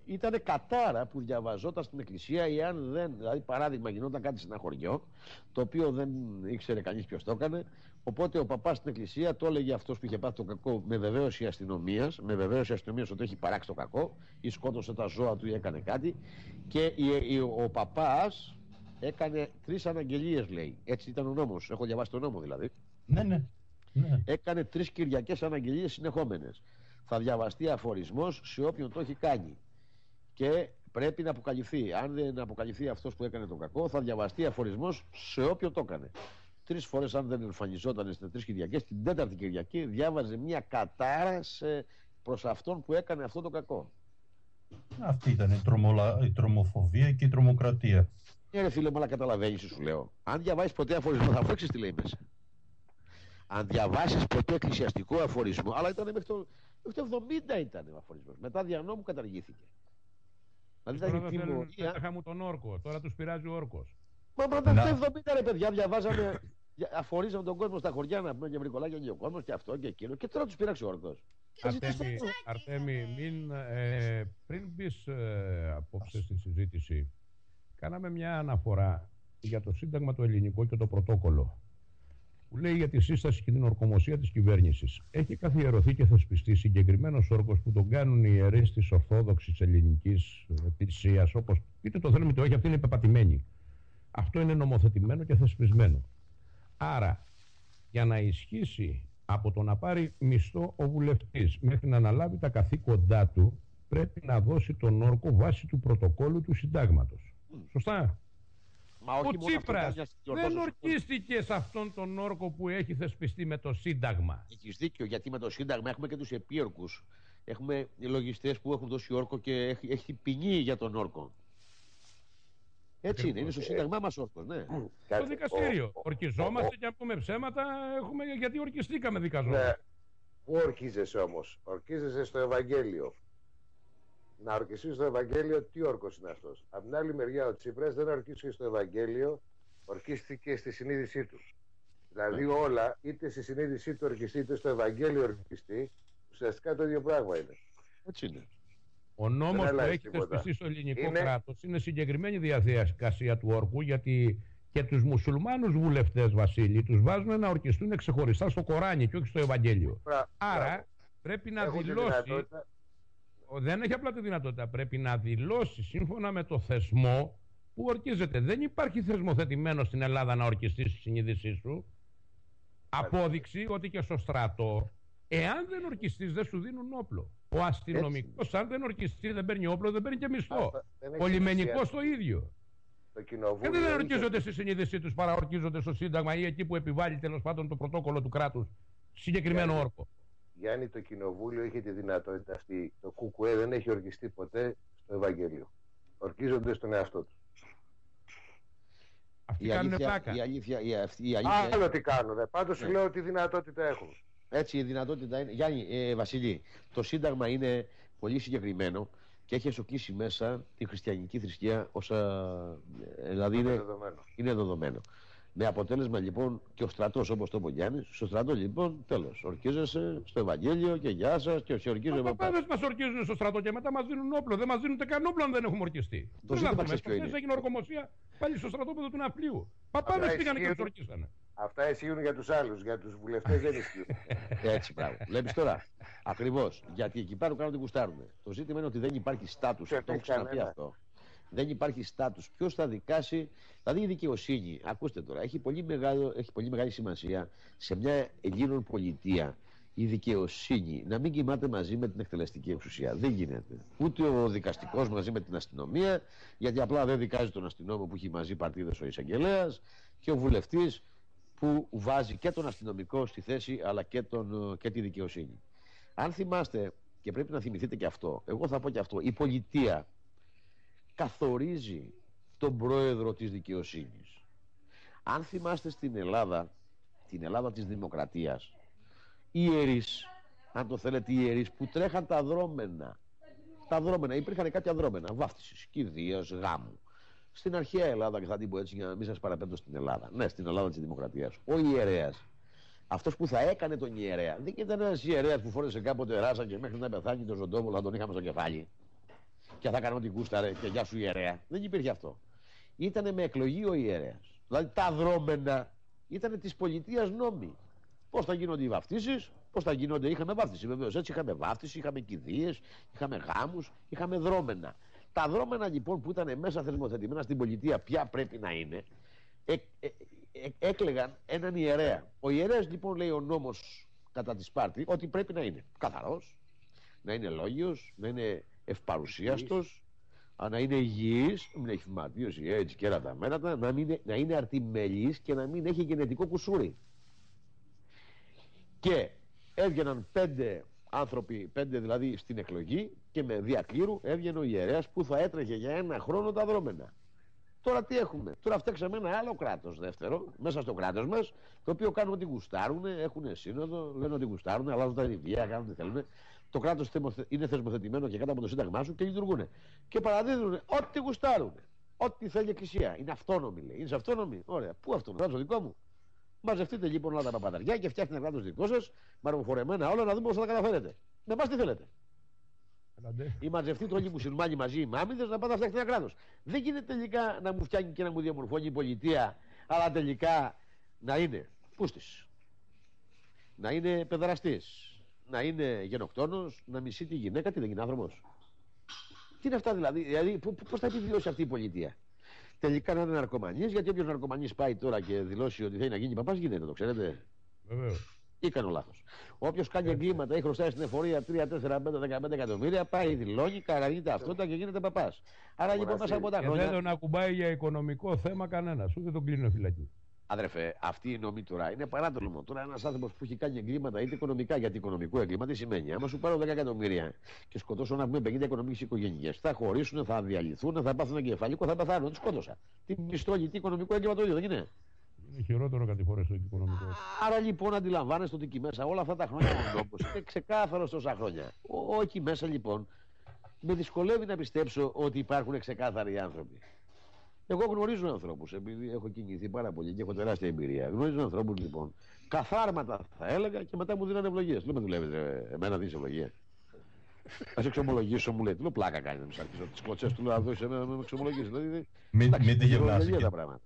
Ήταν κατάρα που διαβαζόταν στην εκκλησία εάν δεν, δηλαδή παράδειγμα γινόταν κάτι σε ένα χωριό το οποίο δεν ήξερε κανείς ποιος το έκανε οπότε ο παπάς στην εκκλησία το έλεγε αυτός που είχε πάθει το κακό με βεβαίωση αστυνομίας, με βεβαίωση αστυνομίας ότι έχει παράξει το κακό ή σκότωσε τα ζώα του ή έκανε κάτι και ο παπάς έκανε τρεις αναγγελίες λέει έτσι ήταν ο νόμος, έχω διαβάσει τον νόμο δηλαδή ναι, ναι. ναι. έκανε τρεις κυριακές αναγγελίες συνεχόμενες θα διαβαστεί αφορισμός σε όποιον το έχει κάνει και πρέπει να αποκαλυφθεί. Αν δεν αποκαλυφθεί αυτός που έκανε τον κακό, θα διαβαστεί αφορισμός σε όποιον το έκανε. Τρεις φορές, αν δεν εμφανιζόταν στις τρει Κυριακέ, την τέταρτη Κυριακή διάβαζε μια κατάρα προς αυτόν που έκανε αυτό το κακό. Αυτή ήταν η, τρομολα... η τρομοφοβία και η τρομοκρατία. Ναι, ρε φίλε, αλλά καταλαβαίνεις, σου λέω. Αν διαβάσεις ποτέ αφορισμό, θα φέξεις τι λέει μέσα. Αν διαβάσεις ποτέ εκκλησιαστικό αφορισμό, αλλά ήταν μέχρι το, μέχρι το 70 ήταν ο αφορισμός. Μετά δια νόμου καταργήθηκε. Δηλαδή τώρα δεν θέλουν να μου τον όρκο. Τώρα τους πειράζει ο όρκος. Μα πρώτα το 70 ρε παιδιά, διαβάζαμε, αφορίζαμε τον κόσμο στα χωριά να πούμε και βρικολάκια και ο κόσμο και αυτό και εκείνο και τώρα τους πειράξει ο όρκο. Αρτέμι, Αρτέμι μην, ε, πριν μπεις ε, απόψε στη συζήτηση, κάναμε μια αναφορά για το Σύνταγμα το ελληνικό και το πρωτόκολλο που λέει για τη σύσταση και την ορκομοσία της κυβέρνησης. Έχει καθιερωθεί και θεσπιστεί συγκεκριμένος όρκο που τον κάνουν οι ιερείς της Ορθόδοξης Ελληνικής Εκκλησίας, όπως είτε το θέλουμε είτε όχι, αυτή είναι πεπατημένη. Αυτό είναι νομοθετημένο και θεσπισμένο. Άρα, για να ισχύσει από το να πάρει μισθό ο βουλευτής μέχρι να αναλάβει τα καθήκοντά του, πρέπει να δώσει τον όρκο βάσει του πρωτοκόλου του συντάγματος. Σωστά. Μα όχι ο Τσίπρας δεν ορκίστηκε σε αυτόν τον όρκο που έχει θεσπιστεί με το Σύνταγμα. Έχεις δίκιο, γιατί με το Σύνταγμα έχουμε και τους επίορκους. Έχουμε λογιστές που έχουν δώσει όρκο και έχει, έχει ποινή για τον όρκο. Έτσι είναι, είναι στο Σύνταγμά μας όρκος, ναι. Στο δικαστήριο. Ορκιζόμαστε και αν πούμε ψέματα, έχουμε, γιατί ορκιστήκαμε δικαζόμενοι. Ναι. Πού ορκίζεσαι όμως, ορκίζεσαι στο Ευαγγέλιο να ορκιστείς στο Ευαγγέλιο, τι όρκος είναι αυτός; Από την άλλη μεριά, ο Τσίπρας δεν ορκίστηκε στο Ευαγγέλιο, ορκίστηκε στη συνείδησή τους. Δηλαδή όλα, είτε στη συνείδησή του ορκιστεί, είτε στο Ευαγγέλιο ορκιστεί, ουσιαστικά το ίδιο πράγμα είναι. Έτσι είναι. Ο νόμος που έχει θεσπιστεί στο ελληνικό είναι... κράτος είναι συγκεκριμένη διαδικασία του όρκου γιατί και τους μουσουλμάνους βουλευτές, Βασίλη, τους βάζουν να ορκιστούν ξεχωριστά στο Κοράνι και όχι στο Ευαγγέλιο. Άρα πρέπει να δηλώσει. Δεν έχει απλά τη δυνατότητα. Πρέπει να δηλώσει σύμφωνα με το θεσμό που ορκίζεται. Δεν υπάρχει θεσμοθετημένο στην Ελλάδα να ορκιστεί στη συνείδησή σου. Απόδειξη ότι και στο στρατό, εάν δεν ορκιστείς, δεν σου δίνουν όπλο. Ο αστυνομικός, αν δεν ορκιστεί, δεν παίρνει όπλο, δεν παίρνει και μισθό. Ο λιμενικό το ίδιο. Το κοινοβούλιο. Και δεν ορκίζονται στη συνείδησή τους, παρά ορκίζονται στο Σύνταγμα ή εκεί που επιβάλλει τέλος πάντων το πρωτόκολλο του κράτους. Συγκεκριμένο Γιάννη, όρκο. Γιάννη, το κοινοβούλιο είχε τη δυνατότητα αυτή. Το ΚΚΕ δεν έχει ορκιστεί ποτέ στο Ευαγγέλιο. Ορκίζονται στον εαυτό τους. Αυτοί η κάνουν πλάκα. Η αλήθεια, η, η αλήθεια... Άλλο τι κάνουν. Πάντως ναι. λέω ότι δυνατότητα έχουν. Έτσι η δυνατότητα είναι. Γιάννη, ε, Βασιλή, το Σύνταγμα είναι πολύ συγκεκριμένο και έχει εσωκήσει μέσα τη χριστιανική θρησκεία όσα. Ε, δηλαδή είναι, δεδομένο. είναι δεδομένο. Με αποτέλεσμα λοιπόν και ο στρατός όπως το είπε Γιάννης, στο στρατό λοιπόν τέλος. Ορκίζεσαι στο Ευαγγέλιο και γεια σας και σε ορκίζομαι. Μα παπάδε μας ορκίζουν στο στρατό και μετά μας δίνουν όπλο. Δεν μας δίνουν καν όπλο αν δεν έχουμε ορκιστεί. Το ζήτημα ξέρεις ποιο είναι. έγινε ορκομοσία πάλι στο στρατόπεδο του ναυπλίου. Παπάδε πήγαν και τους ορκίσανε. Αυτά ισχύουν για τους άλλους. Για τους βουλευτές δεν ισχύουν. Έτσι πράγμα. Βλέπεις τώρα. Ακριβώς. Γιατί εκεί πάνω κάνουν ότι γουστάρουν. Το ζήτημα είναι ότι δεν υπάρχει στάτου. Το έχω ξαναπεί αυτό. Δεν υπάρχει στάτους. Ποιος θα δικάσει. Δηλαδή η δικαιοσύνη, ακούστε τώρα, έχει πολύ, μεγάλο, έχει πολύ μεγάλη σημασία σε μια Ελλήνων πολιτεία η δικαιοσύνη να μην κοιμάται μαζί με την εκτελεστική εξουσία. Δεν γίνεται. Ούτε ο δικαστικός μαζί με την αστυνομία, γιατί απλά δεν δικάζει τον αστυνόμο που έχει μαζί παρτίδες ο εισαγγελέας και ο βουλευτής που βάζει και τον αστυνομικό στη θέση αλλά και, τον, και τη δικαιοσύνη. Αν θυμάστε, και πρέπει να θυμηθείτε και αυτό, εγώ θα πω και αυτό, η πολιτεία καθορίζει τον πρόεδρο της δικαιοσύνης. Αν θυμάστε στην Ελλάδα, την Ελλάδα της δημοκρατίας, οι ιερείς, αν το θέλετε οι ιερείς που τρέχαν τα δρόμενα, τα δρόμενα, υπήρχαν κάποια δρόμενα, βάφτισης, κηδείας, γάμου, στην αρχαία Ελλάδα, και θα την πω έτσι για να μην σας παραπέμπω στην Ελλάδα. Ναι, στην Ελλάδα της Δημοκρατίας. Ο ιερέας, αυτός που θα έκανε τον ιερέα, δεν ήταν ένας ιερέας που φόρεσε κάποτε ράσα και μέχρι να πεθάνει τον ζωντόβολο θα τον είχαμε στο κεφάλι. Και θα κάνω ό,τι κούσταρε και γεια σου ιερέα. Δεν υπήρχε αυτό. Ήταν με εκλογή ο ιερέας. Δηλαδή τα δρόμενα ήταν της πολιτείας νόμοι. Πώς θα γίνονται οι βαφτίσεις, πώς θα γίνονται. Είχαμε βάφτιση βεβαίως. Έτσι είχαμε βάφτιση, είχαμε κηδείες, είχαμε γάμους, είχαμε δρόμενα. Τα δρόμενα λοιπόν που ήταν μέσα θεσμοθετημένα στην πολιτεία, ποια πρέπει να είναι, ε, ε, ε, έκλεγαν έναν ιερέα. Ο ιερέας λοιπόν λέει ο νόμος κατά της Σπάρτη ότι πρέπει να είναι καθαρός, να είναι λόγιος, να είναι ευπαρουσίαστος, να είναι υγιής, να μην έχει φυματίωση έτσι και τα μέρατα, να, μην, να είναι αρτιμελής και να μην έχει γενετικό κουσούρι. Και έβγαιναν πέντε άνθρωποι, πέντε δηλαδή στην εκλογή και με διακλήρου έβγαινε ο ιερέας που θα έτρεχε για ένα χρόνο τα δρόμενα. Τώρα τι έχουμε; Τώρα φτιάξαμε ένα άλλο κράτος δεύτερο, μέσα στο κράτος μας, το οποίο κάνουν ό,τι γουστάρουν, έχουν σύνοδο, λένε ότι γουστάρουν, αλλάζουν τα ιδέα, κάνουν ό,τι θέλουν. Το κράτος είναι θεσμοθετημένο και κάτω από το Σύνταγμά σου και λειτουργούν. Και παραδίδουν ό,τι γουστάρουν. Ό,τι θέλει η Εκκλησία. Είναι αυτόνομη, λέει. Είναι αυτόνομη. Ωραία. Πού αυτό, κράτο δικό μου. Μαζευτείτε λοιπόν όλα τα παπαδαριά και φτιάχνετε ένα κράτος δικό σας, μαρμοφορεμένα όλα, να δούμε πώς θα τα καταφέρετε. Με εμά τι θέλετε. Ή μαζευτείτε όλοι οι μουσουλμάνοι μαζί οι μάμιδες να πάτε να φτιάξετε ένα κράτος. Δεν γίνεται τελικά να μου φτιάχνει και να μου διαμορφώνει η πολιτεία, αλλά τελικά να είναι πούστης. Να είναι παιδραστή. Να είναι γενοκτόνος, να μισεί τη γυναίκα, τι δεν είναι άνθρωπος. Τι είναι αυτά δηλαδή, δηλαδή πώς θα επιβιώσει αυτή η πολιτεία; Τελικά να είναι ναρκωμανής, γιατί όποιος ναρκωμανής πάει τώρα και δηλώσει ότι θέλει να γίνει παπάς, γίνεται, το ξέρετε. Βεβαίως. Ή κάνω λάθος. Όποιος κάνει εγκλήματα ή χρωστάει στην εφορία 3, 4, 5, 15 εκατομμύρια, πάει, δηλώνει, καραγείται αυτό και γίνεται παπάς. Άρα λοιπόν μέσα από τα χρόνια. δεν τον ακουμπάει για οικονομικό θέμα κανένας, ούτε τον κλείνει φυλακή. Αδερφέ, αυτή η νομή τώρα είναι παράτολμο. Τώρα ένας άνθρωπος που έχει κάνει εγκλήματα είτε οικονομικά, γιατί οικονομικό έγκλημα τι σημαίνει; Άμα σου πάρω 10 εκατομμύρια και σκοτώσω να πούμε 50 οικονομικέ οικογένειε, θα χωρίσουν, θα διαλυθούν, θα πάθουν εγκεφαλικό, θα πεθάνουν. Τι σκότωσα. Τι μισθόλη, τι οικονομικό έγκλημα το ίδιο δεν είναι; Είναι χειρότερο κάτι φορές το οικονομικό. Άρα λοιπόν αντιλαμβάνεστε ότι εκεί μέσα όλα αυτά τα χρόνια ο τόπο είναι ξεκάθαρος τόσα χρόνια. Όχι μέσα λοιπόν με δυσκολεύει να πιστέψω ότι υπάρχουν ξεκάθαροι άνθρωποι. Εγώ γνωρίζω ανθρώπους, επειδή έχω κινηθεί πάρα πολύ και έχω τεράστια εμπειρία. Γνωρίζω ανθρώπους λοιπόν. Καθάρματα θα έλεγα και μετά μου δίνανε ευλογίες. Δεν με δουλεύεις, εμένα δίνει ευλογία. να σε εξομολογήσω, μου λέει. Τι λέω πλάκα κάνει να με αρχίσω. Τις κλωτσέ του λέω να δώσεις να με εξομολογήσεις. Δηλαδή, Μην εντάξει, μην τη είναι γυρνάς γελία εκεί. τα πράγματα.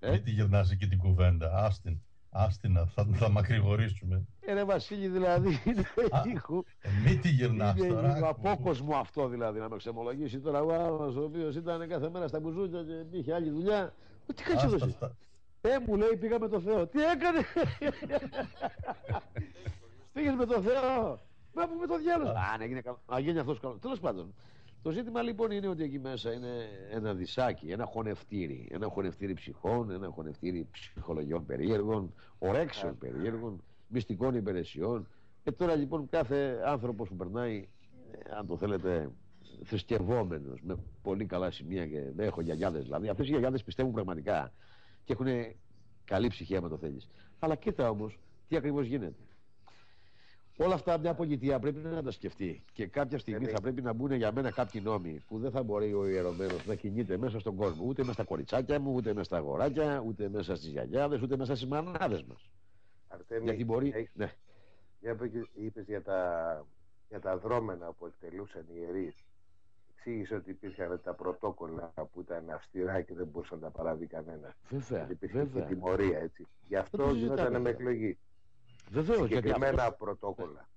Ε; Μην τη γυρνάς εκεί την κουβέντα. Άστιν. Άστινα, θα, θα μακρηγορήσουμε. Ε, ρε Βασίλη, δηλαδή είναι Α, λίγο. Ε, μην τη γυρνάς Είναι τώρα. λίγο απόκοσμο αυτό δηλαδή να με ξεμολογήσει τώρα ο άλλος ο οποίος ήταν κάθε μέρα στα μπουζούκια και είχε άλλη δουλειά. «Ε, Τι κάνεις εδώ Άστα εσύ; αυτά. Ε, μου λέει πήγα με το Θεό. Τι έκανε; Πήγες με το Θεό. Μα που με το διάλογο. Α, ναι, έγινε καλό. Α, γίνει αυτός καλό. Τέλος πάντων. Το ζήτημα λοιπόν είναι ότι εκεί μέσα είναι ένα δισάκι, ένα χωνευτήρι. Ένα χωνευτήρι ψυχών, ένα χωνευτήρι ψυχολογιών περίεργων, ορέξεων περίεργων, μυστικών υπηρεσιών. Και τώρα λοιπόν κάθε άνθρωπος που περνάει, ε, αν το θέλετε, θρησκευόμενος, με πολύ καλά σημεία και δεν έχω γιαγιάδες δηλαδή. Αυτές οι γιαγιάδες πιστεύουν πραγματικά και έχουν καλή ψυχή άμα το θέλεις. Αλλά κοίτα όμως τι ακριβώς γίνεται. Όλα αυτά μια πολιτεία πρέπει να τα σκεφτεί και κάποια στιγμή Ναι, θα πρέπει να μπουν για μένα κάποιοι νόμοι που δεν θα μπορεί ο ιερωμένος να κινείται μέσα στον κόσμο ούτε μέσα στα κοριτσάκια μου, ούτε μέσα στα αγοράκια, ούτε μέσα στις γιαγιάδες, ούτε μέσα στις μανάδες μας. Αρτέμι, Γιατί μπορεί... έχεις- Ναι. Μια που είπες για τα, για τα δρόμενα που εκτελούσαν οι ιερείς. Εξήγησε ότι υπήρχαν τα πρωτόκολλα που ήταν αυστηρά και δεν μπορούσε να τα παραβεί κανένα. Βέβαια, Και υπήρχε και βέβαια. τιμωρία, έτσι. Γι' το αυτό συζητάμε γινόταν με τώρα. εκλογή. Βεβαίως, γιατί Συγκεκριμένα αυτός, πρωτόκολλα.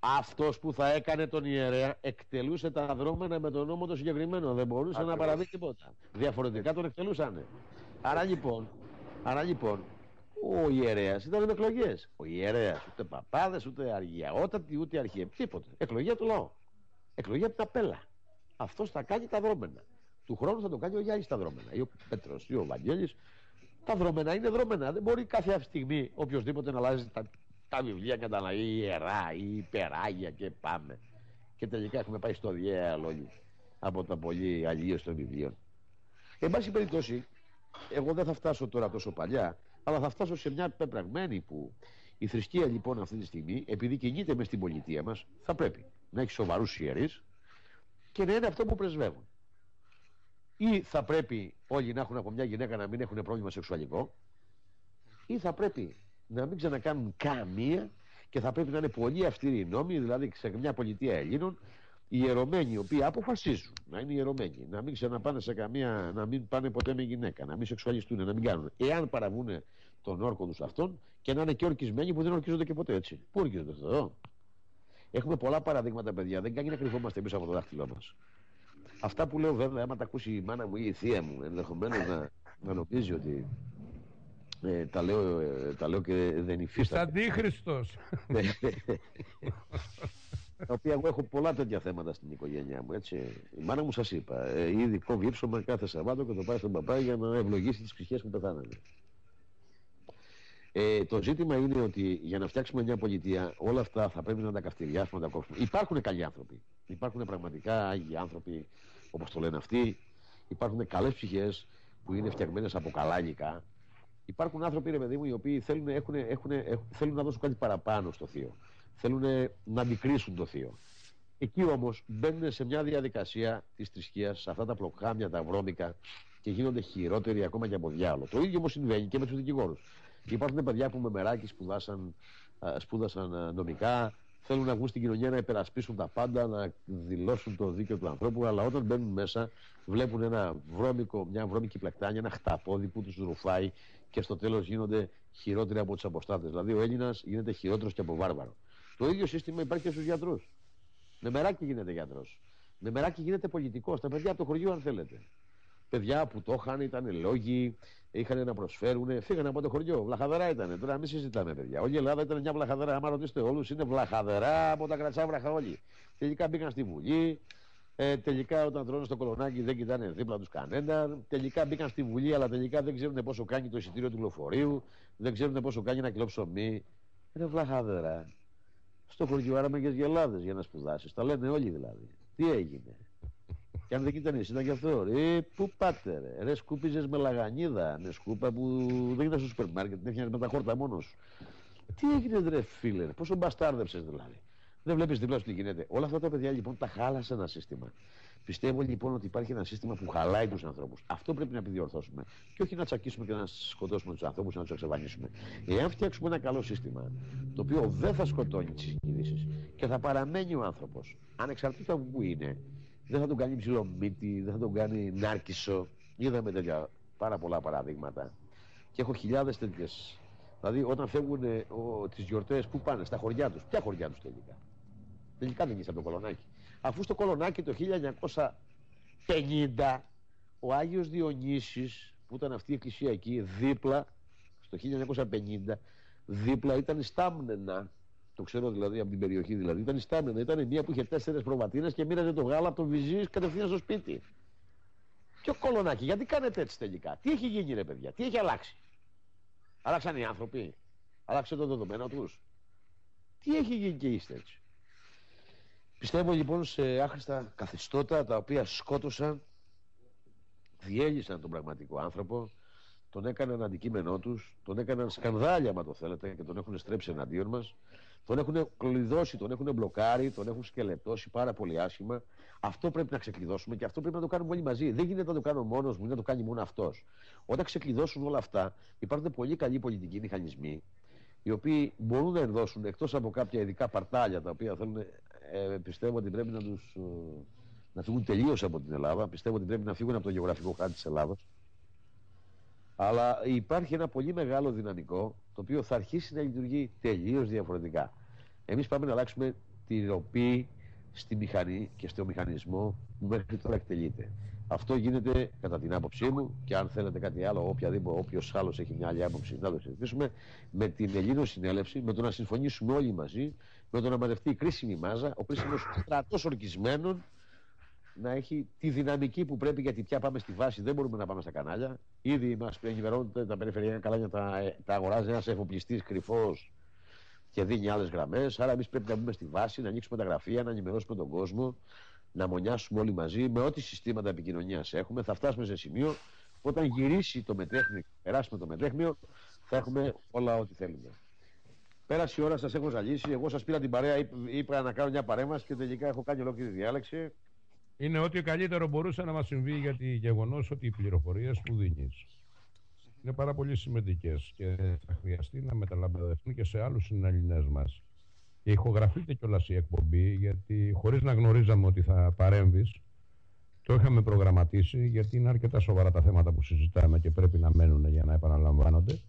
αυτός που θα έκανε τον ιερέα εκτελούσε τα δρόμενα με τον νόμο το συγκεκριμένο. Δεν μπορούσε να Ακριβώς. παραβεί τίποτα. Διαφορετικά τον εκτελούσαν. Άρα λοιπόν, άρα λοιπόν, ο ιερέας ήταν με εκλογές. Ο ιερέας ούτε παπάδες, ούτε αργιαότατοι, ούτε αρχιε... Τίποτε. Εκλογή από το λαό. Εκλογή από τα πέλα. Αυτός θα κάνει τα δρόμενα. Του χρόνου θα το κάνει ο Γιάννης τα δρόμενα. Ή ο Πέτρος ή ο Βαγγέλης. Τα δρόμενα είναι δρόμενα. Δεν μπορεί κάθε στιγμή οποιοδήποτε να αλλάζει τα, τα βιβλία και τα λέει ιερά ή υπεράγια και πάμε. Και τελικά έχουμε πάει στο διέαλο όλοι από τα πολύ αλλίωση των βιβλίων. Εν πάση περιπτώσει, εγώ δεν θα φτάσω τώρα τόσο παλιά, αλλά θα φτάσω σε μια πεπραγμένη που η θρησκεία λοιπόν αυτή τη στιγμή, επειδή κινείται μες στην πολιτεία μας, θα πρέπει να έχει σοβαρούς ιερείς και να είναι αυτό που πρεσβεύουν. Ή θα πρέπει όλοι να έχουν από μια γυναίκα να μην έχουν πρόβλημα σεξουαλικό, ή θα πρέπει να μην ξανακάνουν καμία και θα πρέπει να είναι πολύ αυστηροί οι νόμοι, δηλαδή σε μια πολιτεία Ελλήνων, οι ιερωμένοι οι οποίοι αποφασίζουν να είναι ιερωμένοι, να μην ξαναπάνε σε καμία, να μην πάνε ποτέ με γυναίκα, να μην σεξουαλιστούν, να μην κάνουν. Εάν παραβούν τον όρκο τους αυτόν και να είναι και ορκισμένοι που δεν ορκίζονται και ποτέ έτσι. Πού ορκίζονται αυτό. Έχουμε πολλά παραδείγματα, παιδιά. Δεν κάνει να κρυβόμαστε πίσω από το δάχτυλό μας. Αυτά που λέω, βέβαια, άμα τα ακούσει η μάνα μου ή η θεία μου, ενδεχομένως να, να νομίζει ότι ε, τα, λέω, ε, τα λέω και δεν Είσαι υφίσταται. αντίχριστος. Ναι. τα οποία εγώ έχω πολλά τέτοια θέματα στην οικογένειά μου. Έτσι. Η μάνα μου σας είπα. Ε, ήδη κόβει ύψωμα κάθε Σαββάτο και το πάει στον παπά για να ευλογήσει τις ψυχές που πεθάνανε. Ε, το ζήτημα είναι ότι για να φτιάξουμε μια πολιτεία, όλα αυτά θα πρέπει να τα καυτηριάσουμε, να τα κόψουμε. Υπάρχουν καλοί άνθρωποι. Υπάρχουν πραγματικά άγιοι άνθρωποι, όπως το λένε αυτοί. Υπάρχουν καλές ψυχές που είναι φτιαγμένες από καλά υλικά. Υπάρχουν άνθρωποι, ρε παιδί μου, οι οποίοι θέλουν, έχουν, έχουν, έχουν, θέλουν να δώσουν κάτι παραπάνω στο θείο. Θέλουν να αντικρίσουν το θείο. Εκεί όμως μπαίνουν σε μια διαδικασία της θρησκείας, σε αυτά τα πλοκάμια, τα βρώμικα και γίνονται χειρότεροι ακόμα και από διάλογο. Το ίδιο όμως συμβαίνει και με τους δικηγόρους. Υπάρχουν παιδιά που με μεράκι σπουδάσαν, α, σπούδασαν α, νομικά, θέλουν να βγουν στην κοινωνία να υπερασπίσουν τα πάντα, να δηλώσουν το δίκαιο του ανθρώπου, αλλά όταν μπαίνουν μέσα βλέπουν ένα βρώμικο, μια βρώμικη πλεκτάνια, ένα χταπόδι που τους ρουφάει και στο τέλος γίνονται χειρότεροι από τους αποστάτες. Δηλαδή ο Έλληνας γίνεται χειρότερος και από βάρβαρο. Το ίδιο σύστημα υπάρχει και στους γιατρούς. Με μεράκι γίνεται γιατρός. Με μεράκι γίνεται πολιτικός. Τα παιδιά από το χωριό, αν θέλετε. Παιδιά που το είχαν, ήταν λόγοι, είχαν να προσφέρουν, φύγανε από το χωριό. Βλαχαδερά ήταν. Τώρα μην συζητάμε, παιδιά. Όλη η Ελλάδα ήταν μια βλαχαδερά. Άμα ρωτήσετε όλους, είναι βλαχαδερά από τα κρατσάβραχα όλοι. Τελικά μπήκαν στη Βουλή. Ε, τελικά όταν τρώνε στο κολονάκι δεν κοιτάνε δίπλα τους κανένα. Τελικά μπήκαν στη Βουλή, αλλά τελικά δεν ξέρουν πόσο κάνει το εισιτήριο του λεωφορείου. Δεν ξέρουν πόσο κάνει ένα κιλό ψωμί. Είναι βλαχαδερά. Στο χωριό άραμε και γελάδες για να σπουδάσεις. Τα λένε όλοι δηλαδή. Τι έγινε; Και αν δεν ήταν εσύ, ήταν γι' αυτό. Ρε, πού πάτε, ρε. Ρε, σκούπιζες με λαγανίδα. Με σκούπα που δεν ήταν στο σούπερ μάρκετ, την έφτιανε με τα χόρτα μόνος σου. Τι έγινε, ρε φίλε, ρε. πόσο μπαστάρδεψες δηλαδή. Δεν βλέπεις δίπλα σου τι γίνεται. Όλα αυτά τα παιδιά λοιπόν τα χάλασε ένα σύστημα. Πιστεύω λοιπόν ότι υπάρχει ένα σύστημα που χαλάει τους ανθρώπους. Αυτό πρέπει να επιδιορθώσουμε. Και όχι να τσακίσουμε και να σκοτώσουμε τους ανθρώπους, να τους εξαφανίσουμε. Εάν φτιάξουμε ένα καλό σύστημα, το οποίο δεν θα σκοτώνει τις συγκινήσεις και θα παραμένει ο άνθρωπος, ανεξαρτήτως από που είναι, δεν θα τον κάνει ψηλομύτη, δεν θα τον κάνει νάρκισο. Είδαμε τέτοια πάρα πολλά παραδείγματα. Και έχω χιλιάδες τέτοιες. Δηλαδή, όταν φεύγουν τις γιορτές, πού πάνε, στα χωριά τους. Ποια χωριά τους τελικά; Τελικά δεν είσαι από το κολονάκι. Αφού στο κολονάκι το 1950 ο Άγιος Διονύσης που ήταν αυτή η εκκλησία εκεί δίπλα στο 1950 δίπλα ήταν η Στάμνενα το ξέρω δηλαδή από την περιοχή δηλαδή ήταν η Στάμνενα ήταν μία που είχε τέσσερες προβατίνες και μοίραζε το γάλα από τον Βυζής κατευθείαν στο σπίτι Ποιο κολονάκι, γιατί κάνετε έτσι τελικά; Τι έχει γίνει ρε παιδιά, τι έχει αλλάξει; Αλλάξαν οι άνθρωποι, άλλαξε το δεδομένο τους. Τι έχει γίνει και είστε έτσι; Πιστεύω λοιπόν σε άχρηστα καθεστώτα τα οποία σκότωσαν, διέλυσαν τον πραγματικό άνθρωπο, τον έκαναν αντικείμενό τους, τον έκαναν σκανδάλια, μα το θέλετε, και τον έχουν στρέψει εναντίον μας, τον έχουν κλειδώσει, τον έχουν μπλοκάρει, τον έχουν σκελετώσει πάρα πολύ άσχημα. Αυτό πρέπει να ξεκλειδώσουμε και αυτό πρέπει να το κάνουμε όλοι μαζί. Δεν γίνεται να το κάνω μόνος μου ή να το κάνει μόνο αυτός. Όταν ξεκλειδώσουν όλα αυτά, υπάρχουν πολύ καλοί πολιτικοί μηχανισμοί, οι οποίοι μπορούν να ενδώσουν εκτός από κάποια ειδικά παρτάλια τα οποία θέλουν ε, πιστεύω ότι πρέπει να τους ε, να φύγουν τελείως από την Ελλάδα. Πιστεύω ότι πρέπει να φύγουν από το γεωγραφικό χάρτη της Ελλάδας. Αλλά υπάρχει ένα πολύ μεγάλο δυναμικό το οποίο θα αρχίσει να λειτουργεί τελείως διαφορετικά. Εμείς πάμε να αλλάξουμε τη ροπή στη μηχανή και στο μηχανισμό που μέχρι τώρα εκτελείται. Αυτό γίνεται κατά την άποψή μου και αν θέλετε κάτι άλλο, οποιαδήποτε, όποιος άλλος έχει μια άλλη άποψη να το συζητήσουμε με την Ελλήνο συνέλευση, με το να συμφωνήσουμε όλοι μαζί, με το να μαζευτεί η κρίσιμη μάζα, ο κρίσιμος στρατός ορκισμένων να έχει τη δυναμική που πρέπει γιατί πια πάμε στη βάση, δεν μπορούμε να πάμε στα κανάλια. Ήδη μας ενημερώνονται τα περιφερειακά κανάλια, τα, τα αγοράζει ένας εφοπλιστής κρυφός και δίνει άλλες γραμμές. Άρα εμείς πρέπει να μπούμε στη βάση, να ανοίξουμε τα γραφεία, να ενημερώσουμε τον κόσμο, να μονιάσουμε όλοι μαζί με ό,τι συστήματα επικοινωνίας έχουμε. Θα φτάσουμε σε σημείο που όταν γυρίσει το μετέχνιο, περάσουμε το μετέχνιο, θα έχουμε όλα ό,τι θέλουμε. Πέρασε η ώρα, σας έχω ζαλίσει. Εγώ σας πήρα την παρέα, είπα να κάνω μια παρέμβαση και τελικά έχω κάνει ολόκληρη διάλεξη. Είναι ό,τι καλύτερο μπορούσε να μας συμβεί γιατί γεγονός ότι οι πληροφορίες που δίνεις είναι πάρα πολύ σημαντικές και θα χρειαστεί να μεταλαμπαδευτούν και σε άλλους συναλληνές μας. Και ηχογραφείται κιόλας η εκπομπή, γιατί χωρίς να γνωρίζαμε ότι θα παρέμβεις, το είχαμε προγραμματίσει, γιατί είναι αρκετά σοβαρά τα θέματα που συζητάμε και πρέπει να μένουν για να επαναλαμβάνονται.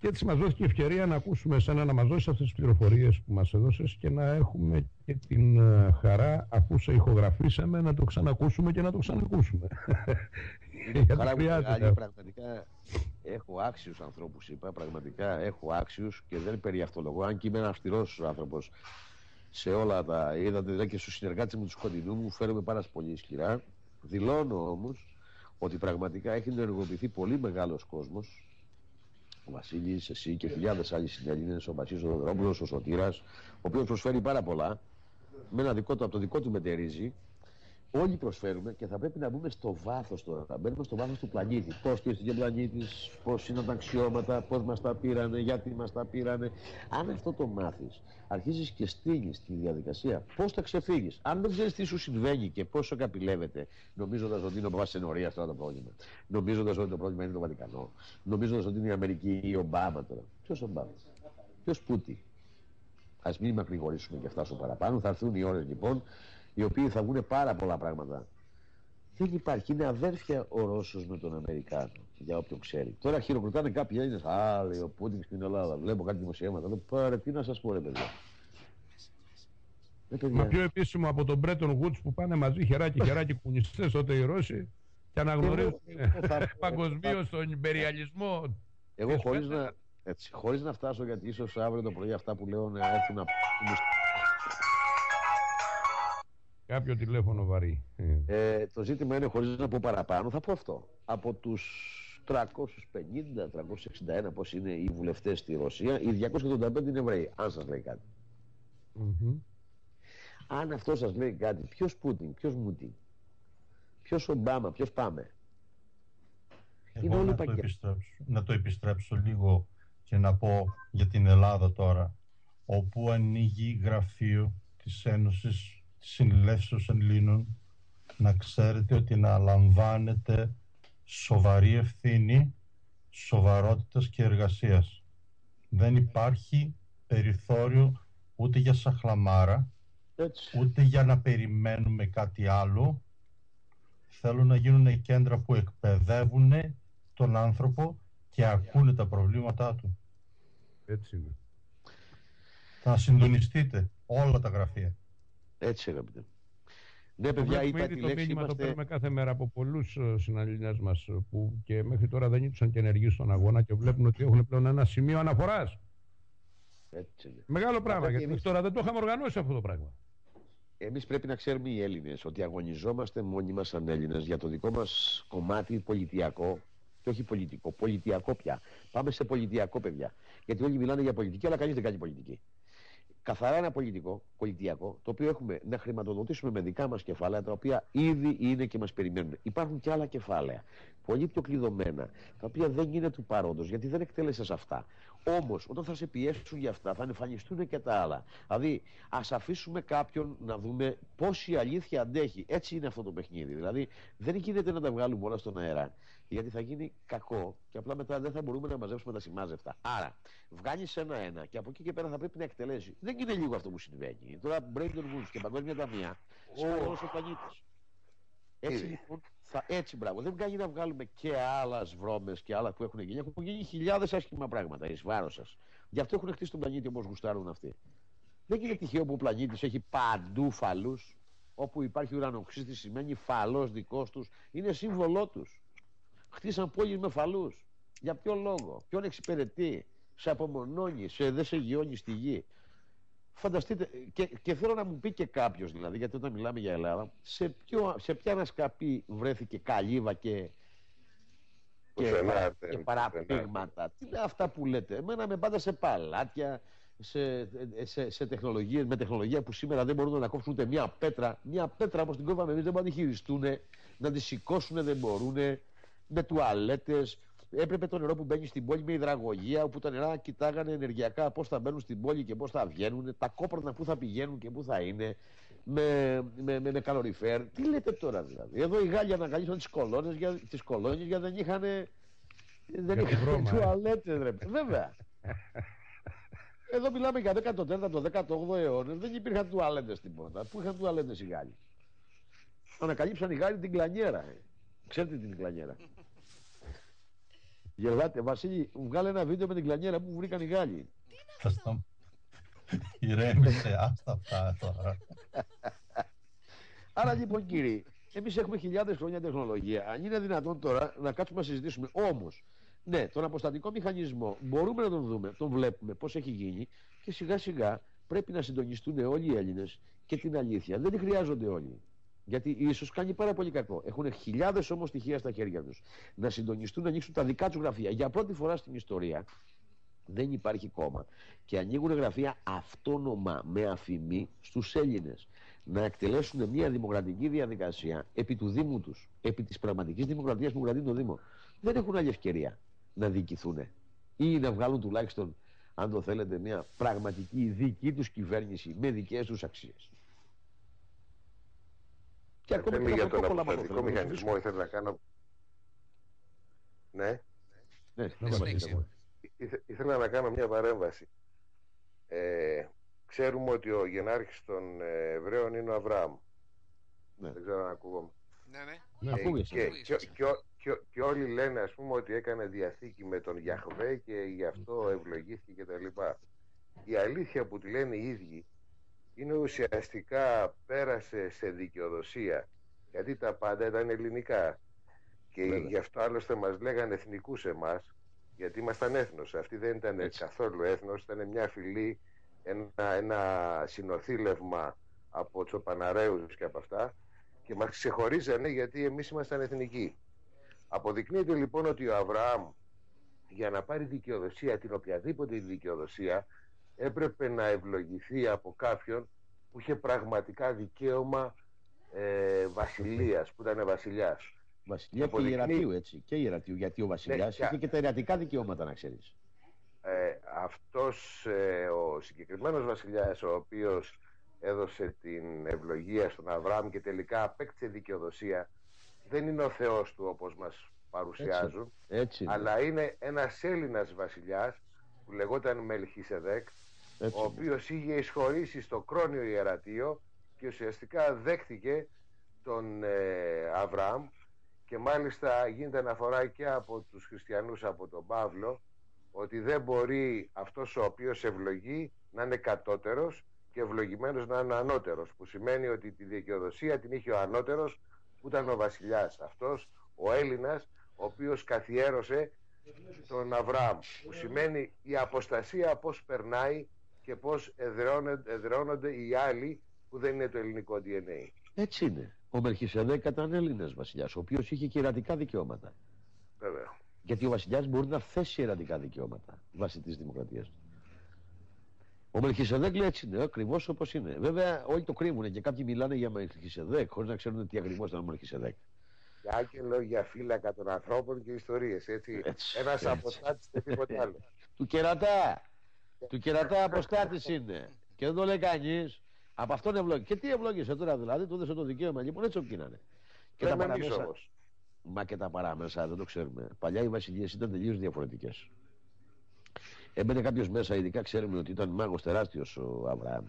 Και έτσι μας δόθηκε ευκαιρία να ακούσουμε εσένα να μας δώσεις αυτές τις πληροφορίες που μας έδωσες και να έχουμε και την ε, χαρά, αφού σε ηχογραφήσαμε, να το ξανακούσουμε και να το ξανακούσουμε. Χαρά μου πραγματικά έχω άξιους ανθρώπους, είπα. Πραγματικά έχω άξιους και δεν περί αυτολογώ. Αν και είμαι ένας αυστηρός άνθρωπος σε όλα τα. Είδατε δηλαδή και στους συνεργάτες μου του κοντινού μου, φέρομαι πάρα πολύ ισχυρά. Δηλώνω όμως ότι πραγματικά έχει ενεργοποιηθεί πολύ μεγάλος κόσμος ο Βασίλης, εσύ και χιλιάδες άλλοι συνέλληνες, ο Βασίλης ο ο Σωτήρας, ο οποίος προσφέρει πάρα πολλά, με ένα δικό του, από το δικό του μετερίζει, Όλοι προσφέρουμε και θα πρέπει να μπούμε στο βάθος τώρα. Θα μπαίνουμε στο βάθος του πλανήτη. Πώς και ο πλανήτης, πώς είναι τα αξιώματα, πώς μας τα πήρανε, γιατί μας τα πήρανε. Αν αυτό το μάθεις, αρχίζεις και στείλεις τη διαδικασία πώς θα ξεφύγεις. Αν δεν ξέρεις τι σου συμβαίνει και πόσο καπηλεύεται, νομίζοντας ότι είναι ο Παπάς Ενωρία τώρα το πρόβλημα, νομίζοντας ότι το πρόβλημα είναι το Βατικανό, νομίζοντας ότι είναι η Αμερική ή ο Ομπάμα τώρα. Ποιος Ομπάμα, ποιος Πούτι; Α μην μακρηγορήσουμε και φτάσουμε παραπάνω. Θα έρθουν οι ώρες λοιπόν οι οποίοι θα βγουν πάρα πολλά πράγματα. Δεν υπάρχει. Είναι αδέρφια ο Ρώσος με τον Αμερικάνο, για όποιον ξέρει. Τώρα χειροκροτάνε κάποιοι Έλληνες. Α, λέει ο Πούτιν στην Ελλάδα. Βλέπω κάτι δημοσιεύματα. Λέω, πάρε, τι να σας πω, ρε παιδιά. Ρε, Μα πιο επίσημο από τον Μπρέτον Γουτς που πάνε μαζί χεράκι χεράκι κουνιστές τότε οι Ρώσοι και αναγνωρίζουν παγκοσμίως τον υπεριαλισμό. Εγώ χωρίς να, έτσι, χωρίς να φτάσω γιατί ίσως αύριο το πρωί αυτά που λέω να έρθουν να Κάποιο τηλέφωνο βαρύ. Ε, το ζήτημα είναι χωρίς να πω παραπάνω, θα πω αυτό. Από τους 350, 361 πώς είναι οι βουλευτές στη Ρωσία, οι 285 είναι Εβραίοι, αν σας λέει κάτι. Αν αυτό σας λέει κάτι, ποιος Πούτιν, ποιος Μούτιν, ποιος Ομπάμα, ποιος Πάμε. Εγώ είναι όλοι να, το να το επιστρέψω λίγο και να πω για την Ελλάδα τώρα όπου ανοίγει γραφείο της Ένωσης Συνελεύσεως Ελλήνων να ξέρετε ότι να λαμβάνετε σοβαρή ευθύνη, σοβαρότητας και εργασίας. Δεν υπάρχει περιθώριο ούτε για σαχλαμάρα, ούτε για να περιμένουμε κάτι άλλο. Θέλουν να γίνουν κέντρα που εκπαιδεύουν τον άνθρωπο και ακούνε τα προβλήματά του. Έτσι είναι. Θα συντονιστείτε όλα τα γραφεία. Έτσι αγαπητέ. Ναι, παιδιά, είπα τη λέξη. Το μήνυμα το παίρνουμε κάθε μέρα από πολλούς ε, συναλληλιάς μας ε, που και μέχρι τώρα δεν ήτουσαν και ενεργοί στον αγώνα και βλέπουν ότι έχουν πλέον ένα σημείο αναφοράς. Μεγάλο πράγμα. Γιατί εμείς... τώρα δεν το είχαμε οργανώσει αυτό το πράγμα. Εμείς πρέπει να ξέρουμε οι Έλληνες ότι αγωνιζόμαστε μόνοι μας σαν Έλληνες για το δικό μας κομμάτι πολιτιακό και όχι πολιτικό. Πολιτιακό πια. Πάμε σε πολιτιακό, παιδιά. Γιατί όλοι μιλάνε για πολιτική, αλλά κανείς δεν κάνει πολιτική καθαρά ένα πολιτικό, πολιτιακό, το οποίο έχουμε να χρηματοδοτήσουμε με δικά μας κεφάλαια, τα οποία ήδη είναι και μας περιμένουν. Υπάρχουν και άλλα κεφάλαια, πολύ πιο κλειδωμένα, τα οποία δεν είναι του παρόντος, γιατί δεν εκτέλεσες αυτά. Όμως, όταν θα σε πιέσουν για αυτά, θα εμφανιστούν και τα άλλα. Δηλαδή, ας αφήσουμε κάποιον να δούμε πόση αλήθεια αντέχει. Έτσι είναι αυτό το παιχνίδι. Δηλαδή, δεν γίνεται να τα βγάλουμε όλα στον αέρα γιατί θα γίνει κακό και απλά μετά δεν θα μπορούμε να μαζέψουμε τα σημάζευτα. Άρα, βγάλεις ένα-ένα και από εκεί και πέρα θα πρέπει να εκτελέσει. Δεν είναι λίγο αυτό που συμβαίνει. Τώρα, Brandon Woods και Παγκόσμια Ταμεία, oh. ο πλανήτη. Έτσι λοιπόν, θα, έτσι μπράβο. Δεν κάνει να βγάλουμε και άλλα βρώμε και άλλα που έχουν γίνει. Έχουν γίνει χιλιάδες άσχημα πράγματα εις βάρος σας. Γι' αυτό έχουν χτίσει τον πλανήτη όπως γουστάρουν αυτοί. Δεν είναι τυχαίο που ο πλανήτης έχει παντού φαλούς. Όπου υπάρχει ουρανοξύστη σημαίνει φαλός δικός τους. Είναι σύμβολό τους. Χτίσαν πόλεις με φαλούς. Για ποιο λόγο, ποιον εξυπηρετεί, σε απομονώνει, σε δεν σε γιώνει στη γη. Φανταστείτε, και, και θέλω να μου πει και κάποιος δηλαδή, γιατί όταν μιλάμε για Ελλάδα, σε, ποιο, σε ποια ανασκαπή βρέθηκε καλύβα και, και, και παραπήγματα. Τι είναι αυτά που λέτε. Εμένα με πάντα σε παλάτια, σε, σε, σε τεχνολογίες, με τεχνολογία που σήμερα δεν μπορούν να κόψουν ούτε μια πέτρα. Μια πέτρα όπω την κόβαμε εμείς δεν μπορούν να τη χειριστούν, να τη σηκώσουν δεν μπορούν με τουαλέτες. Έπρεπε το νερό που μπαίνει στην πόλη με υδραγωγία, όπου τα νερά κοιτάγανε ενεργειακά πώς θα μπαίνουν στην πόλη και πώς θα βγαίνουν, τα κόπρανα που θα πηγαίνουν και που θα είναι, με, με, με, με καλοριφέρ. Τι λέτε τώρα δηλαδή; Εδώ οι Γάλλοι αναγκαλίσαν τις κολόνες για, τις κολόνες, γιατί δεν είχαν. Δεν είχαν ε. τουαλέτες, ρε. Βέβαια. Εδώ μιλάμε για 14ο, 18ο αιώνα. Δεν υπήρχαν τουαλέτες τίποτα. Πού είχαν τουαλέτες οι Γάλλοι; Ανακαλύψαν οι Γάλλοι την κλανιέρα. Ε. Ξέρετε την κλανιέρα; Γελάτε, Βασίλη, βγάλε ένα βίντεο με την κλανιέρα που βρήκαν οι Γάλλοι. Ηρέμησε, άστα αυτά τώρα. Άρα λοιπόν κύριοι, εμείς έχουμε χιλιάδες χρόνια τεχνολογία. Αν είναι δυνατόν τώρα να κάτσουμε να συζητήσουμε. Όμως, ναι, τον αποστατικό μηχανισμό μπορούμε να τον δούμε, τον βλέπουμε πώς έχει γίνει και σιγά σιγά πρέπει να συντονιστούν όλοι οι Έλληνες και την αλήθεια. Δεν τη χρειάζονται όλοι. Γιατί ίσω κάνει πάρα πολύ κακό. Έχουν χιλιάδες όμως στοιχεία στα χέρια τους. Να συντονιστούν, να ανοίξουν τα δικά τους γραφεία. Για πρώτη φορά στην ιστορία δεν υπάρχει κόμμα. Και ανοίγουν γραφεία αυτόνομα με αφημί στους Έλληνες. Να εκτελέσουν μια δημοκρατική διαδικασία επί του Δήμου τους, επί της πραγματικής δημοκρατίας που κρατεί το Δήμο. Δεν έχουν άλλη ευκαιρία να διοικηθούν ή να βγάλουν τουλάχιστον, αν το θέλετε, μια πραγματική δική τους κυβέρνηση με δικές τους αξίες. Και ακόμη για τον αποστατικό μηχανισμό ήθελα να κάνω... Ναι. Ναι, ήθελα να κάνω μια παρέμβαση. Ε, ξέρουμε ότι ο γενάρχης των ε, Εβραίων είναι ο Αβραάμ. Ναι. Δεν ξέρω αν ακούγομαι. Ναι, ναι. ναι ε, και, και, και, και, και, όλοι λένε ας πούμε ότι έκανε διαθήκη με τον Γιαχβέ και γι' αυτό ευλογήθηκε κτλ. Η αλήθεια που τη λένε οι ίδιοι είναι ουσιαστικά πέρασε σε δικαιοδοσία γιατί τα πάντα ήταν ελληνικά. Και γι' αυτό άλλωστε μας λέγανε εθνικούς εμάς γιατί ήμασταν έθνος. Αυτοί δεν ήταν Έτσι. καθόλου έθνος ήταν μια φυλή ένα, ένα συνοθήλευμα από τσοπαναρέους και από αυτά. Και μας ξεχωρίζανε γιατί εμείς ήμασταν εθνικοί. Αποδεικνύεται λοιπόν ότι ο Αβραάμ για να πάρει δικαιοδοσία την οποιαδήποτε δικαιοδοσία έπρεπε να ευλογηθεί από κάποιον που είχε πραγματικά δικαίωμα ε, βασιλείας, που ήταν βασιλιάς. Βασιλιά και ιερατείου έτσι, και ιερατείου, γιατί ο βασιλιάς ναι, είχε και τα ιερατικά δικαιώματα να ξέρεις. ε, αυτός ε, ο συγκεκριμένος βασιλιάς ο οποίος έδωσε την ευλογία στον Αβραάμ και τελικά απέκτησε δικαιοδοσία δεν είναι ο Θεός του όπως μας παρουσιάζουν Έτσι, αλλά είναι ένας Έλληνας βασιλιάς που λεγόταν Μελχισεδέκ Έτσι. ο οποίος είχε εισχωρήσει στο κρόνιο ιερατείο και ουσιαστικά δέχτηκε τον ε, Αβραάμ και μάλιστα γίνεται αναφορά και από τους χριστιανούς από τον Παύλο ότι δεν μπορεί αυτός ο οποίος ευλογεί να είναι κατώτερος και ευλογημένος να είναι ανώτερος που σημαίνει ότι τη δικαιοδοσία την είχε ο ανώτερος που ήταν ο βασιλιάς αυτός ο Έλληνας ο οποίος καθιέρωσε τον Αβραάμ που σημαίνει η αποστασία πώς περνάει και πώς εδραιώνονται, εδραιώνονται οι άλλοι που δεν είναι το ελληνικό DNA. Έτσι είναι. Ο Μελχισεδέκ ήταν Έλληνα βασιλιάς, ο οποίος είχε και ιερατικά δικαιώματα. Βέβαια. Γιατί ο βασιλιάς μπορεί να θέσει ιερατικά δικαιώματα βάσει της δημοκρατίας του. Ο Μελχισεδέκ λέει έτσι είναι, ακριβώς όπως είναι. Βέβαια, όλοι το κρύβουν και κάποιοι μιλάνε για Μελχισεδέκ χωρίς να ξέρουν τι ακριβώς ήταν ο Μελχισεδέκ. Για άγγελο, για φύλακα των ανθρώπων και ιστορίες, έτσι. Έτσι, Ένας έτσι. αποστάτης και τίποτα άλλο. Του κερατά. Του κερατά αποστάτη είναι. Και δεν το λέει κανείς. Από αυτόν ευλόγησε. Και τι ευλόγησε τώρα δηλαδή, του έδωσε το δικαίωμα. Λοιπόν, έτσι όπινανε. Και τα Λέμε εμείς παραμέσα. όμως. Μα και τα παράμεσα δεν το ξέρουμε. Παλιά οι βασιλείες ήταν τελείως διαφορετικές. Έμπαινε κάποιος μέσα, ειδικά ξέρουμε ότι ήταν μάγος τεράστιος ο Αβραάμ.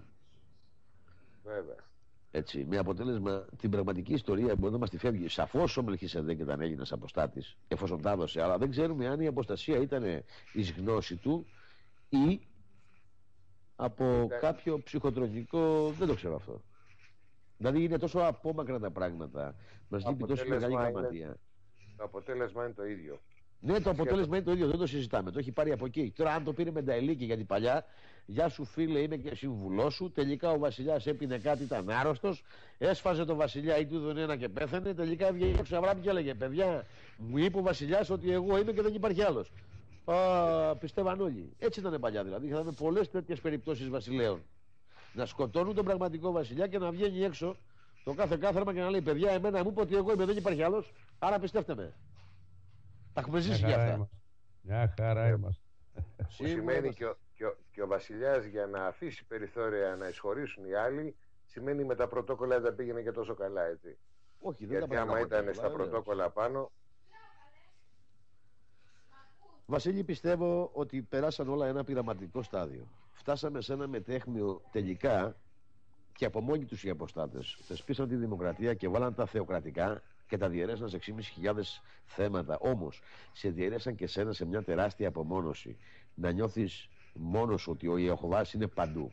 Βέβαια. Έτσι, με αποτέλεσμα την πραγματική ιστορία μπορεί να μας τη φεύγει. Σαφώς ο Μελχισεδέκ ήταν Έλληνας αποστάτης, εφόσον τα έδωσε, αλλά δεν ξέρουμε αν η αποστασία ήταν εις γνώση του ή από Ήταν- κάποιο ψυχοτρονικό. Δεν το ξέρω αυτό. Δηλαδή είναι τόσο απόμακρα τα πράγματα. Μας λείπει τόσο αποτέλεσμα μεγάλη είναι- γραμματεία. Το αποτέλεσμα είναι το ίδιο. Ναι, το αποτέλεσμα είναι το ίδιο, δεν το συζητάμε. Το έχει πάρει από εκεί. Τώρα, αν το πήρε με Νταηλίκη γιατί παλιά, γεια σου φίλε, είμαι και συμβουλό σου. Τελικά ο βασιλιάς έπινε κάτι, ήταν άρρωστος. Έσφαζε το βασιλιά ή του έδωνε ένα και πέθανε. Τελικά έβγαινε έξω Αβραάμ και έλεγε: Παιδιά, μου είπε ο βασιλιάς ότι εγώ είμαι και δεν υπάρχει άλλος. Α, πιστεύαν όλοι. Έτσι ήταν παλιά δηλαδή. Είχαμε πολλές τέτοιες περιπτώσεις βασιλέων. Να σκοτώνουν τον πραγματικό βασιλιά και να βγαίνει έξω το κάθε κάθαρμα και να λέει: Παιδιά, εμένα μου είπε ότι εγώ είμαι, δεν υπάρχει άλλος. Άρα πιστεύτε με. Τα έχουμε Μια ζήσει κι χαρά αυτά. είμαστε. Μια χαρά είμαστε. Που Σίγουρα σημαίνει είμαστε. και ο, και, ο, και ο βασιλιάς για να αφήσει περιθώρια να εισχωρήσουν οι άλλοι σημαίνει με τα πρωτόκολλα δεν πήγαινε και τόσο καλά έτσι. Όχι, δεν τα Γιατί άμα πράγμα ήταν ποτέ, στα βέβαια. πρωτόκολλα πάνω Βασίλη, πιστεύω ότι περάσαν όλα ένα πειραματικό στάδιο. Φτάσαμε σε ένα μετέχμιο τελικά και από μόνοι τους οι αποστάτες θεσπίσαν τη δημοκρατία και βάλαν τα θεοκρατικά και τα διαιρέσαν σε 6.500 θέματα. Όμως, σε διαιρέσαν και σένα σε μια τεράστια απομόνωση. Να νιώθεις μόνος ότι ο Ιεχωβάς είναι παντού.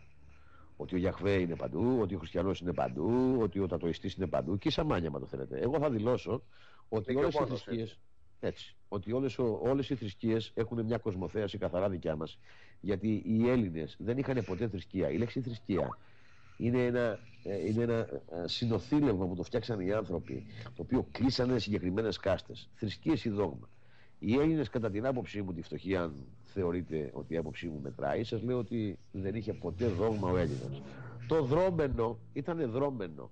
Ότι ο Γιαχβέ είναι παντού, ότι ο Χριστιανός είναι παντού, ότι ο Τατοιστή είναι παντού και η Σαμάνια, μα το θέλετε. Εγώ θα δηλώσω ότι Είναι και όλες ο οι πόνος, θρησκείε. Έτσι. Ότι όλες, ο- όλες οι θρησκείες έχουν μια κοσμοθέαση καθαρά δικιά μας. Γιατί οι Έλληνες δεν είχαν ποτέ θρησκεία. Η λέξη θρησκεία είναι ένα, ε, είναι ένα ε, συνοθήλευμα που το φτιάξαν οι άνθρωποι, το οποίο κλείσανε συγκεκριμένες κάστες. Θρησκείες ή δόγμα. Οι Έλληνες, κατά την άποψή μου, τη φτωχή, αν θεωρείτε ότι η άποψή μου μετράει, σας λέω ότι δεν είχε ποτέ δόγμα ο Έλληνας. Το δρόμενο ήταν δρόμενο.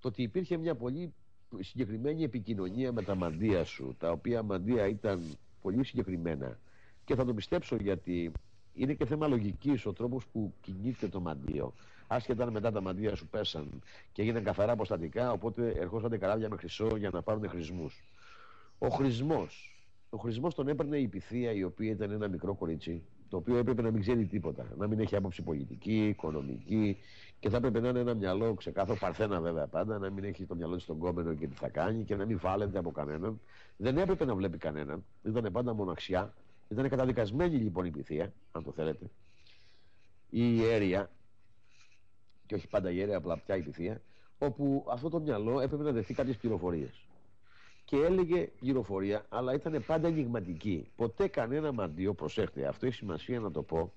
Το ότι υπήρχε μια πολύ συγκεκριμένη επικοινωνία με τα μαντεία σου, τα οποία μαντεία ήταν πολύ συγκεκριμένα και θα το πιστέψω γιατί είναι και θέμα λογικής ο τρόπος που κινείται το μαντίο. Άσχετα αν μετά τα μαντεία σου πέσαν και έγιναν καθαρά αποστατικά, οπότε ερχόσαν καράβια με χρυσό για να πάρουν χρησμούς. Ο χρησμός. Ο χρησμός τον έπαιρνε η Πυθία, η οποία ήταν ένα μικρό κορίτσι, το οποίο έπρεπε να μην ξέρει τίποτα. Να μην έχει άποψη πολιτική, οικονομική και θα έπρεπε να είναι ένα μυαλό ξεκάθαρο, παρθένα βέβαια πάντα, να μην έχει το μυαλό της στον κόμενο και τι θα κάνει και να μην φάλεται από κανέναν. Δεν έπρεπε να βλέπει κανέναν. Ήταν πάντα μοναξιά. Ήταν καταδικασμένη λοιπόν η Πυθία, αν το θέλετε. Η ιέρια, και όχι πάντα η ιέρια, απλά πια η Πυθία, όπου αυτό το μυαλό έπρεπε να δεχθεί κάποιες πληροφορίες και έλεγε πληροφορία, αλλά ήταν πάντα ενηγματική. Ποτέ κανένα μαντίο, προσέχτε, αυτό έχει σημασία να το πω,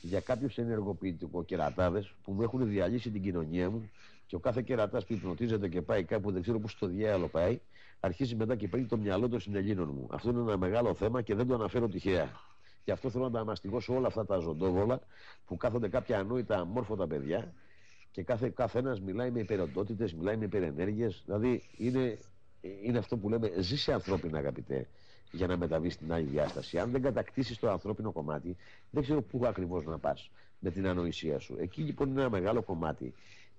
για κάποιους ενεργοποιητικό κερατάδες που μου έχουν διαλύσει την κοινωνία μου και ο κάθε κερατάς που υπνοτίζεται και πάει κάπου, δεν ξέρω πού στο διάλογο πάει, αρχίζει μετά και παίρνει το μυαλό των συνελλήνων μου. Αυτό είναι ένα μεγάλο θέμα και δεν το αναφέρω τυχαία. Γι' αυτό θέλω να τα μαστιγώσω όλα αυτά τα ζωντόβολα που κάθονται κάποια ανόητα αμόρφωτα παιδιά και κάθε καθένας μιλάει με υπεροντότητες, μιλάει με υπερενέργειες. Δηλαδή είναι, είναι αυτό που λέμε ζήσε ανθρώπινα αγαπητέ. για να μεταβείς στην άλλη διάσταση. Αν δεν κατακτήσεις το ανθρώπινο κομμάτι, δεν ξέρω πού ακριβώς να πας με την ανοησία σου. Εκεί λοιπόν είναι ένα μεγάλο κομμάτι.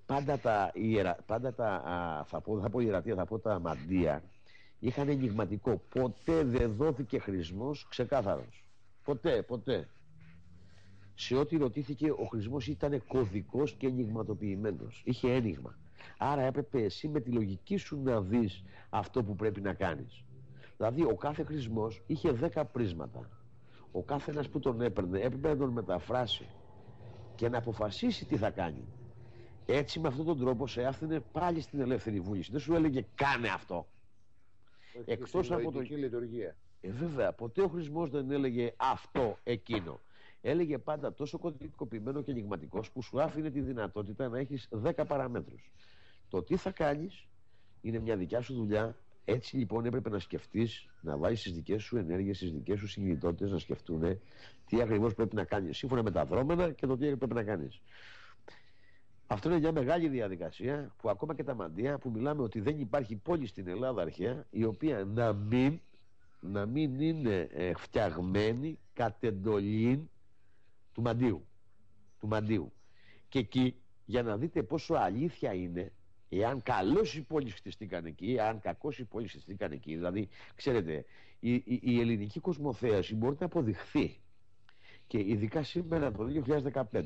Πάντα τα, ιερα, πάντα τα α, θα, πω, θα πω ιερατεία, θα πω τα μαντεία, είχαν ενηγματικό. Ποτέ δεν δόθηκε χρησμός ξεκάθαρος. Ποτέ, ποτέ. Σε ό,τι ρωτήθηκε, ο χρησμός ήταν κωδικός και ενηγματοποιημένος. Είχε ένιγμα. Άρα έπρεπε εσύ με τη λογική σου να δεις αυτό που πρέπει να κάνεις. Δηλαδή, ο κάθε χρησμός είχε 10 πρίσματα. Ο κάθε ένας που τον έπαιρνε έπρεπε να τον μεταφράσει και να αποφασίσει τι θα κάνει. Έτσι με αυτόν τον τρόπο σε άφηνε πάλι στην ελεύθερη βούληση. Δεν σου έλεγε κάνε αυτό. Εκτός από το... λειτουργία. Ε, βέβαια, ποτέ ο χρησμός δεν έλεγε αυτό, εκείνο. Έλεγε πάντα τόσο κωδικοποιημένο και ενηγματικός που σου άφηνε τη δυνατότητα να έχεις 10 παραμέτρους. Το τι θα κάνεις είναι μια δικιά σου δουλειά. Έτσι λοιπόν έπρεπε να σκεφτείς, να βάλει τις δικές σου ενέργειες, τις δικές σου συνειδητότητες να σκεφτούν τι ακριβώς πρέπει να κάνεις σύμφωνα με τα δρόμενα και το τι πρέπει να κάνεις. Αυτό είναι μια μεγάλη διαδικασία που ακόμα και τα μαντεία που μιλάμε ότι δεν υπάρχει πόλη στην Ελλάδα αρχαία η οποία να μην, να μην είναι ε, φτιαγμένη κατ' εντολή του μαντίου. Του μαντίου. Και εκεί για να δείτε πόσο αλήθεια είναι εάν καλώς οι πόλεις χτιστήκαν εκεί, εάν κακώς οι πόλεις χτιστήκαν εκεί, δηλαδή ξέρετε η, η, η ελληνική κοσμοθέαση μπορεί να αποδειχθεί και ειδικά σήμερα το 2015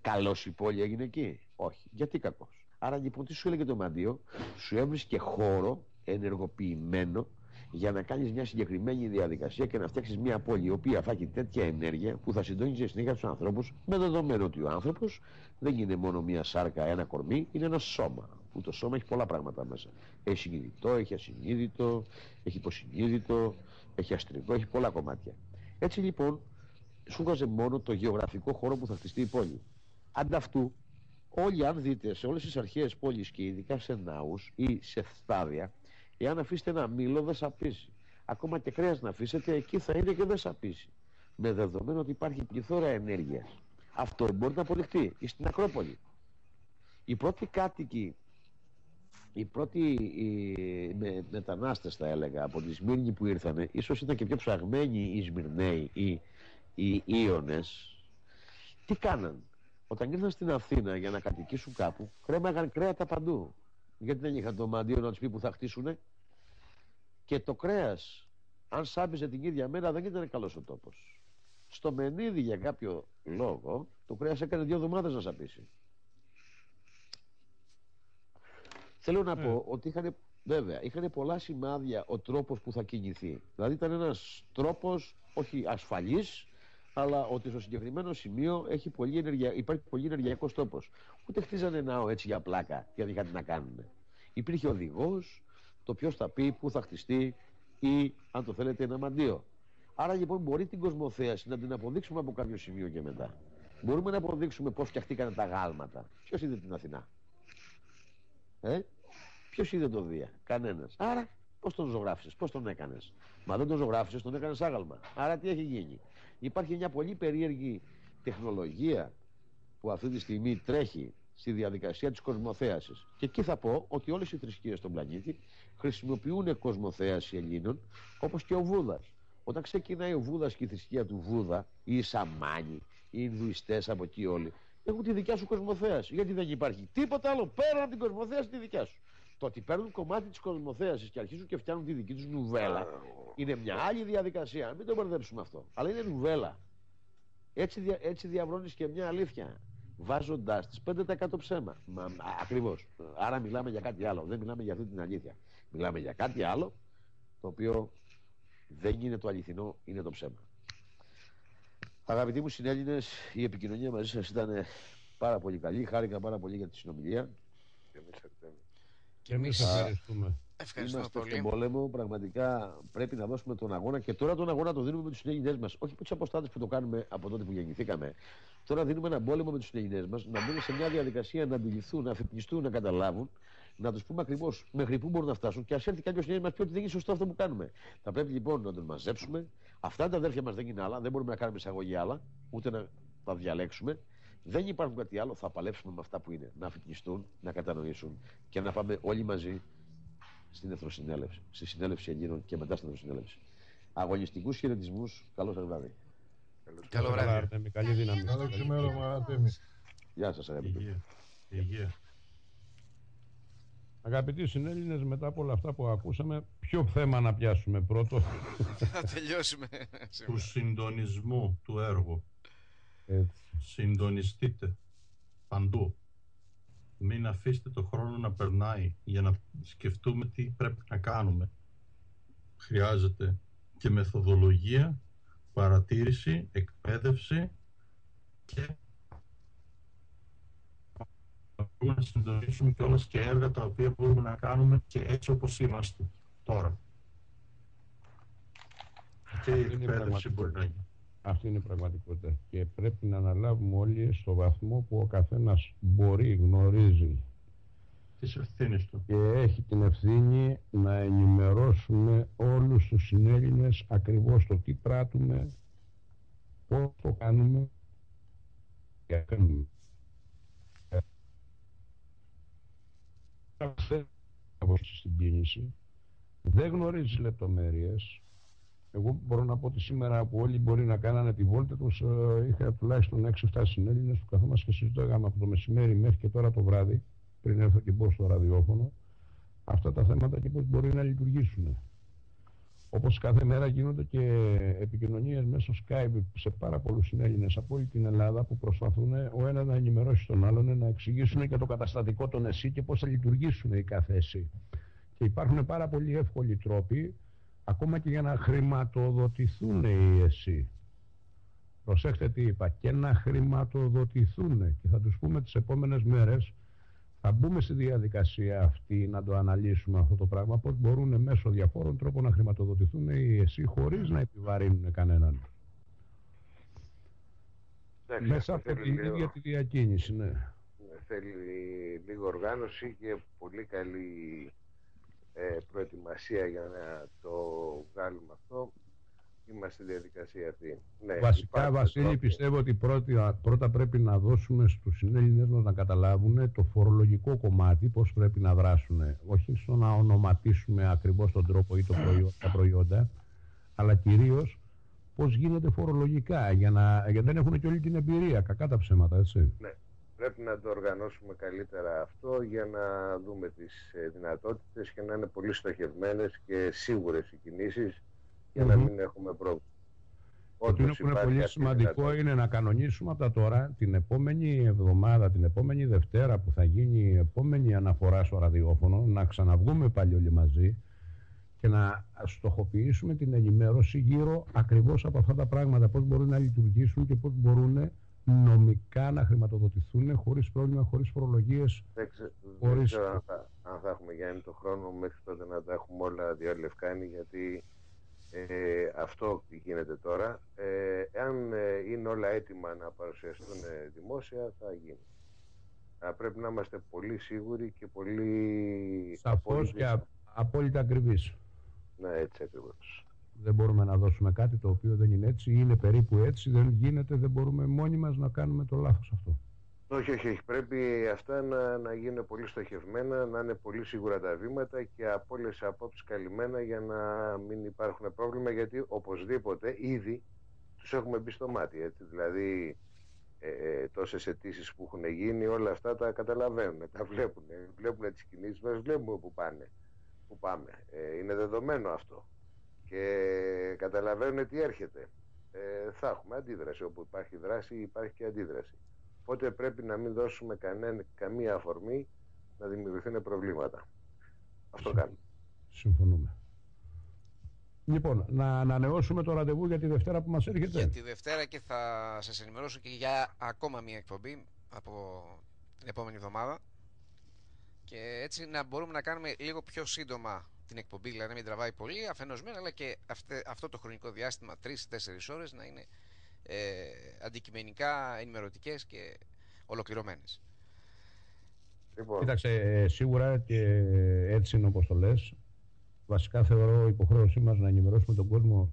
Καλός η πόλη έγινε εκεί; Όχι. Γιατί κακός; Άρα λοιπόν τι σου έλεγε το μαντίο, σου έβρισκε χώρο ενεργοποιημένο για να κάνεις μια συγκεκριμένη διαδικασία και να φτιάξεις μια πόλη η οποία θα έχει τέτοια ενέργεια που θα συντόνιζε συνέχεια τους ανθρώπους με δεδομένο ότι ο άνθρωπος δεν είναι μόνο μια σάρκα, ένα κορμί, είναι ένα σώμα. Που το σώμα έχει πολλά πράγματα μέσα. Έχει συνειδητό, έχει ασυνείδητο, έχει υποσυνείδητο, έχει αστρικό, έχει πολλά κομμάτια. Έτσι λοιπόν σου βγάζε μόνο το γεωγραφικό χώρο που θα χτιστεί η πόλη. Ανταυτού, όλοι αν δείτε σε όλες τις αρχαίες πόλεις και ειδικά σε ναούς ή σε στάδια, εάν αφήσετε ένα μήλο δεν σαπίσει. Ακόμα και κρέας να αφήσετε, εκεί θα είναι και δεν σαπίσει. Με δεδομένο ότι υπάρχει πληθώρα ενέργειας. Αυτό μπορεί να αποδειχτεί ή στην Ακρόπολη. Οι πρώτοι κάτοικοι, οι πρώτοι οι με, μετανάστες θα έλεγα από τη Σμύρνη που ήρθανε, ίσως ήταν και πιο ψαγμένοι οι Σμυρναίοι ή οι Ιώνες, τι κάναν; Όταν ήρθαν στην Αθήνα για να κατοικήσουν κάπου, κρέμαγαν κρέατα παντού. Γιατί δεν είχαν το μαντίο να τους πει που θα χτίσουνε. Και το κρέας, αν σάπιζε την ίδια μέρα, δεν ήταν καλός ο τόπος. Στο Μενίδη για κάποιο λόγο, το κρέας έκανε δύο εβδομάδες να σαπίσει. Θέλω να πω ε. ότι είχαν, βέβαια, είχαν πολλά σημάδια ο τρόπος που θα κινηθεί. Δηλαδή ήταν ένας τρόπος, όχι ασφαλής, αλλά ότι στο συγκεκριμένο σημείο έχει πολύ ενεργεια... υπάρχει πολύ ενεργειακός τόπο. Ούτε χτίζανε ναό έτσι για πλάκα, γιατί είχαν να κάνουν. Υπήρχε οδηγός, το ποιος θα πει, πού θα χτιστεί ή, αν το θέλετε, ένα μαντίο. Άρα λοιπόν μπορεί την κοσμοθέαση να την αποδείξουμε από κάποιο σημείο και μετά. Μπορούμε να αποδείξουμε πώς φτιαχτήκαν τα γάλματα. Ποιος είδε την Αθηνά; Ε; Ποιος είδε το Δία. Κανένας. Άρα πώς τον ζωγράφησες, πώς τον έκανες; Μα δεν τον ζωγράφησες, τον έκανες άγαλμα. Άρα τι έχει γίνει; Υπάρχει μια πολύ περίεργη τεχνολογία που αυτή τη στιγμή τρέχει στη διαδικασία της κοσμοθέασης. Και εκεί θα πω ότι όλες οι θρησκείες στον πλανήτη χρησιμοποιούν κοσμοθέαση Ελλήνων όπως και ο Βούδας. Όταν ξεκινάει ο Βούδας και η θρησκεία του Βούδα ή οι Σαμάνοι, οι Ινδουιστές από εκεί όλοι έχουν τη δικιά σου κοσμοθέαση. Γιατί δεν υπάρχει τίποτα άλλο πέρα από την κοσμοθέαση τη δικιά σου. Το ότι παίρνουν κομμάτι της κοσμοθέασης και αρχίζουν και φτιάχνουν τη δική τους νουβέλα είναι μια άλλη διαδικασία. Μην το μπερδέψουμε αυτό. Αλλά είναι νουβέλα. Έτσι, δια, έτσι διαβρώνεις και μια αλήθεια. Βάζοντάς τη 5% ψέμα. Ακριβώς. Άρα μιλάμε για κάτι άλλο. Δεν μιλάμε για αυτή την αλήθεια. Μιλάμε για κάτι άλλο το οποίο δεν είναι το αληθινό, είναι το ψέμα. Αγαπητοί μου συνέλληνες, η επικοινωνία μαζί σας ήταν πάρα πολύ καλή. Χάρηκα πάρα πολύ για τη συνομιλία. Και εμείς ευχαριστούμε. Ευχαριστούμε Είμαστε πολύ. στον πόλεμο. Πραγματικά πρέπει να δώσουμε τον αγώνα και τώρα τον αγώνα το δίνουμε με τους συνέγγινέ μας. Όχι με τους αποστάτες που το κάνουμε από τότε που γεννηθήκαμε. Τώρα δίνουμε ένα πόλεμο με τους συνέγγινέ μας να μπουν σε μια διαδικασία να αντιληφθούν, να αφυπνιστούν, να καταλάβουν, να τους πούμε ακριβώς μέχρι πού μπορούν να φτάσουν και ας έρθει κάποιο συνέγγινο μας πει ότι δεν είναι σωστό αυτό που κάνουμε. Θα πρέπει λοιπόν να τον μαζέψουμε. Αυτά τα αδέρφια μας δεν είναι άλλα, δεν μπορούμε να κάνουμε εισαγωγή άλλα, ούτε να τα διαλέξουμε. Δεν υπάρχουν κάτι άλλο. Θα παλέψουμε με αυτά που είναι. Να αφιτνιστούν, να κατανοήσουν και να πάμε όλοι μαζί στην Εθνοσυνέλευση. Στη συνέλευση Ελλήνων και μετά στην Εθνοσυνέλευση. Αγωνιστικούς χαιρετισμούς. Καλό σας βράδυ. Καλό βράδυ. Καλή δύναμη. Καλό ξημέρωμα, Αρτέμι. Γεια σας αγαπητοί. Υγεία. Υγεία. Αγαπητοί συνέλληνες, μετά από όλα αυτά που ακούσαμε, ποιο θέμα να πιάσουμε πρώτο; Θα τελειώσουμε. Του συντονισμού του έργου. Έτσι. Συντονιστείτε παντού. Μην αφήσετε το χρόνο να περνάει για να σκεφτούμε τι πρέπει να κάνουμε. Χρειάζεται και μεθοδολογία, παρατήρηση, εκπαίδευση και να μπορούμε να συντονίσουμε και όλες και έργα τα οποία μπορούμε να κάνουμε και έτσι όπως είμαστε τώρα. Και η είναι η εκπαίδευση μπορεί να γίνει. Αυτή είναι η πραγματικότητα. Και πρέπει να αναλάβουμε όλοι στο βαθμό που ο καθένας μπορεί, γνωρίζει Τις ευθύνες του. και έχει την ευθύνη να ενημερώσουμε όλους τους συνέλληνες ακριβώς το τι πράττουμε, πώς το κάνουμε και κάνουμε. Στην κίνηση δεν γνωρίζει λεπτομέρειες εγώ μπορώ να πω ότι σήμερα που όλοι μπορεί να κάνανε τη βόλτα τους ε, είχα τουλάχιστον 6-7 συνέλληνες που καθόμαστε και συζητάγαμε από το μεσημέρι μέχρι και τώρα το βράδυ πριν έρθω και μπω στο ραδιόφωνο αυτά τα θέματα και πώς μπορεί να λειτουργήσουν. Όπως κάθε μέρα γίνονται και επικοινωνίες μέσω Skype σε πάρα πολλούς συνέλληνες από όλη την Ελλάδα που προσπαθούν ο ένας να ενημερώσει τον άλλον, να εξηγήσουν και το καταστατικό των ΕΣΥ και πώς θα λειτουργήσουν οι κάθε ΕΣΥ. Και υπάρχουν πάρα πολύ εύκολοι τρόποι ακόμα και για να χρηματοδοτηθούν οι ΕΣΥ. Προσέξτε τι είπα, και να χρηματοδοτηθούν και θα τους πούμε τις επόμενες μέρες θα μπούμε στη διαδικασία αυτή να το αναλύσουμε αυτό το πράγμα πώς μπορούν μέσω διαφόρων τρόπων να χρηματοδοτηθούν οι ΕΣΥ χωρίς να επιβαρύνουν κανέναν. Εντάξει, Μέσα αυτό από θέλει την λίγο- ίδια τη διακίνηση, ναι. θέλει λίγο οργάνωση και πολύ καλή ε, προετοιμασία για να το βγάλουμε αυτό. Είμαστε στη διαδικασία αυτή. Ναι, Βασικά, υπάρχουν Βασίλη, τρόποι. πιστεύω ότι πρώτα, πρώτα πρέπει να δώσουμε στους συνέλληνες μας να καταλάβουν το φορολογικό κομμάτι, πώς πρέπει να δράσουν. Όχι στο να ονοματίσουμε ακριβώς τον τρόπο ή το προϊόν, τα προϊόντα, αλλά κυρίως πώς γίνεται φορολογικά, για να, γιατί δεν έχουν και όλη την εμπειρία, κακά τα ψέματα, έτσι. Πρέπει να το οργανώσουμε καλύτερα αυτό για να δούμε τις ε, δυνατότητες και να είναι πολύ στοχευμένες και σίγουρες οι κινήσεις για να Μμμ. μην έχουμε πρόβλημα. Και εκείνο Όντως που είναι υπάρχει πολύ αυτή η σημαντικό δυνατότητα. είναι να κανονίσουμε από τα τώρα την επόμενη εβδομάδα, την επόμενη Δευτέρα που θα γίνει η επόμενη αναφορά στο ραδιόφωνο, να ξαναβγούμε πάλι όλοι μαζί και να στοχοποιήσουμε την ενημέρωση γύρω ακριβώς από αυτά τα πράγματα, πώς μπορούν να λειτουργήσουν και πώς μπορούν νομικά να χρηματοδοτηθούν χωρίς πρόβλημα, χωρίς φορολογίες. Δεν, ξε- δεν Χωρίς- ξέρω αν θα, αν θα έχουμε Γιάννη το χρόνο μέχρι τότε να τα έχουμε όλα διαλευκάνει γιατί ε, αυτό γίνεται τώρα. Ε, αν ε, είναι όλα έτοιμα να παρουσιαστούν ε, δημόσια θα γίνει. Θα πρέπει να είμαστε πολύ σίγουροι και πολύ Σαφώς απόλυτοι. και α- απόλυτα ακριβείς. Ναι, έτσι ακριβώς. Δεν μπορούμε να δώσουμε κάτι το οποίο δεν είναι έτσι ή είναι περίπου έτσι, δεν γίνεται, δεν μπορούμε μόνοι μας να κάνουμε το λάθος αυτό. Όχι, όχι, όχι. Πρέπει αυτά να, να γίνουν πολύ στοχευμένα, να είναι πολύ σίγουρα τα βήματα και από όλες τις απόψεις καλυμμένα για να μην υπάρχουν πρόβλημα. Γιατί οπωσδήποτε ήδη τους έχουμε μπει στο μάτι. Έτσι. Δηλαδή, ε, ε, τόσες αιτήσεις που έχουν γίνει, όλα αυτά τα καταλαβαίνουν, τα βλέπουν. Βλέπουν τις κινήσεις μας, βλέπουμε που πάνε. Που πάμε. Ε, είναι δεδομένο αυτό. Και καταλαβαίνουν τι έρχεται. Ε, θα έχουμε αντίδραση. Όπου υπάρχει δράση, υπάρχει και αντίδραση. Οπότε πρέπει να μην δώσουμε κανένα, καμία αφορμή να δημιουργηθούν προβλήματα. Αυτό κάνουμε. Συμφωνούμε. Λοιπόν, να ανανεώσουμε το ραντεβού για τη Δευτέρα που μας έρχεται. Για τη Δευτέρα και θα σας ενημερώσω και για ακόμα μια εκπομπή από την επόμενη εβδομάδα και έτσι να μπορούμε να κάνουμε λίγο πιο σύντομα την εκπομπή, δηλαδή να μην τραβάει πολύ αφενός μένα, αλλά και αυτε- αυτό το χρονικό διάστημα 3-4 ώρες να είναι ε, αντικειμενικά ενημερωτικές και ολοκληρωμένες. Λοιπόν, Κοίταξε, ε, σίγουρα και έτσι είναι όπως το λες. Βασικά θεωρώ υποχρέωσή μας να ενημερώσουμε τον κόσμο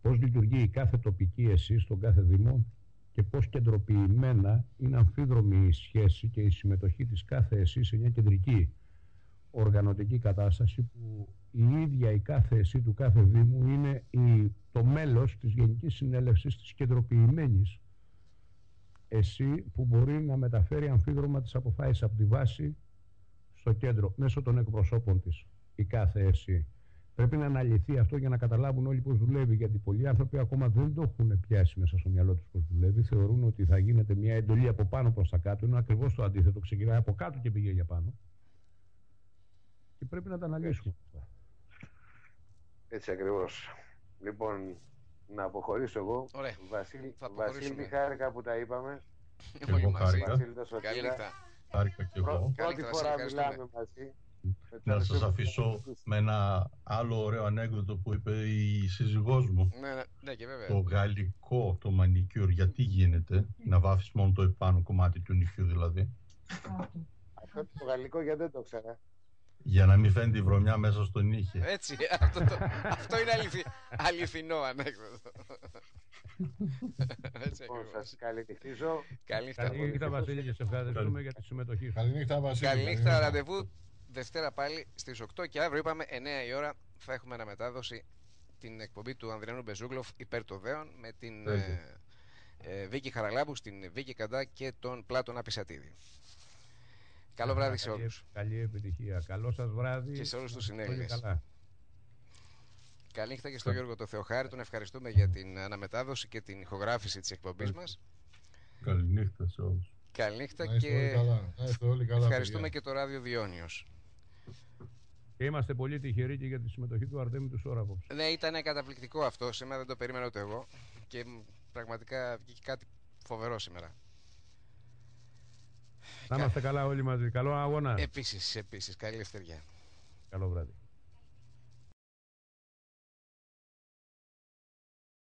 πώς λειτουργεί η κάθε τοπική εσύ στον κάθε Δήμο και πώς κεντροποιημένα είναι αμφίδρομη η σχέση και η συμμετοχή της κάθε εσύ σε μια κεντρική οργανωτική κατάσταση που η ίδια η κάθε εσύ του κάθε Δήμου είναι η, το μέλος της Γενικής Συνέλευσης της κεντροποιημένης εσύ που μπορεί να μεταφέρει αμφίδρομα τις αποφάσεις από τη βάση στο κέντρο μέσω των εκπροσώπων της η κάθε εσύ. Πρέπει να αναλυθεί αυτό για να καταλάβουν όλοι πώς δουλεύει. Γιατί πολλοί άνθρωποι ακόμα δεν το έχουν πιάσει μέσα στο μυαλό τους πώς δουλεύει. Θεωρούν ότι θα γίνεται μια εντολή από πάνω προς τα κάτω. Είναι ακριβώς το αντίθετο. Ξεκινάει από κάτω και πηγαίνει για πάνω. Και πρέπει να τα αναλύσουμε. Έτσι ακριβώς. Λοιπόν, να αποχωρήσω εγώ. Ωραία. Βασίλη, Θα Βασίλη χάρηκα που τα είπαμε. Εγώ χάρηκα. Βασίλη, τόσο Καλή νύχτα. Χάρηκα και εγώ. Πρώτη Καλή νύχτα, φορά Βασίλη, ευχαριστούμε. μιλάμε μαζί. Να σας αφήσω με ένα άλλο ωραίο ανέκδοτο που είπε η σύζυγός μου. Ναι, ναι, ναι, και βέβαια. Το γαλλικό, το μανικιούρ, γιατί γίνεται, να βάφεις μόνο το επάνω κομμάτι του νυχιού δηλαδή, Αυτό το γαλλικό γιατί δεν το ξέρα. Για να μην φαίνεται η βρωμιά μέσα στον νύχι. Έτσι, αυτό, το, αυτό είναι αληθι, αληθινό ανέκδοτο. Έτσι Λοιπόν, ακριβώς. σας καληνυχτίζω. Καλή νύχτα. Καλή νύχτα, Βασίλη, και σε ευχαριστούμε για τη συμμετοχή σου. Καληνύχτα, Βασίλη. Καλή νύχτα, ραντεβού Δευτέρα πάλι στις 8 και αύριο είπαμε 9 η ώρα θα έχουμε αναμετάδοση την εκπομπή του Ανδριανού Μπεζούγκλοφ υπέρ των Δέων με την ε, ε, Βίκη Χαραλάμπου, στην Βίκη Καντά και τον Πλάτωνα Πισατίδη. Καλό βράδυ σε Καλή- όλους. Καλή επιτυχία. Καλό σας βράδυ. Και σε όλους τους Όλοι συνέλληνες. καλά. Καλή νύχτα και στον Γιώργο το Θεοχάρη. Τον ευχαριστούμε για την αναμετάδοση και την ηχογράφηση της εκπομπής μας. Καληνύχτα σε όλους. Καλή νύχτα Να είστε όλοι και καλά. Να είστε όλοι καλά. ευχαριστούμε παιδιά. και το ράδιο Διόνιος. Και είμαστε πολύ τυχεροί και για τη συμμετοχή του Αρτέμι του Σόρα απόψε. Ναι, ήταν καταπληκτικό αυτό. Σήμερα δεν το περίμενα ούτε εγώ. Και μ, πραγματικά βγήκε κάτι φοβερό σήμερα. Να είμαστε καλά όλοι μαζί. Καλό αγώνα. Επίσης, επίσης, καλή ευθεριά. Καλό βράδυ.